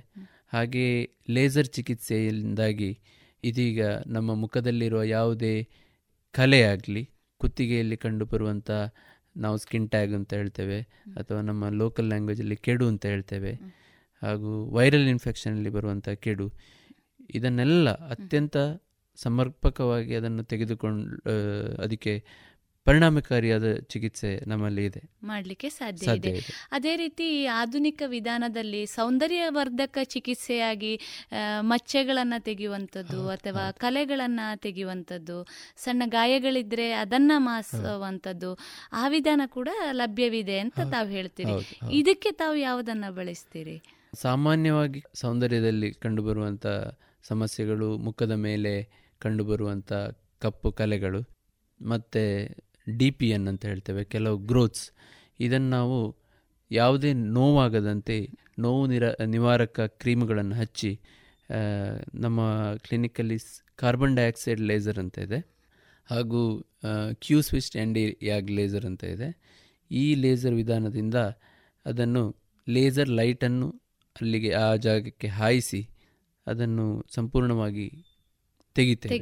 ಹಾಗೆ ಲೇಸರ್ ಚಿಕಿತ್ಸೆಯಿಂದಾಗಿ ಇದೀಗ ನಮ್ಮ ಮುಖದಲ್ಲಿರುವ ಯಾವುದೇ ಕಲೆ ಆಗಲಿ, ಕುತ್ತಿಗೆಯಲ್ಲಿ ಕಂಡುಬರುವಂಥ ನಾವು ಸ್ಕಿನ್ ಟ್ಯಾಗ್ ಅಂತ ಹೇಳ್ತೇವೆ, ಅಥವಾ ನಮ್ಮ ಲೋಕಲ್ ಲ್ಯಾಂಗ್ವೇಜಲ್ಲಿ ಕೆಡು ಅಂತ ಹೇಳ್ತೇವೆ, ಹಾಗೂ ವೈರಲ್ ಇನ್ಫೆಕ್ಷನಲ್ಲಿ ಬರುವಂಥ ಕೆಡು ಇದನ್ನೆಲ್ಲ ಅತ್ಯಂತ ಸಮರ್ಪಕವಾಗಿ ಅದನ್ನು ತೆಗೆದುಕೊಂಡು ಅದಕ್ಕೆ ಪರಿಣಾಮಕಾರಿಯಾದ ಚಿಕಿತ್ಸೆ ನಮ್ಮಲ್ಲಿ ಇದೆ. ಮಾಡಲಿಕ್ಕೆ ಸಾಧ್ಯ ಇದೆ. ಅದೇ ರೀತಿ ಆಧುನಿಕ ವಿಧಾನದಲ್ಲಿ ಸೌಂದರ್ಯವರ್ಧಕ ಚಿಕಿತ್ಸೆಯಾಗಿ ಮಚ್ಚೆಗಳನ್ನು ತೆಗೆಯುವಂಥದ್ದು ಅಥವಾ ಕಲೆಗಳನ್ನು ತೆಗೆಯುವಂಥದ್ದು ಸಣ್ಣ ಗಾಯಗಳಿದ್ರೆ ಅದನ್ನ ಮಾಸುವಂಥದ್ದು ಆ ವಿಧಾನ ಕೂಡ ಲಭ್ಯವಿದೆ ಅಂತ ತಾವು ಹೇಳ್ತೀರಿ. ಇದಕ್ಕೆ ತಾವು ಯಾವುದನ್ನು ಬಳಸ್ತೀರಿ? ಸಾಮಾನ್ಯವಾಗಿ ಸೌಂದರ್ಯದಲ್ಲಿ ಕಂಡುಬರುವಂಥ ಸಮಸ್ಯೆಗಳು ಮುಖದ ಮೇಲೆ ಕಂಡುಬರುವಂಥ ಕಪ್ಪು ಕಲೆಗಳು, ಮತ್ತು ಡಿ ಪಿ ಎನ್ ಅಂತ ಹೇಳ್ತೇವೆ, ಕೆಲವು ಗ್ರೋತ್ಸ್. ಇದನ್ನು ನಾವು ಯಾವುದೇ ನೋವಾಗದಂತೆ, ನೋವು ನಿರ, ನಿವಾರಕ ಕ್ರೀಮ್ಗಳನ್ನು ಹಚ್ಚಿ ನಮ್ಮ ಕ್ಲಿನಿಕಲ್ಲಿ ಕಾರ್ಬನ್ ಡೈಆಕ್ಸೈಡ್ ಲೇಸರ್ ಅಂತ ಇದೆ, ಹಾಗೂ Q switched ND YAG laser ಅಂತ ಇದೆ. ಈ ಲೇಸರ್ ವಿಧಾನದಿಂದ ಅದನ್ನು ಲೇಸರ್ ಲೈಟನ್ನು ಅಲ್ಲಿಗೆ ಆ ಜಾಗಕ್ಕೆ ಹಾಯಿಸಿ ಅದನ್ನು ಸಂಪೂರ್ಣವಾಗಿ ತೆಗಿತೇವೆ.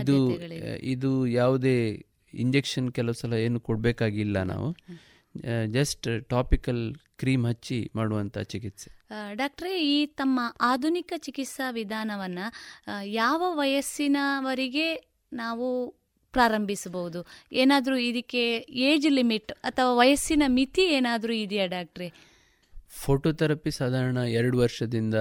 ಇದು ಇದು ಯಾವುದೇ ಇಂಜೆಕ್ಷನ್ ಕೆಲವು ಸಲ ಏನು ಕೊಡಬೇಕಾಗಿಲ್ಲ ನಾವು. ಜಸ್ಟ್ ಟಾಪಿಕಲ್ ಕ್ರೀಮ್ ಹಚ್ಚಿ ಮಾಡುವಂತಹ ಚಿಕಿತ್ಸೆ. ಡಾಕ್ಟ್ರೆ ಡಾಕ್ಟ್ರೇ ಈ ತಮ್ಮ ಆಧುನಿಕ ಚಿಕಿತ್ಸಾ ವಿಧಾನವನ್ನ ಯಾವ ವಯಸ್ಸಿನವರಿಗೆ ನಾವು ಪ್ರಾರಂಭಿಸಬಹುದು? ಏನಾದರೂ ಇದಕ್ಕೆ ಏಜ್ ಲಿಮಿಟ್ ಅಥವಾ ವಯಸ್ಸಿನ ಮಿತಿ ಏನಾದರೂ ಇದೆಯಾ ಡಾಕ್ಟ್ರೇ? ಫೋಟೋಥೆರಪಿ ಸಾಧಾರಣ ಎರಡು ವರ್ಷದಿಂದ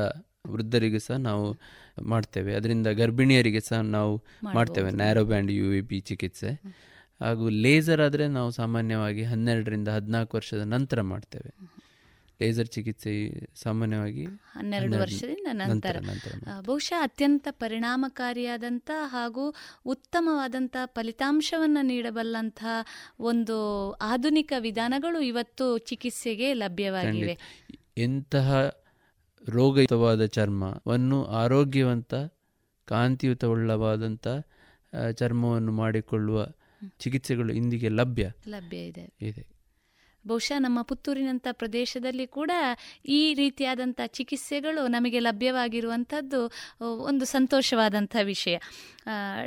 ವೃದ್ಧರಿಗೆ ಸಹ ನಾವು ಮಾಡ್ತೇವೆ. ಅದರಿಂದ ಗರ್ಭಿಣಿಯರಿಗೆ ಸಹ ನಾವು ಮಾಡ್ತೇವೆ. Narrow band U V B ಚಿಕಿತ್ಸೆ. ಹಾಗೂ ಲೇಸರ್ ಆದರೆ ನಾವು ಸಾಮಾನ್ಯವಾಗಿ ಹನ್ನೆರಡರಿಂದ ಹದಿನಾಲ್ಕು ವರ್ಷದ ನಂತರ ಮಾಡ್ತೇವೆ. ಲೇಸರ್ ಚಿಕಿತ್ಸೆ ಸಾಮಾನ್ಯವಾಗಿ ಹನ್ನೆರಡು ವರ್ಷದಿಂದ ನಂತರ ಬಹುಶಃ ಅತ್ಯಂತ ಪರಿಣಾಮಕಾರಿಯಾದಂಥ ಹಾಗೂ ಉತ್ತಮವಾದಂಥ ಫಲಿತಾಂಶವನ್ನು ನೀಡಬಲ್ಲಂತಹ ಒಂದು ಆಧುನಿಕ ವಿಧಾನಗಳು ಇವತ್ತು ಚಿಕಿತ್ಸೆಗೆ ಲಭ್ಯವಾಗಿವೆ. ಎಂತಹ ರೋಗಯುತವಾದ ಚರ್ಮವನ್ನು ಆರೋಗ್ಯವಂತ ಕಾಂತಿಯುತವುಳ್ಳವಾದಂಥ ಚರ್ಮವನ್ನು ಮಾಡಿಕೊಳ್ಳುವ ಚಿಕಿತ್ಸೆಗಳು ಇಂದಿಗೆ ಲಭ್ಯ. ಲಭ್ಯ ಇದೆ. ಇದೆ. ಬಹುಶಃ ನಮ್ಮ ಪುತ್ತೂರಿನಂಥ ಪ್ರದೇಶದಲ್ಲಿ ಕೂಡ ಈ ರೀತಿಯಾದಂಥ ಚಿಕಿತ್ಸೆಗಳು ನಮಗೆ ಲಭ್ಯವಾಗಿರುವಂಥದ್ದು ಒಂದು ಸಂತೋಷವಾದಂಥ ವಿಷಯ.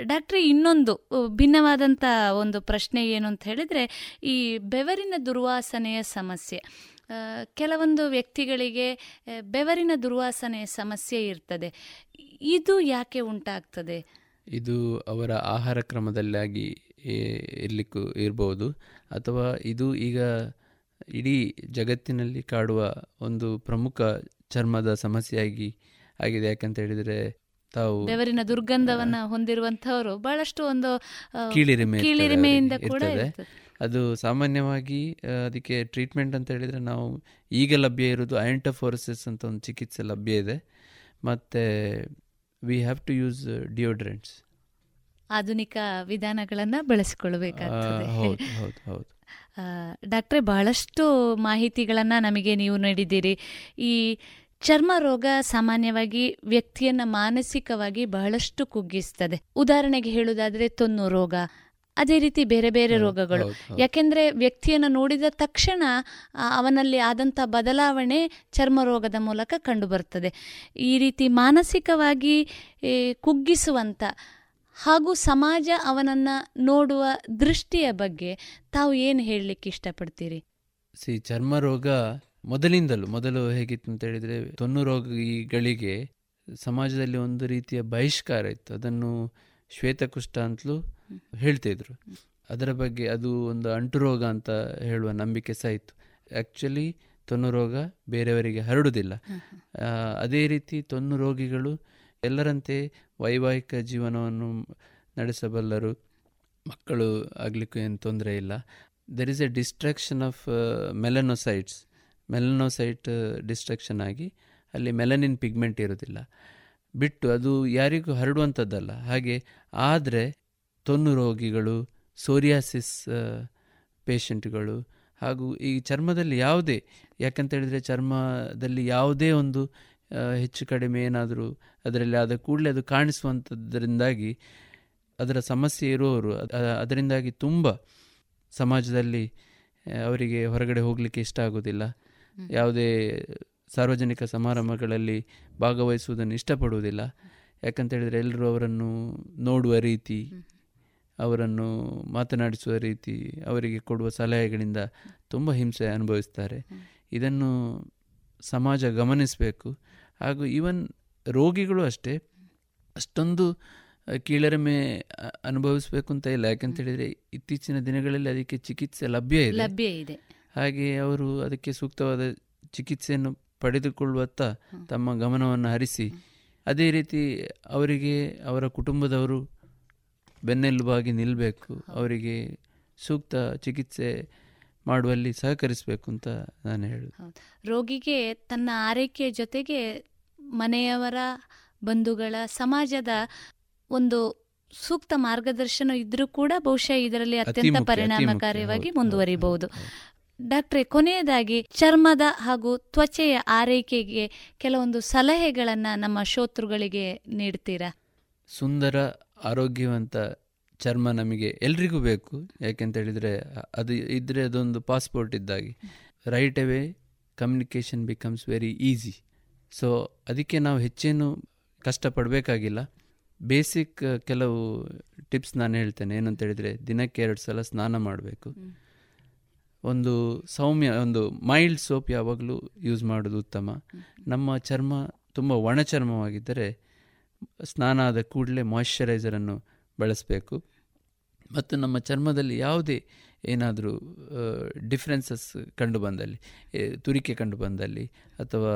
ಡಾಕ್ಟ್ರಿ ಇನ್ನೊಂದು ಭಿನ್ನವಾದಂಥ ಒಂದು ಪ್ರಶ್ನೆ ಏನು ಅಂತ ಹೇಳಿದರೆ ಈ ಬೆವರಿನ ದುರ್ವಾಸನೆಯ ಸಮಸ್ಯೆ. ಕೆಲವೊಂದು ವ್ಯಕ್ತಿಗಳಿಗೆ ಬೆವರಿನ ದುರ್ವಾಸನೆ ಸಮಸ್ಯೆ ಇರ್ತದೆ. ಇದು ಯಾಕೆ ಉಂಟಾಗ್ತದೆ? ಇದು ಅವರ ಆಹಾರ ಕ್ರಮದಲ್ಲಾಗಿ ಇರಲಿಕ್ಕೂ ಇರ್ಬೋದು. ಅಥವಾ ಇದು ಈಗ ಇಡೀ ಜಗತ್ತಿನಲ್ಲಿ ಕಾಡುವ ಒಂದು ಪ್ರಮುಖ ಚರ್ಮದ ಸಮಸ್ಯೆಯಾಗಿ ಆಗಿದೆ. ಯಾಕಂತ ಹೇಳಿದರೆ ತಾವು ಬೆವರಿನ ದುರ್ಗಂಧವನ್ನ ಹೊಂದಿರುವಂತಹವರು ಬಹಳಷ್ಟು ಒಂದು ಕೀಳಿರಿಮೆ ಕೀಳಿರಿಮೆಯಿಂದ ಕೂಡ ಅದು ಸಾಮಾನ್ಯವಾಗಿ ಅದಕ್ಕೆ ಟ್ರೀಟ್ಮೆಂಟ್ ಅಂತ ಹೇಳಿದರೆ ನಾವು ಈಗ ಲಭ್ಯ ಇರೋದು ಐಂಟಫೋರಸಿಸ್ ಅಂತ ಒಂದು ಚಿಕಿತ್ಸೆ ಲಭ್ಯ ಇದೆ. ಮತ್ತು we have to use deodorants ಆಧುನಿಕ ವಿಧಾನಗಳನ್ನು ಬಳಸಿಕೊಳ್ಳಬೇಕಾಗ್ತದೆ. ಹೌದು ಹೌದು ಹೌದು. ಡಾಕ್ಟ್ರೆ ಬಹಳಷ್ಟು ಮಾಹಿತಿಗಳನ್ನು ನಮಗೆ ನೀವು ನೀಡಿದ್ದೀರಿ. ಈ ಚರ್ಮ ರೋಗ ಸಾಮಾನ್ಯವಾಗಿ ವ್ಯಕ್ತಿಯನ್ನ ಮಾನಸಿಕವಾಗಿ ಬಹಳಷ್ಟು ಕುಗ್ಗಿಸ್ತದೆ. ಉದಾಹರಣೆಗೆ ಹೇಳುವುದಾದರೆ ತೊನ್ನು ರೋಗ. ಅದೇ ರೀತಿ ಬೇರೆ ಬೇರೆ ರೋಗಗಳು. ಯಾಕೆಂದ್ರೆ ವ್ಯಕ್ತಿಯನ್ನು ನೋಡಿದ ತಕ್ಷಣ ಅವನಲ್ಲಿ ಆದಂಥ ಬದಲಾವಣೆ ಚರ್ಮ ರೋಗದ ಮೂಲಕ ಕಂಡುಬರ್ತದೆ ಈ ರೀತಿ ಮಾನಸಿಕವಾಗಿ ಕುಗ್ಗಿಸುವಂಥ ಹಾಗೂ ಸಮಾಜ ಅವನನ್ನ ನೋಡುವ ದೃಷ್ಟಿಯ ಬಗ್ಗೆ ತಾವು ಏನು ಹೇಳಲಿಕ್ಕೆ ಇಷ್ಟಪಡ್ತೀರಿ? ಸಿ ಚರ್ಮ ರೋಗ ಮೊದಲಿಂದಲೂ ಮೊದಲು ಹೇಗಿತ್ತು ಅಂತ ಹೇಳಿದರೆ ತೊನ್ನು ರೋಗಿಗಳಿಗೆ ಸಮಾಜದಲ್ಲಿ ಒಂದು ರೀತಿಯ ಬಹಿಷ್ಕಾರ ಇತ್ತು. ಅದನ್ನು ಶ್ವೇತಕುಷ್ಠ ಅಂತಲೂ ಹೇಳ್ತಿದ್ರು ಅದರ ಬಗ್ಗೆ ಅದು ಒಂದು ಅಂಟು ರೋಗ ಅಂತ ಹೇಳುವ ನಂಬಿಕೆ ಸಹ ಇತ್ತು. ಆ್ಯಕ್ಚುಲಿ ತೊನ್ನು ರೋಗ ಬೇರೆಯವರಿಗೆ ಹರಡುವುದಿಲ್ಲ. ಅದೇ ರೀತಿ ತೊನ್ನು ರೋಗಿಗಳು ಎಲ್ಲರಂತೆ ವೈವಾಹಿಕ ಜೀವನವನ್ನು ನಡೆಸಬಲ್ಲರು. ಮಕ್ಕಳು ಆಗಲಿಕ್ಕೂ ಏನು ತೊಂದರೆ ಇಲ್ಲ. There is a destruction of melanocytes melanocyte destruction ಆಗಿ ಅಲ್ಲಿ ಮೆಲನಿನ್ ಪಿಗ್ಮೆಂಟ್ ಇರೋದಿಲ್ಲ ಬಿಟ್ಟು ಅದು ಯಾರಿಗೂ ಹರಡುವಂಥದ್ದಲ್ಲ. ಹಾಗೆ ಆದರೆ ತೊನ್ನು ರೋಗಿಗಳು ಸೋರಿಯಾಸಿಸ್ ಪೇಷಂಟ್ಗಳು ಹಾಗೂ ಈ ಚರ್ಮದಲ್ಲಿ ಯಾವುದೇ ಯಾಕಂತೇಳಿದರೆ ಚರ್ಮದಲ್ಲಿ ಯಾವುದೇ ಒಂದು ಹೆಚ್ಚು ಕಡಿಮೆ ಏನಾದರೂ ಅದರಲ್ಲಿ ಆದ ಕೂಡಲೇ ಅದು ಕಾಣಿಸುವಂಥದ್ದರಿಂದಾಗಿ ಅದರ ಸಮಸ್ಯೆ ಇರುವವರು ಅದರಿಂದಾಗಿ ತುಂಬ ಸಮಾಜದಲ್ಲಿ ಅವರಿಗೆ ಹೊರಗಡೆ ಹೋಗಲಿಕ್ಕೆ ಇಷ್ಟ ಆಗೋದಿಲ್ಲ. ಯಾವುದೇ ಸಾರ್ವಜನಿಕ ಸಮಾರಂಭಗಳಲ್ಲಿ ಭಾಗವಹಿಸುವುದನ್ನು ಇಷ್ಟಪಡುವುದಿಲ್ಲ. ಯಾಕಂತೇಳಿದರೆ ಎಲ್ಲರೂ ಅವರನ್ನು ನೋಡುವ ರೀತಿ ಅವರನ್ನು ಮಾತನಾಡಿಸುವ ರೀತಿ ಅವರಿಗೆ ಕೊಡುವ ಸಲಹೆಗಳಿಂದ ತುಂಬ ಹಿಂಸೆ ಅನುಭವಿಸ್ತಾರೆ. ಇದನ್ನು ಸಮಾಜ ಗಮನಿಸಬೇಕು. ಹಾಗೂ ಈವನ್ ರೋಗಿಗಳು ಅಷ್ಟೇ ಅಷ್ಟೊಂದು ಕೀಳರಿಮೆ ಅನುಭವಿಸಬೇಕು ಅಂತ ಇಲ್ಲ. ಯಾಕಂತ ಹೇಳಿದ್ರೆ ಇತ್ತೀಚಿನ ದಿನಗಳಲ್ಲಿ ಅದಕ್ಕೆ ಚಿಕಿತ್ಸೆ ಲಭ್ಯ ಇದೆ. ಲಭ್ಯ ಇದೆ. ಹಾಗೆ ಅವರು ಅದಕ್ಕೆ ಸೂಕ್ತವಾದ ಚಿಕಿತ್ಸೆಯನ್ನು ಪಡೆದುಕೊಳ್ಳುವತ್ತ ತಮ್ಮ ಗಮನವನ್ನು ಹರಿಸಿ. ಅದೇ ರೀತಿ ಅವರಿಗೆ ಅವರ ಕುಟುಂಬದವರು ಬೆನ್ನೆಲುಬಾಗಿ ನಿಲ್ಲಬೇಕು ಅವರಿಗೆ ಸೂಕ್ತ ಚಿಕಿತ್ಸೆ ಮಾಡುವಲ್ಲಿ ಸಹಕರಿಸಬೇಕು ಅಂತ ನಾನು ಹೇಳುದು. ರೋಗಿಗೆ ತನ್ನ ಆರೈಕೆಯ ಜೊತೆಗೆ ಮನೆಯವರ ಬಂಧುಗಳ ಸಮಾಜದ ಒಂದು ಸೂಕ್ತ ಮಾರ್ಗದರ್ಶನ ಇದ್ರೂ ಕೂಡ ಬಹುಶಃ ಇದರಲ್ಲಿ ಅತ್ಯಂತ ಪರಿಣಾಮಕಾರಿಯಾಗಿ ಮುಂದುವರಿಬಹುದು. ಡಾಕ್ಟ್ರೆ ಕೊನೆಯದಾಗಿ ಚರ್ಮದ ಹಾಗೂ ತ್ವಚೆಯ ಆರೈಕೆಗೆ ಕೆಲವೊಂದು ಸಲಹೆಗಳನ್ನು ನಮ್ಮ ಶೋತೃಗಳಿಗೆ ನೀಡ್ತೀರಾ? ಸುಂದರ ಆರೋಗ್ಯವಂತ ಚರ್ಮ ನಮಗೆ ಎಲ್ರಿಗೂ ಬೇಕು. ಯಾಕೆಂತ ಹೇಳಿದರೆ ಅದು ಇದ್ದರೆ ಅದೊಂದು ಪಾಸ್ಪೋರ್ಟ್ ಇದ್ದಾಗೆ. Right away communication becomes very easy so ಅದಕ್ಕೆ ನಾವು ಹೆಚ್ಚೇನು ಕಷ್ಟಪಡಬೇಕಾಗಿಲ್ಲ. ಬೇಸಿಕ್ ಕೆಲವು ಟಿಪ್ಸ್ ನಾನು ಹೇಳ್ತೇನೆ. ಏನಂತ ಹೇಳಿದರೆ ದಿನಕ್ಕೆ ಎರಡು ಸಲ ಸ್ನಾನ ಮಾಡಬೇಕು. ಒಂದು ಸೌಮ್ಯ ಒಂದು ಮೈಲ್ಡ್ ಸೋಪ್ ಯಾವಾಗಲೂ ಯೂಸ್ ಮಾಡೋದು ಉತ್ತಮ. ನಮ್ಮ ಚರ್ಮ ತುಂಬ ಒಣ ಚರ್ಮವಾಗಿದ್ದರೆ ಸ್ನಾನ ಆದ ಕೂಡಲೇ ಮಾಯಿಶ್ಚರೈಸರನ್ನು ಬಳಸಬೇಕು. ಮತ್ತು ನಮ್ಮ ಚರ್ಮದಲ್ಲಿ ಯಾವುದೇ ಏನಾದರೂ ಡಿಫ್ರೆನ್ಸಸ್ ಕಂಡು ಬಂದಲ್ಲಿ ತುರಿಕೆ ಕಂಡು ಬಂದಲ್ಲಿ ಅಥವಾ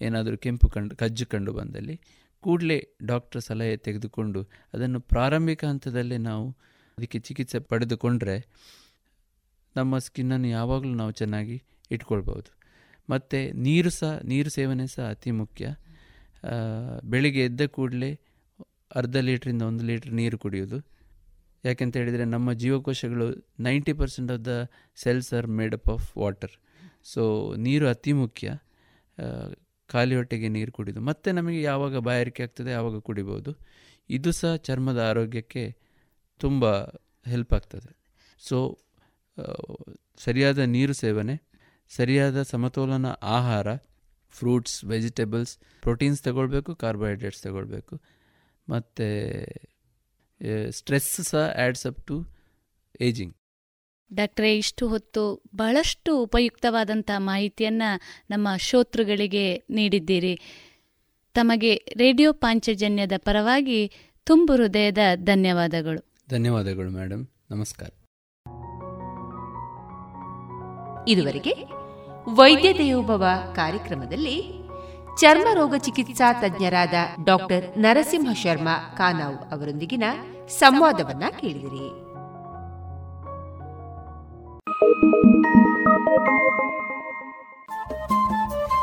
ಏನಾದರೂ ಕೆಂಪು ಕಂಡು ಕಜ್ಜು ಕಂಡು ಬಂದಲ್ಲಿ ಕೂಡಲೇ ಡಾಕ್ಟರ್ ಸಲಹೆ ತೆಗೆದುಕೊಂಡು ಅದನ್ನು ಪ್ರಾರಂಭಿಕ ಹಂತದಲ್ಲೇ ನಾವು ಅದಕ್ಕೆ ಚಿಕಿತ್ಸೆ ಪಡೆದುಕೊಂಡ್ರೆ ನಮ್ಮ ಸ್ಕಿನ್ನನ್ನು ಯಾವಾಗಲೂ ನಾವು ಚೆನ್ನಾಗಿ ಇಟ್ಕೊಳ್ಬೋದು. ಮತ್ತು ನೀರು ಸಹ, ನೀರು ಸೇವನೆ ಸಹ ಅತಿ ಮುಖ್ಯ. ಬೆಳಿಗ್ಗೆ ಎದ್ದ ಕೂಡಲೇ ಅರ್ಧ ಲೀಟ್ರಿಂದ ಒಂದು ಲೀಟ್ರ್ ನೀರು ಕುಡಿಯೋದು ಯಾಕೆಂತ ಹೇಳಿದರೆ ನಮ್ಮ ಜೀವಕೋಶಗಳು ninety percent of the cells are made up of water so ನೀರು ಅತಿ ಮುಖ್ಯ. ಖಾಲಿ ಹೊಟ್ಟೆಗೆ ನೀರು ಕುಡಿದು. ಮತ್ತು ನಮಗೆ ಯಾವಾಗ ಬಾಯಾರಿಕೆ ಆಗ್ತದೆ ಆವಾಗ ಕುಡಿಬೋದು. ಇದು ಸಹ ಚರ್ಮದ ಆರೋಗ್ಯಕ್ಕೆ ತುಂಬ ಹೆಲ್ಪ್ ಆಗ್ತದೆ. ಸೊ ಸರಿಯಾದ ನೀರು ಸೇವನೆ ಸರಿಯಾದ ಸಮತೋಲನ ಆಹಾರ ಫ್ರೂಟ್ಸ್ ವೆಜಿಟೇಬಲ್ಸ್ ಪ್ರೋಟೀನ್ಸ್ ತಗೊಳ್ಬೇಕು ಕಾರ್ಬೋಹೈಡ್ರೇಟ್ಸ್ ತಗೊಳ್ಬೇಕು. ಮತ್ತು ಸ್ಟ್ರೆಸ್ ಸಹ ಆ್ಯಡ್ಸ್ ಅಪ್ ಟು ಏಜಿಂಗ್ ಡಾಕ್ಟ್ರೇ ಇಷ್ಟು ಹೊತ್ತು ಬಹಳಷ್ಟು ಉಪಯುಕ್ತವಾದಂಥ ಮಾಹಿತಿಯನ್ನು ನಮ್ಮ ಶ್ರೋತೃಗಳಿಗೆ ನೀಡಿದ್ದೀರಿ. ತಮಗೆ ರೇಡಿಯೋ ಪಾಂಚಜನ್ಯದ ಪರವಾಗಿ ತುಂಬು ಹೃದಯದ ಧನ್ಯವಾದಗಳು. ಧನ್ಯವಾದಗಳು ಮೇಡಮ್ ನಮಸ್ಕಾರ. ಇದುವರೆಗೆ ವೈದ್ಯ ದೇವೋಭವ ಕಾರ್ಯಕ್ರಮದಲ್ಲಿ ಚರ್ಮ ರೋಗ ಚಿಕಿತ್ಸಾ ತಜ್ಞರಾದ ಡಾಕ್ಟರ್ ನರಸಿಂಹ ಶರ್ಮಾ ಕಾನಾವ್ ಅವರೊಂದಿಗಿನ ಸಂವಾದವನ್ನ ಕೇಳಿದಿರಿ.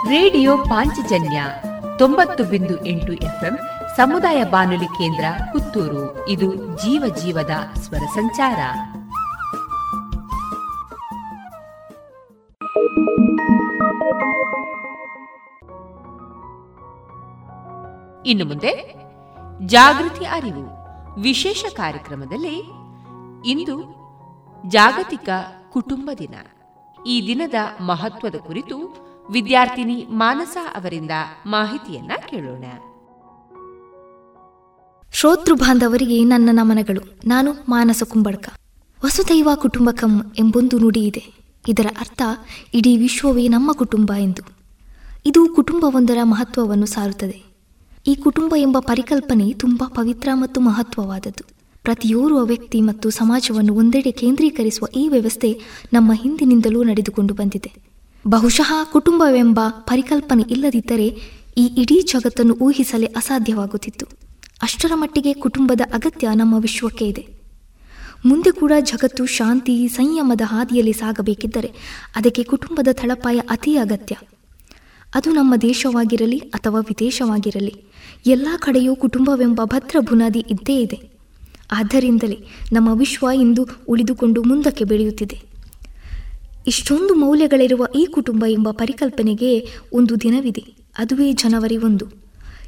ರೇಡಿಯೋ ಪಾಂಚಜನ್ಯ ತೊಂಬತ್ತು ಬಿಂದು ಎಂಟು ಎಫ್ಎಂ ಸಮುದಾಯ ಬಾನುಲಿ ಕೇಂದ್ರ ಪುತ್ತೂರು. ಇದು ಜೀವ ಜೀವದ ಸ್ವರ ಸಂಚಾರ. ಇನ್ನು ಮುಂದೆ ಜಾಗೃತಿ ಅರಿವು ವಿಶೇಷ ಕಾರ್ಯಕ್ರಮದಲ್ಲಿ ಇಂದು ಜಾಗತಿಕ ಕುಟುಂಬ ದಿನ. ಈ ದಿನದ ಮಹತ್ವದ ಕುರಿತು ವಿದ್ಯಾರ್ಥಿನಿ ಮಾನಸ ಅವರಿಂದ ಮಾಹಿತಿಯನ್ನ ಕೇಳೋಣ. ಶ್ರೋತೃ ಬಾಂಧವರಿಗೆ ನನ್ನ ನಮನಗಳು. ನಾನು ಮಾನಸ ಕುಂಬಳಕ. ವಸುದೈವ ಕುಟುಂಬಕಂ ಎಂಬೊಂದು ನುಡಿ ಇದೆ. ಇದರ ಅರ್ಥ ಇಡೀ ವಿಶ್ವವೇ ನಮ್ಮ ಕುಟುಂಬ ಎಂದು. ಇದು ಕುಟುಂಬವೊಂದರ ಮಹತ್ವವನ್ನು ಸಾರುತ್ತದೆ. ಈ ಕುಟುಂಬ ಎಂಬ ಪರಿಕಲ್ಪನೆ ತುಂಬಾ ಪವಿತ್ರ ಮತ್ತು ಮಹತ್ವವಾದದ್ದು. ಪ್ರತಿಯೋರ್ವ ವ್ಯಕ್ತಿ ಮತ್ತು ಸಮಾಜವನ್ನು ಒಂದೆಡೆ ಕೇಂದ್ರೀಕರಿಸುವ ಈ ವ್ಯವಸ್ಥೆ ನಮ್ಮ ಹಿಂದಿನಿಂದಲೂ ನಡೆದುಕೊಂಡು ಬಂದಿದೆ. ಬಹುಶಃ ಕುಟುಂಬವೆಂಬ ಪರಿಕಲ್ಪನೆ ಇಲ್ಲದಿದ್ದರೆ ಈ ಇಡೀ ಜಗತ್ತನ್ನು ಊಹಿಸಲೇ ಅಸಾಧ್ಯವಾಗುತ್ತಿತ್ತು. ಅಷ್ಟರ ಮಟ್ಟಿಗೆ ಕುಟುಂಬದ ಅಗತ್ಯ ನಮ್ಮ ವಿಶ್ವಕ್ಕೆ ಇದೆ. ಮುಂದೆ ಕೂಡ ಜಗತ್ತು ಶಾಂತಿ, ಸಂಯಮದ ಹಾದಿಯಲ್ಲಿ ಸಾಗಬೇಕಿದ್ದರೆ ಅದಕ್ಕೆ ಕುಟುಂಬದ ತಳಪಾಯ ಅತಿ ಅಗತ್ಯ. ಅದು ನಮ್ಮ ದೇಶವಾಗಿರಲಿ ಅಥವಾ ವಿದೇಶವಾಗಿರಲಿ, ಎಲ್ಲ ಕಡೆಯೂ ಕುಟುಂಬವೆಂಬ ಭದ್ರ ಬುನಾದಿ ಇದ್ದೇ ಇದೆ. ಆದ್ದರಿಂದಲೇ ನಮ್ಮ ವಿಶ್ವ ಇಂದು ಉಳಿದುಕೊಂಡು ಮುಂದಕ್ಕೆ ಬೆಳೆಯುತ್ತಿದೆ. ಇಷ್ಟೊಂದು ಮೌಲ್ಯಗಳಿರುವ ಈ ಕುಟುಂಬ ಎಂಬ ಪರಿಕಲ್ಪನೆಗೆ ಒಂದು ದಿನವಿದೆ, ಅದುವೇ ಜನವರಿ ಒಂದು.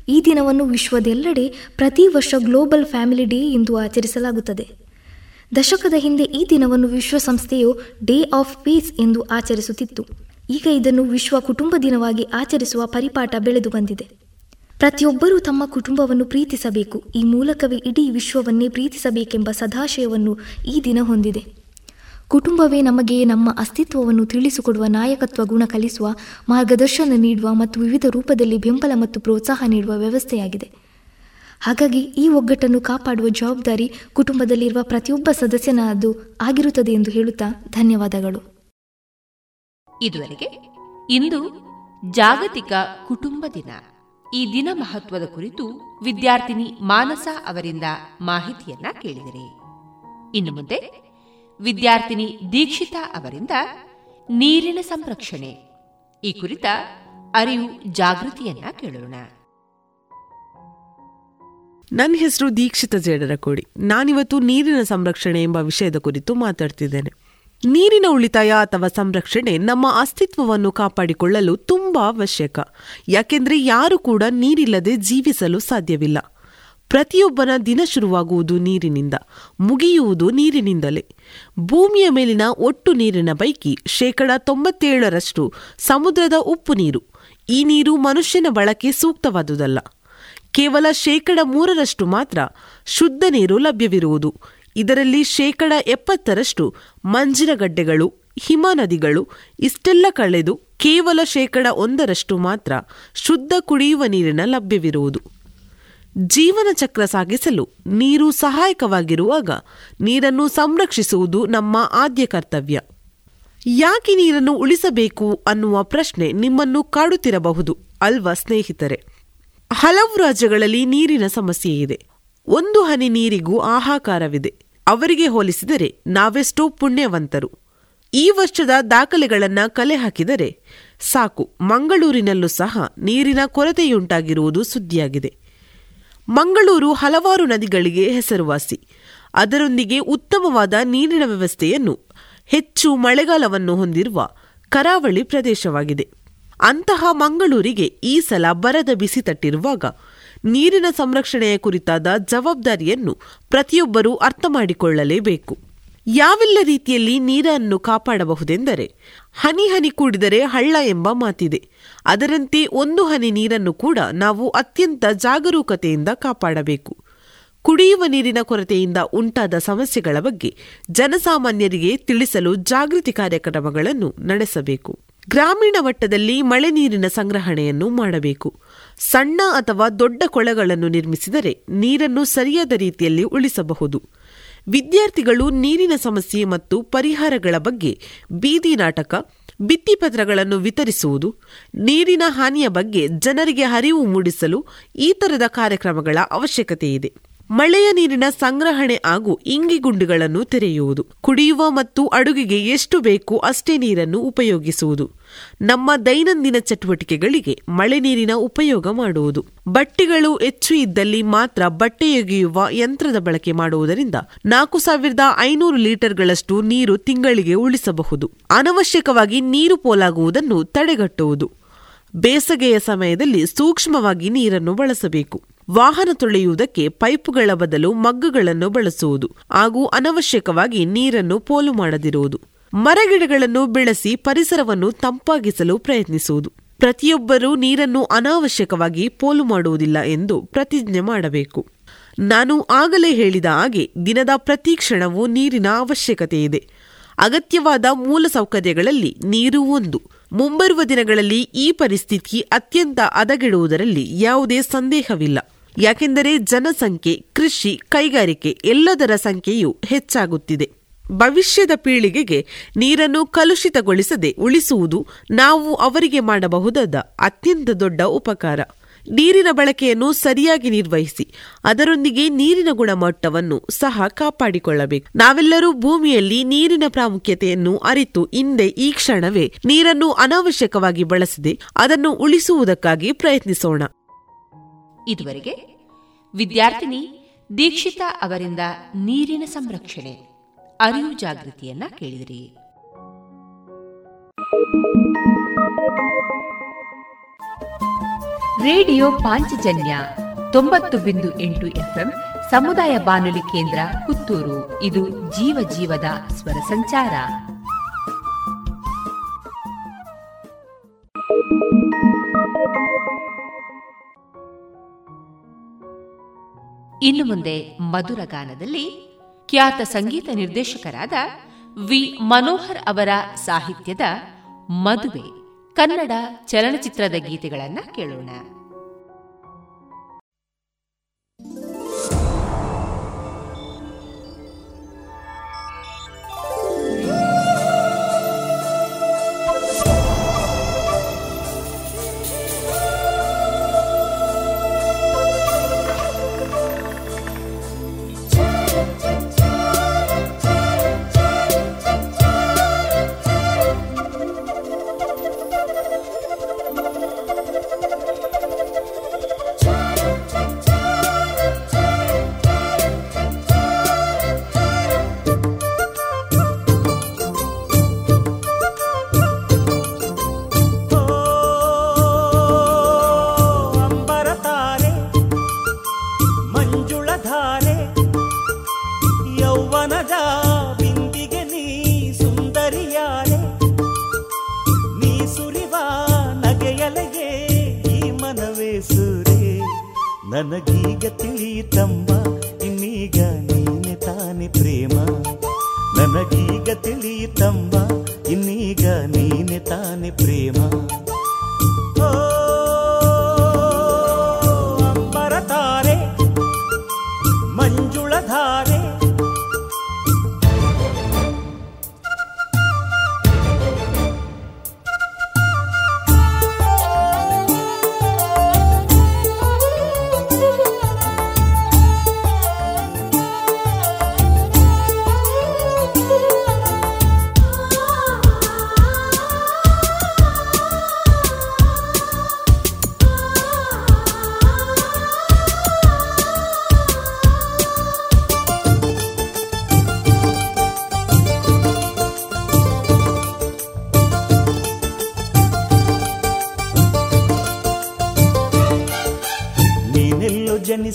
ಈ ದಿನವನ್ನು ವಿಶ್ವದೆಲ್ಲೆಡೆ ಪ್ರತಿ ವರ್ಷ ಗ್ಲೋಬಲ್ ಫ್ಯಾಮಿಲಿ ಡೇ ಎಂದು ಆಚರಿಸಲಾಗುತ್ತದೆ. ದಶಕದ ಹಿಂದೆ ಈ ದಿನವನ್ನು ವಿಶ್ವಸಂಸ್ಥೆಯು ಡೇ ಆಫ್ ಪೀಸ್ ಎಂದು ಆಚರಿಸುತ್ತಿತ್ತು. ಈಗ ಇದನ್ನು ವಿಶ್ವ ಕುಟುಂಬ ದಿನವಾಗಿ ಆಚರಿಸುವ ಪರಿಪಾಠ ಬೆಳೆದು ಬಂದಿದೆ. ಪ್ರತಿಯೊಬ್ಬರೂ ತಮ್ಮ ಕುಟುಂಬವನ್ನು ಪ್ರೀತಿಸಬೇಕು. ಈ ಮೂಲಕವೇ ಇಡೀ ವಿಶ್ವವನ್ನೇ ಪ್ರೀತಿಸಬೇಕೆಂಬ ಸದಾಶಯವನ್ನು ಈ ದಿನ ಹೊಂದಿದೆ. ಕುಟುಂಬವೇ ನಮಗೆ ನಮ್ಮ ಅಸ್ತಿತ್ವವನ್ನು ತಿಳಿಸಿಕೊಡುವ ನಾಯಕತ್ವ ಗುಣ ಕಲಿಸುವ ಮಾರ್ಗದರ್ಶನ ನೀಡುವ ಮತ್ತು ವಿವಿಧ ರೂಪದಲ್ಲಿ ಬೆಂಬಲ ಮತ್ತು ಪ್ರೋತ್ಸಾಹ ನೀಡುವ ವ್ಯವಸ್ಥೆಯಾಗಿದೆ. ಹಾಗಾಗಿ ಈ ಒಗ್ಗಟ್ಟನ್ನು ಕಾಪಾಡುವ ಜವಾಬ್ದಾರಿ ಕುಟುಂಬದಲ್ಲಿರುವ ಪ್ರತಿಯೊಬ್ಬ ಸದಸ್ಯನ ಅದು ಆಗಿರುತ್ತದೆ ಎಂದು ಹೇಳುತ್ತಾ ಧನ್ಯವಾದಗಳು. ಇದುವರೆಗೆ ಇಂದು ಜಾಗತಿಕ ಕುಟುಂಬ ದಿನ. ಈ ದಿನ ಮಹತ್ವದ ಕುರಿತು ವಿದ್ಯಾರ್ಥಿನಿ ಮಾನಸ ಅವರಿಂದ ಮಾಹಿತಿಯನ್ನ ಕೇಳಿದರೆ. ಇನ್ನು ಮುಂದೆ ವಿದ್ಯಾರ್ಥಿನಿ ದೀಕ್ಷಿತಾ ಅವರಿಂದ ನೀರಿನ ಸಂರಕ್ಷಣೆ. ಈ ಕುರಿತ ಅರಿವು ಜಾಗೃತಿಯನ್ನ ಕೇಳೋಣ. ನನ್ನ ಹೆಸರು ದೀಕ್ಷಿತ ಜೇಡರಕೋಡಿ. ನಾನಿವತ್ತು ನೀರಿನ ಸಂರಕ್ಷಣೆ ಎಂಬ ವಿಷಯದ ಕುರಿತು ಮಾತಾಡ್ತಿದ್ದೇನೆ. ನೀರಿನ ಉಳಿತಾಯ ಅಥವಾ ಸಂರಕ್ಷಣೆ ನಮ್ಮ ಅಸ್ತಿತ್ವವನ್ನು ಕಾಪಾಡಿಕೊಳ್ಳಲು ತುಂಬಾ ಅವಶ್ಯಕ. ಯಾಕೆಂದರೆ ಯಾರು ಕೂಡ ನೀರಿಲ್ಲದೆ ಜೀವಿಸಲು ಸಾಧ್ಯವಿಲ್ಲ. ಪ್ರತಿಯೊಬ್ಬನ ದಿನ ಶುರುವಾಗುವುದು ನೀರಿನಿಂದ, ಮುಗಿಯುವುದು ನೀರಿನಿಂದಲೇ. ಭೂಮಿಯ ಮೇಲಿನ ಒಟ್ಟು ನೀರಿನ ಪೈಕಿ ಶೇಕಡ ತೊಂಬತ್ತೇಳರಷ್ಟು ಸಮುದ್ರದ ಉಪ್ಪು ನೀರು. ಈ ನೀರು ಮನುಷ್ಯನ ಬಳಕೆ ಸೂಕ್ತವಾದುದಲ್ಲ. ಕೇವಲ ಶೇಕಡ ಮೂರರಷ್ಟು ಮಾತ್ರ ಶುದ್ಧ ನೀರು ಲಭ್ಯವಿರುವುದು. ಇದರಲ್ಲಿ ಶೇಕಡ ಎಪ್ಪತ್ತರಷ್ಟು ಮಂಜಿನಗಡ್ಡೆಗಳು ಹಿಮ ನದಿಗಳು, ಇಷ್ಟೆಲ್ಲ ಕಳೆದು ಕೇವಲ ಶೇಕಡ ಒಂದರಷ್ಟು ಮಾತ್ರ ಶುದ್ಧ ಕುಡಿಯುವ ನೀರಿನ ಲಭ್ಯವಿರುವುದು. ಜೀವನ ಚಕ್ರ ಸಾಗಿಸಲು ನೀರು ಸಹಾಯಕವಾಗಿರುವಾಗ ನೀರನ್ನು ಸಂರಕ್ಷಿಸುವುದು ನಮ್ಮ ಆದ್ಯ ಕರ್ತವ್ಯ. ಯಾಕೆ ನೀರನ್ನು ಉಳಿಸಬೇಕು ಅನ್ನುವ ಪ್ರಶ್ನೆ ನಿಮ್ಮನ್ನು ಕಾಡುತ್ತಿರಬಹುದು, ಅಲ್ವಾ ಸ್ನೇಹಿತರೆ? ಹಲವು ರಾಜ್ಯಗಳಲ್ಲಿ ನೀರಿನ ಸಮಸ್ಯೆ ಇದೆ. ಒಂದು ಹನಿ ನೀರಿಗೂ ಆಹಾಕಾರವಿದೆ ಅವರಿಗೆ ಹೋಲಿಸಿದರೆ ನಾವೆಷ್ಟೋ ಪುಣ್ಯವಂತರು. ಈ ವರ್ಷದ ದಾಖಲೆಗಳನ್ನು ಕಲೆ ಹಾಕಿದರೆ ಸಾಕು, ಮಂಗಳೂರಿನಲ್ಲೂ ಸಹ ನೀರಿನ ಕೊರತೆಯುಂಟಾಗಿರುವುದು ಸುದ್ದಿಯಾಗಿದೆ. ಮಂಗಳೂರು ಹಲವಾರು ನದಿಗಳಿಗೆ ಹೆಸರುವಾಸಿ. ಅದರೊಂದಿಗೆ ಉತ್ತಮವಾದ ನೀರಿನ ವ್ಯವಸ್ಥೆಯನ್ನು ಹೆಚ್ಚು ಮಳೆಗಾಲವನ್ನು ಹೊಂದಿರುವ ಕರಾವಳಿ ಪ್ರದೇಶವಾಗಿದೆ. ಅಂತಹ ಮಂಗಳೂರಿಗೆ ಈ ಸಲ ಬರದ ಬಿಸಿ ತಟ್ಟಿರುವಾಗ ನೀರಿನ ಸಂರಕ್ಷಣೆಯ ಕುರಿತಾದ ಜವಾಬ್ದಾರಿಯನ್ನು ಪ್ರತಿಯೊಬ್ಬರೂ ಅರ್ಥ ಮಾಡಿಕೊಳ್ಳಲೇಬೇಕು. ಯಾವೆಲ್ಲ ರೀತಿಯಲ್ಲಿ ನೀರನ್ನು ಕಾಪಾಡಬಹುದೆಂದರೆ ಹನಿ ಹನಿ ಕೂಡಿದರೆ ಹಳ್ಳ ಎಂಬ ಮಾತಿದೆ. ಅದರಂತೆ ಒಂದು ಹನಿ ನೀರನ್ನು ಕೂಡ ನಾವು ಅತ್ಯಂತ ಜಾಗರೂಕತೆಯಿಂದ ಕಾಪಾಡಬೇಕು. ಕುಡಿಯುವ ನೀರಿನ ಕೊರತೆಯಿಂದ ಉಂಟಾದ ಸಮಸ್ಯೆಗಳ ಬಗ್ಗೆ ಜನಸಾಮಾನ್ಯರಿಗೆ ತಿಳಿಸಲು ಜಾಗೃತಿ ಕಾರ್ಯಕ್ರಮಗಳನ್ನು ನಡೆಸಬೇಕು. ಗ್ರಾಮೀಣ ಮಟ್ಟದಲ್ಲಿ ಮಳೆ ನೀರಿನ ಸಂಗ್ರಹಣೆಯನ್ನು ಮಾಡಬೇಕು. ಸಣ್ಣ ಅಥವಾ ದೊಡ್ಡ ಕೊಳಗಳನ್ನು ನಿರ್ಮಿಸಿದರೆ ನೀರನ್ನು ಸರಿಯಾದ ರೀತಿಯಲ್ಲಿ ಉಳಿಸಬಹುದು. ವಿದ್ಯಾರ್ಥಿಗಳು ನೀರಿನ ಸಮಸ್ಯೆ ಮತ್ತು ಪರಿಹಾರಗಳ ಬಗ್ಗೆ ಬೀದಿ ನಾಟಕ ಭಿತ್ತಿಪತ್ರಗಳನ್ನು ವಿತರಿಸುವುದು, ನೀರಿನ ಹಾನಿಯ ಬಗ್ಗೆ ಜನರಿಗೆ ಅರಿವು ಮೂಡಿಸಲು ಈ ತರದ ಕಾರ್ಯಕ್ರಮಗಳ ಅವಶ್ಯಕತೆ ಇದೆ ಮಳೆಯ ನೀರಿನ ಸಂಗ್ರಹಣೆ ಹಾಗೂ ಇಂಗಿಗುಂಡಿಗಳನ್ನು ತೆರೆಯುವುದು. ಕುಡಿಯುವ ಮತ್ತು ಅಡುಗೆಗೆ ಎಷ್ಟು ಬೇಕು ಅಷ್ಟೇ ನೀರನ್ನು ಉಪಯೋಗಿಸುವುದು. ನಮ್ಮ ದೈನಂದಿನ ಚಟುವಟಿಕೆಗಳಿಗೆ ಮಳೆ ನೀರಿನ ಉಪಯೋಗ ಮಾಡುವುದು. ಬಟ್ಟೆಗಳು ಹೆಚ್ಚು ಇದ್ದಲ್ಲಿ ಮಾತ್ರ ಬಟ್ಟೆಯೊಗೆಯುವ ಯಂತ್ರದ ಬಳಕೆ ಮಾಡುವುದರಿಂದ ನಾಲ್ಕು ಸಾವಿರದ ಐನೂರು ಲೀಟರ್ಗಳಷ್ಟು ನೀರು ತಿಂಗಳಿಗೆ ಉಳಿಸಬಹುದು. ಅನವಶ್ಯಕವಾಗಿ ನೀರು ಪೋಲಾಗುವುದನ್ನು ತಡೆಗಟ್ಟುವುದು. ಬೇಸಗೆಯ ಸಮಯದಲ್ಲಿ ಸೂಕ್ಷ್ಮವಾಗಿ ನೀರನ್ನು ಬಳಸಬೇಕು. ವಾಹನ ತೊಳೆಯುವುದಕ್ಕೆ ಪೈಪುಗಳ ಬದಲು ಮಗ್ಗುಗಳನ್ನು ಬಳಸುವುದು ಹಾಗೂ ಅನವಶ್ಯಕವಾಗಿ ನೀರನ್ನು ಪೋಲು ಮಾಡದಿರುವುದು. ಮರಗಿಡಗಳನ್ನು ಬೆಳೆಸಿ ಪರಿಸರವನ್ನು ತಂಪಾಗಿಸಲು ಪ್ರಯತ್ನಿಸುವುದು. ಪ್ರತಿಯೊಬ್ಬರೂ ನೀರನ್ನು ಅನಾವಶ್ಯಕವಾಗಿ ಪೋಲು ಮಾಡುವುದಿಲ್ಲ ಎಂದು ಪ್ರತಿಜ್ಞೆ ಮಾಡಬೇಕು. ನಾನು ಆಗಲೇ ಹೇಳಿದ ಹಾಗೆ ದಿನದ ಪ್ರತಿ ಕ್ಷಣವೂ ನೀರಿನ ಅವಶ್ಯಕತೆ ಇದೆ. ಅಗತ್ಯವಾದ ಮೂಲಸೌಕರ್ಯಗಳಲ್ಲಿ ನೀರು ಒಂದು. ಮುಂಬರುವ ದಿನಗಳಲ್ಲಿ ಈ ಪರಿಸ್ಥಿತಿ ಅತ್ಯಂತ ಹದಗೆಡುವುದರಲ್ಲಿ ಯಾವುದೇ ಸಂದೇಹವಿಲ್ಲ. ಯಾಕೆಂದರೆ ಜನಸಂಖ್ಯೆ, ಕೃಷಿ, ಕೈಗಾರಿಕೆ ಎಲ್ಲದರ ಸಂಖ್ಯೆಯು ಹೆಚ್ಚಾಗುತ್ತಿದೆ. ಭವಿಷ್ಯದ ಪೀಳಿಗೆಗೆ ನೀರನ್ನು ಕಲುಷಿತಗೊಳಿಸದೆ ಉಳಿಸುವುದು ನಾವು ಅವರಿಗೆ ಮಾಡಬಹುದಾದ ಅತ್ಯಂತ ದೊಡ್ಡ ಉಪಕಾರ. ನೀರಿನ ಬಳಕೆಯನ್ನು ಸರಿಯಾಗಿ ನಿರ್ವಹಿಸಿ, ಅದರೊಂದಿಗೆ ನೀರಿನ ಗುಣಮಟ್ಟವನ್ನು ಸಹ ಕಾಪಾಡಿಕೊಳ್ಳಬೇಕು. ನಾವೆಲ್ಲರೂ ಭೂಮಿಯಲ್ಲಿ ನೀರಿನ ಪ್ರಾಮುಖ್ಯತೆಯನ್ನು ಅರಿತು ಹಿಂದೆ ಈ ಕ್ಷಣವೇ ನೀರನ್ನು ಅನಾವಶ್ಯಕವಾಗಿ ಬಳಸದೆ ಅದನ್ನು ಉಳಿಸುವುದಕ್ಕಾಗಿ ಪ್ರಯತ್ನಿಸೋಣ. ಇದುವರೆಗೆ ವಿದ್ಯಾರ್ಥಿನಿ ದೀಕ್ಷಿತಾ ಅವರಿಂದ ನೀರಿನ ಸಂರಕ್ಷಣೆ, ಅರಿವು ಜಾಗೃತಿಯನ್ನ ಕೇಳಿದಿರಿ. ರೇಡಿಯೋ ಪಾಂಚಜನ್ಯ ತೊಂಬತ್ತು ಬಿಂದು ಎಂಟು ಎಫ್ಎಂ ಸಮುದಾಯ ಬಾನುಲಿ ಕೇಂದ್ರ ಪುತ್ತೂರು. ಇದು ಜೀವ ಜೀವದ ಸ್ವರ ಸಂಚಾರ. ಇನ್ನು ಮುಂದೆ ಮಧುರ ಗಾನದಲ್ಲಿ ಖ್ಯಾತ ಸಂಗೀತ ನಿರ್ದೇಶಕರಾದ ವಿ. ಮನೋಹರ್ ಅವರ ಸಾಹಿತ್ಯದ ಮದುವೆ ಕನ್ನಡ ಚಲನಚಿತ್ರದ ಗೀತೆಗಳನ್ನು ಕೇಳೋಣ. ತಿಳಿಯಿತಮ್ಮ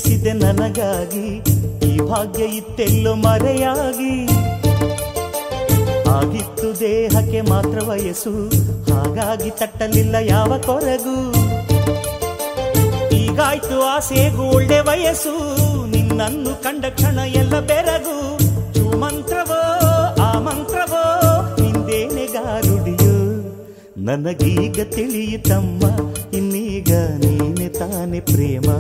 ನೀನೆಲ್ಲೋ ನನಗಾಗಿ, ಈ ಭಾಗ್ಯ ಇತ್ತೆಲ್ಲೋ ಮರೆಯಾಗಿ. ಆಗಿತ್ತು ದೇಹಕ್ಕೆ ಮಾತ್ರ ವಯಸ್ಸು, ಹಾಗಾಗಿ ತಟ್ಟಲಿಲ್ಲ ಯಾವ ಕೊರಗು. ಈಗಾಯ್ತು ಆಸೆಗೂ ಒಳ್ಳೆ ವಯಸ್ಸು, ನಿನ್ನನ್ನು ಕಂಡ ಕ್ಷಣ ಎಲ್ಲ ಬೆರಗು. ಮಂತ್ರವೋ, ಆ ಮಂತ್ರವೋ ನಿಂದೇನೆಗಾರುಡಿಯೋ ನನಗೀಗ ತಿಳಿಯಿತಮ್ಮ ಇನ್ನೀಗ ನೀನೆ ತಾನೆ ಪ್ರೇಮ.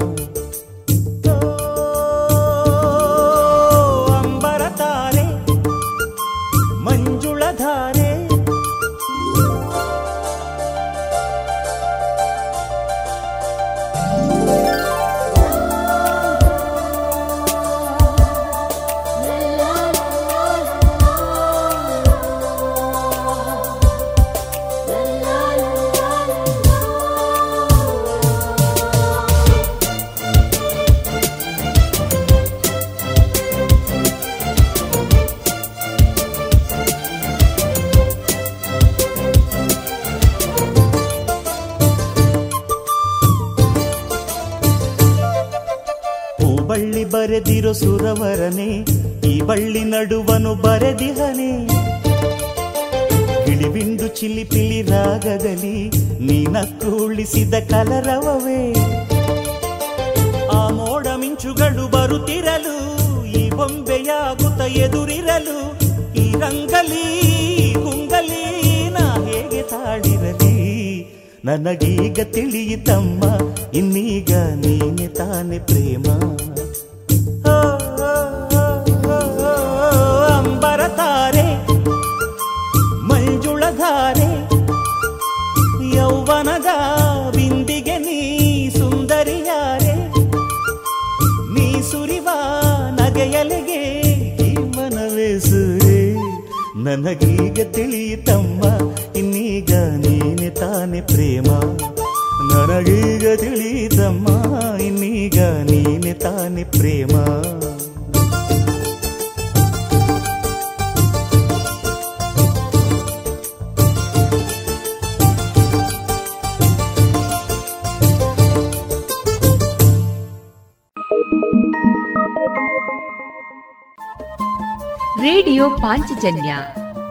ಸುರವರನೆ, ಈ ಬಳ್ಳಿ ನಡುವನು ಬರೆದಿಹನೆ. ಗಿಳಿಬಿಂದು ಚಿಲಿಪಿಲಿ ರಾಗದಲ್ಲಿ ನೀನಕ್ಕು ಉಳಿಸಿದ ಕಲರವವೇ. ಆ ಮೋಡ ಮಿಂಚುಗಳು ಬರುತ್ತಿರಲು, ಈ ಬೊಂಬೆಯಾಗುತ್ತ ಎದುರಿರಲು, ಈ ರಂಗಲಿ ಗುಂಗಲಿ ನಾ ಹೇಗೆ ತಾಳಿರಲಿ. ನನಗೀಗ ತಿಳಿಯಿತಮ್ಮ, ಇನ್ನೀಗ ನೀನೆ ತಾನೆ ಪ್ರೇಮ. ನನಗೀಗ ತಿಳಿಯಿತಮ್ಮ ಇನ್ನೀಗ ನೀನೆ ತಾನೆ ಪ್ರೇಮ. ನನಗೀಗ ತಿಳಿಯಿತಮ್ಮ ಇನ್ನೀಗ ನೀನೆ ತಾನೆ ಪ್ರೇಮ. ರೇಡಿಯೋ ಪಾಂಚಜನ್ಯ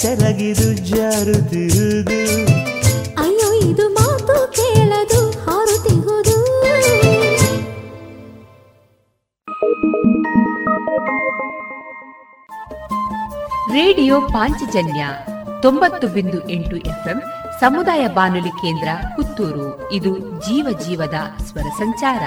ತುಂಟ ಸೆರಗಿದು ಜಾರುತ್ತಿರುವುದು ಅಯ್ಯೋ ಇದು ಮಾತು ಕೇಳದು ಹಾರುತ್ತಿರುವುದು ರೇಡಿಯೋ ಪಾಂಚಜನ್ಯ ತೊಂಬತ್ತು ಬಿಂದು ಎಂಟು ಎಫ್ಎಂ ಸಮುದಾಯ ಬಾನುಲಿ ಕೇಂದ್ರ ಪುತ್ತೂರು. ಇದು ಜೀವ ಜೀವದ ಸ್ವರ ಸಂಚಾರ.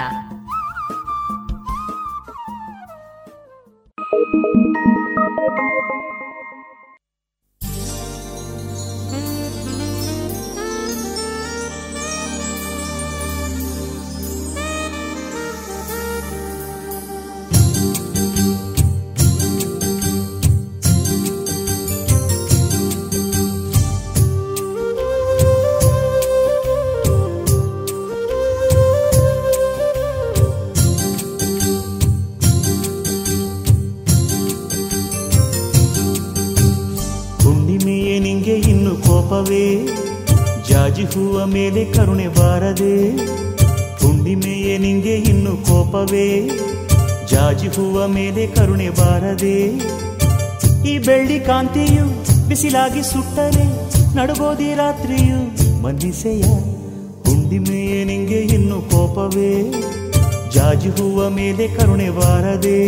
ಕಾಂತಿಯು ಬಿಸಿಲಾಗಿ ಸುಟ್ಟರೆ, ನಡುಗೋದಿ ರಾತ್ರಿಯು ಮನ್ನಿಸೆಯ. ಹುಂಡಿಮೆಯೇ ನಿಂಗೆ ಇನ್ನು ಕೋಪವೇ, ಜಾಜಿ ಹೂವ ಮೇಲೆ ಕರುಣೆ ಬಾರದೆ.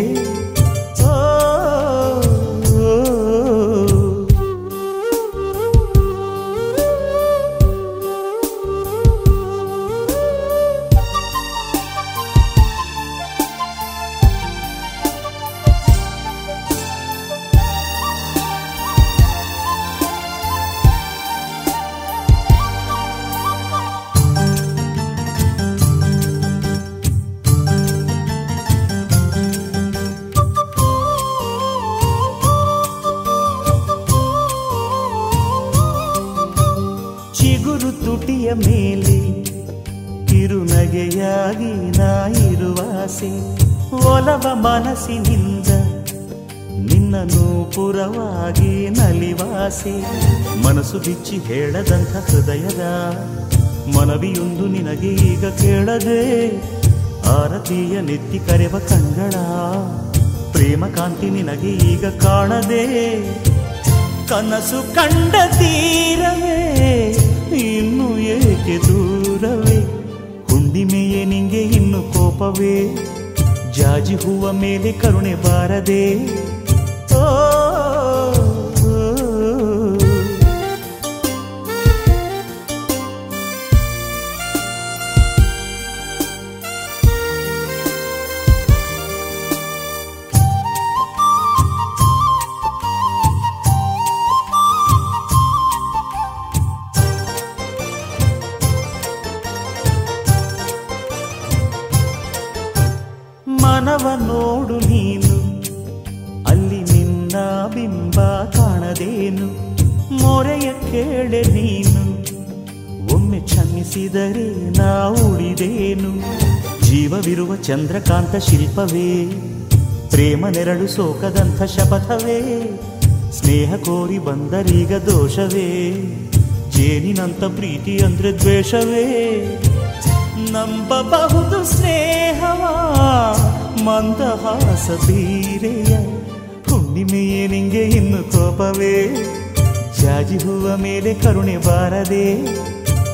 ನಲಿವಾಸೆ ಮನಸ್ಸು ಬಿಚ್ಚಿ ಹೇಳದಂಥ ಹೃದಯದ ಮನವಿಯೊಂದು ನಿನಗೆ ಈಗ ಕೇಳದೆ, ಆರತಿಯ ನೆತ್ತಿ ಕರೆವ ಕಂಗಳ ಪ್ರೇಮ ಕಾಂತಿ ನಿನಗೆ ಈಗ ಕಾಣದೆ, ಕನಸು ಕಂಡ ತೀರವೇ, ಇನ್ನು ಏಕೆ ದೂರವೇ? ಹುಣ್ಣಿಮೆಯೇ ನಿಂಗೆ ಇನ್ನು ಕೋಪವೇ? ಜಾಜಿ ಹೂವ ಮೇಲೆ ಕರುಣೆ ಬಾರದೆ ಚಂದ್ರಕಾಂತ ಶಿಲ್ಪವೇ, ಪ್ರೇಮ ನೆರಳು ಸೋಕದಂಥ ಶಪಥವೇ, ಸ್ನೇಹ ಕೋರಿ ಬಂದರೀಗ ದೋಷವೇ ಜೇನಿನಂತ ಪ್ರೀತಿ ಅಂದ್ರೆ ದ್ವೇಷವೇ. ನಂಬಬಹುದು ಸ್ನೇಹವ ಮಂದಹಾಸ ಬೀರೆಯ, ಹುಣ್ಣಿಮೆಯೇ ನಿಂಗೆ ಇನ್ನು ಕೋಪವೇ. ಜಾಜಿ ಹೂವ ಮೇಲೆ ಕರುಣೆ ಬಾರದೆ,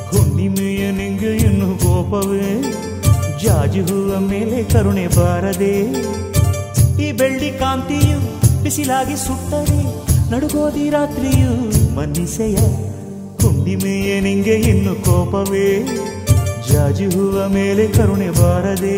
ಹುಣ್ಣಿಮೆಯ ನಿಂಗೆ ಇನ್ನು ಕೋಪವೇ. ಜಾಜಿ ಹೂವ ಮೇಲೆ ಕರುಣೆ ಬಾರದೆ, ಈ ಬೆಳ್ಳಿ ಕಾಂತಿಯು ಬಿಸಿಲಾಗಿ ಸುಟ್ಟರೆ, ನಡುಗೋದಿ ರಾತ್ರಿಯು ಮನಿಸೆಯ ಕುಂಡಿಮೆಯೇ ನಿಂಗೆ ಇನ್ನು ಕೋಪವೇ? ಜಾಜಿ ಹೂವ ಮೇಲೆ ಕರುಣೆ ಬಾರದೆ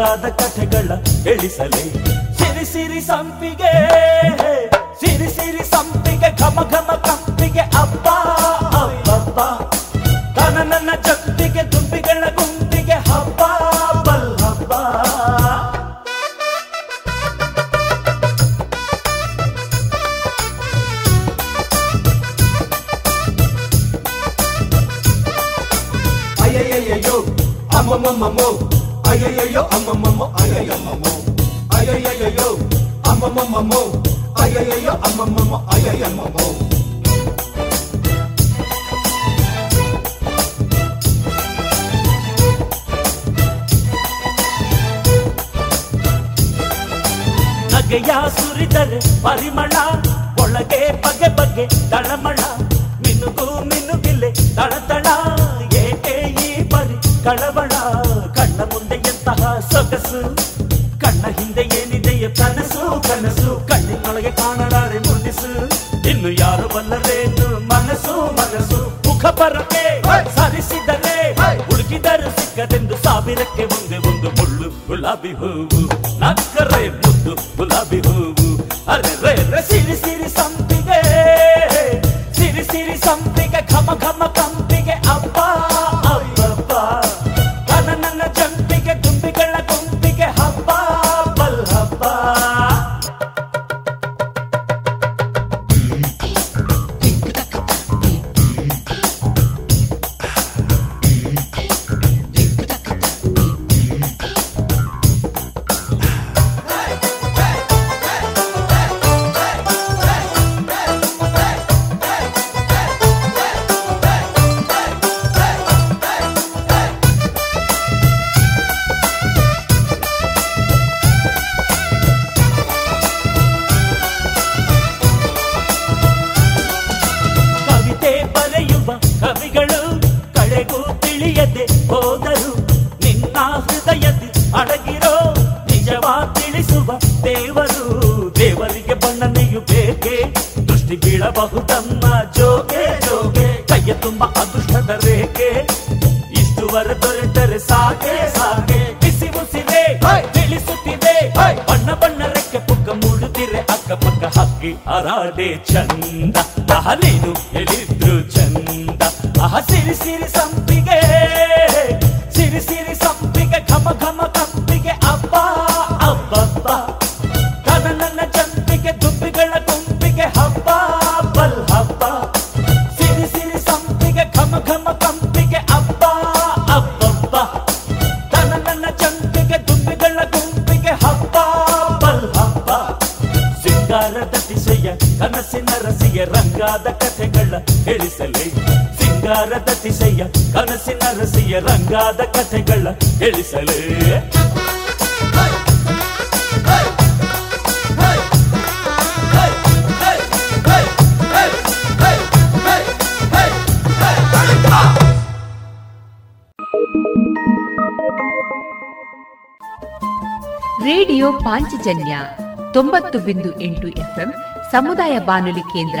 ಅಗ್ಗದ ಕಥೆಗಳ ಎಳಿಸಲೇ ಸಿರಿ ಸಿರಿ ಸಂಪಿಗೆ ಮೋಹದ ರೇಖೆ. ಇಷ್ಟು ವರ ದೊರೆತರೆ ಸಾಕೆ ಸಾಕೆ. ಬಿಸಿ ಮುಸಿದೆ ತಿಳಿಸುತ್ತಿದೆ. ಬಣ್ಣ ಬಣ್ಣ ರೆಕ್ಕೆ ಪುಕ್ಕ ಮೂಡುತ್ತಿರೆ ಅಕ್ಕ ಪಕ್ಕ ಹಕ್ಕಿ ಅರಾಡೆ ಚಂದ. ಅಹ ನೀನು ಹೇಳಿದ್ರು ಚಂದ. ಅಹ ಸಿರಿ ಸಿರಿ ಸಂಪಿಗೆ. ಕಾದತಿಶಯ ಕನಸಿನ ರಸಿಯ ರಂಗಾದ ಕಥೆಗಳ ತಿಳಿಸಲೇ. ರೇಡಿಯೋ ಪಾಂಚಜನ್ಯ ತೊಂಬತ್ತು ಬಿಂದು ಎಂಟು ಎಫ್ಎಂ ಸಮುದಾಯ ಬಾನುಲಿ ಕೇಂದ್ರ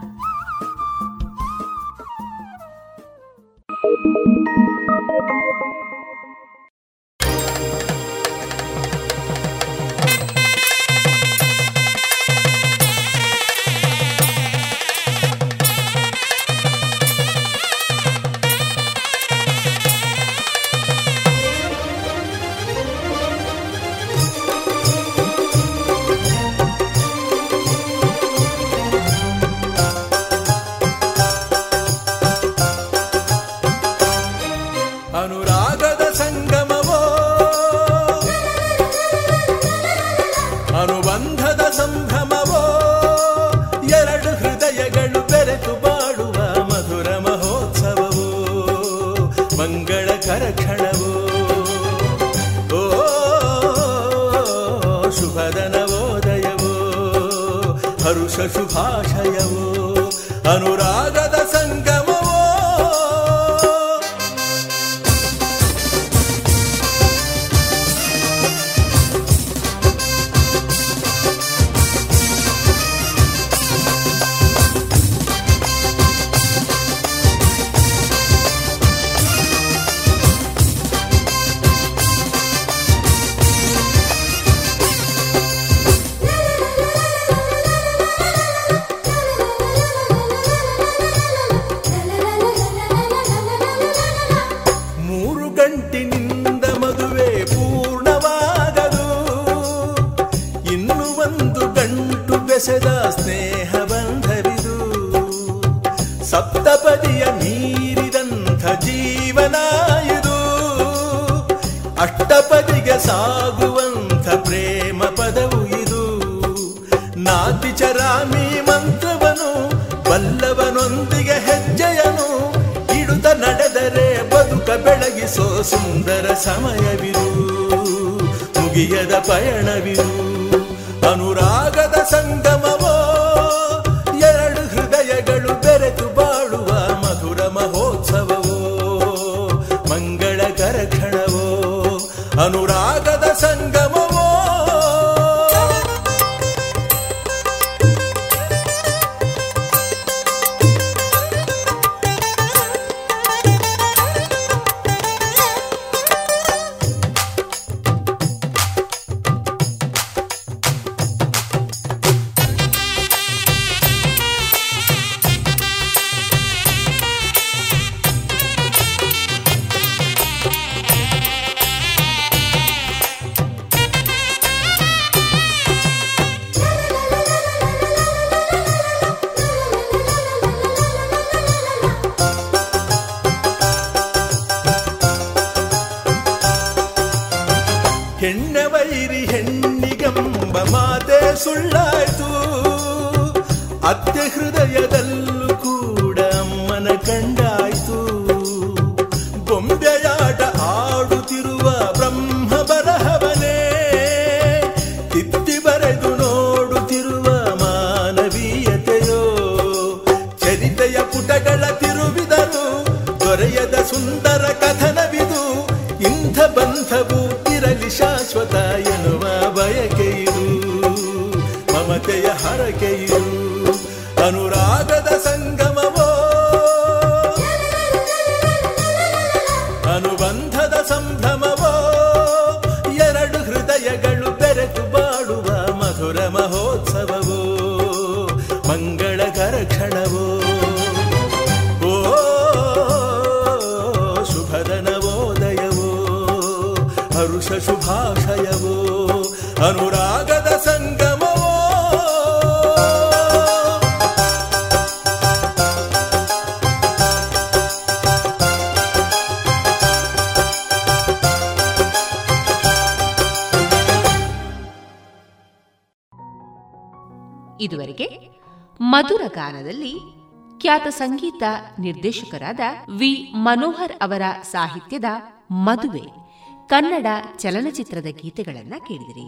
ಖ್ಯಾತ ಸಂಗೀತ ನಿರ್ದೇಶಕರಾದ ವಿ. ಮನೋಹರ್ ಅವರ ಸಾಹಿತ್ಯದ ಮದುವೆ ಕನ್ನಡ ಚಲನಚಿತ್ರದ ಗೀತೆಗಳನ್ನ ಕೇಳಿದಿರಿ.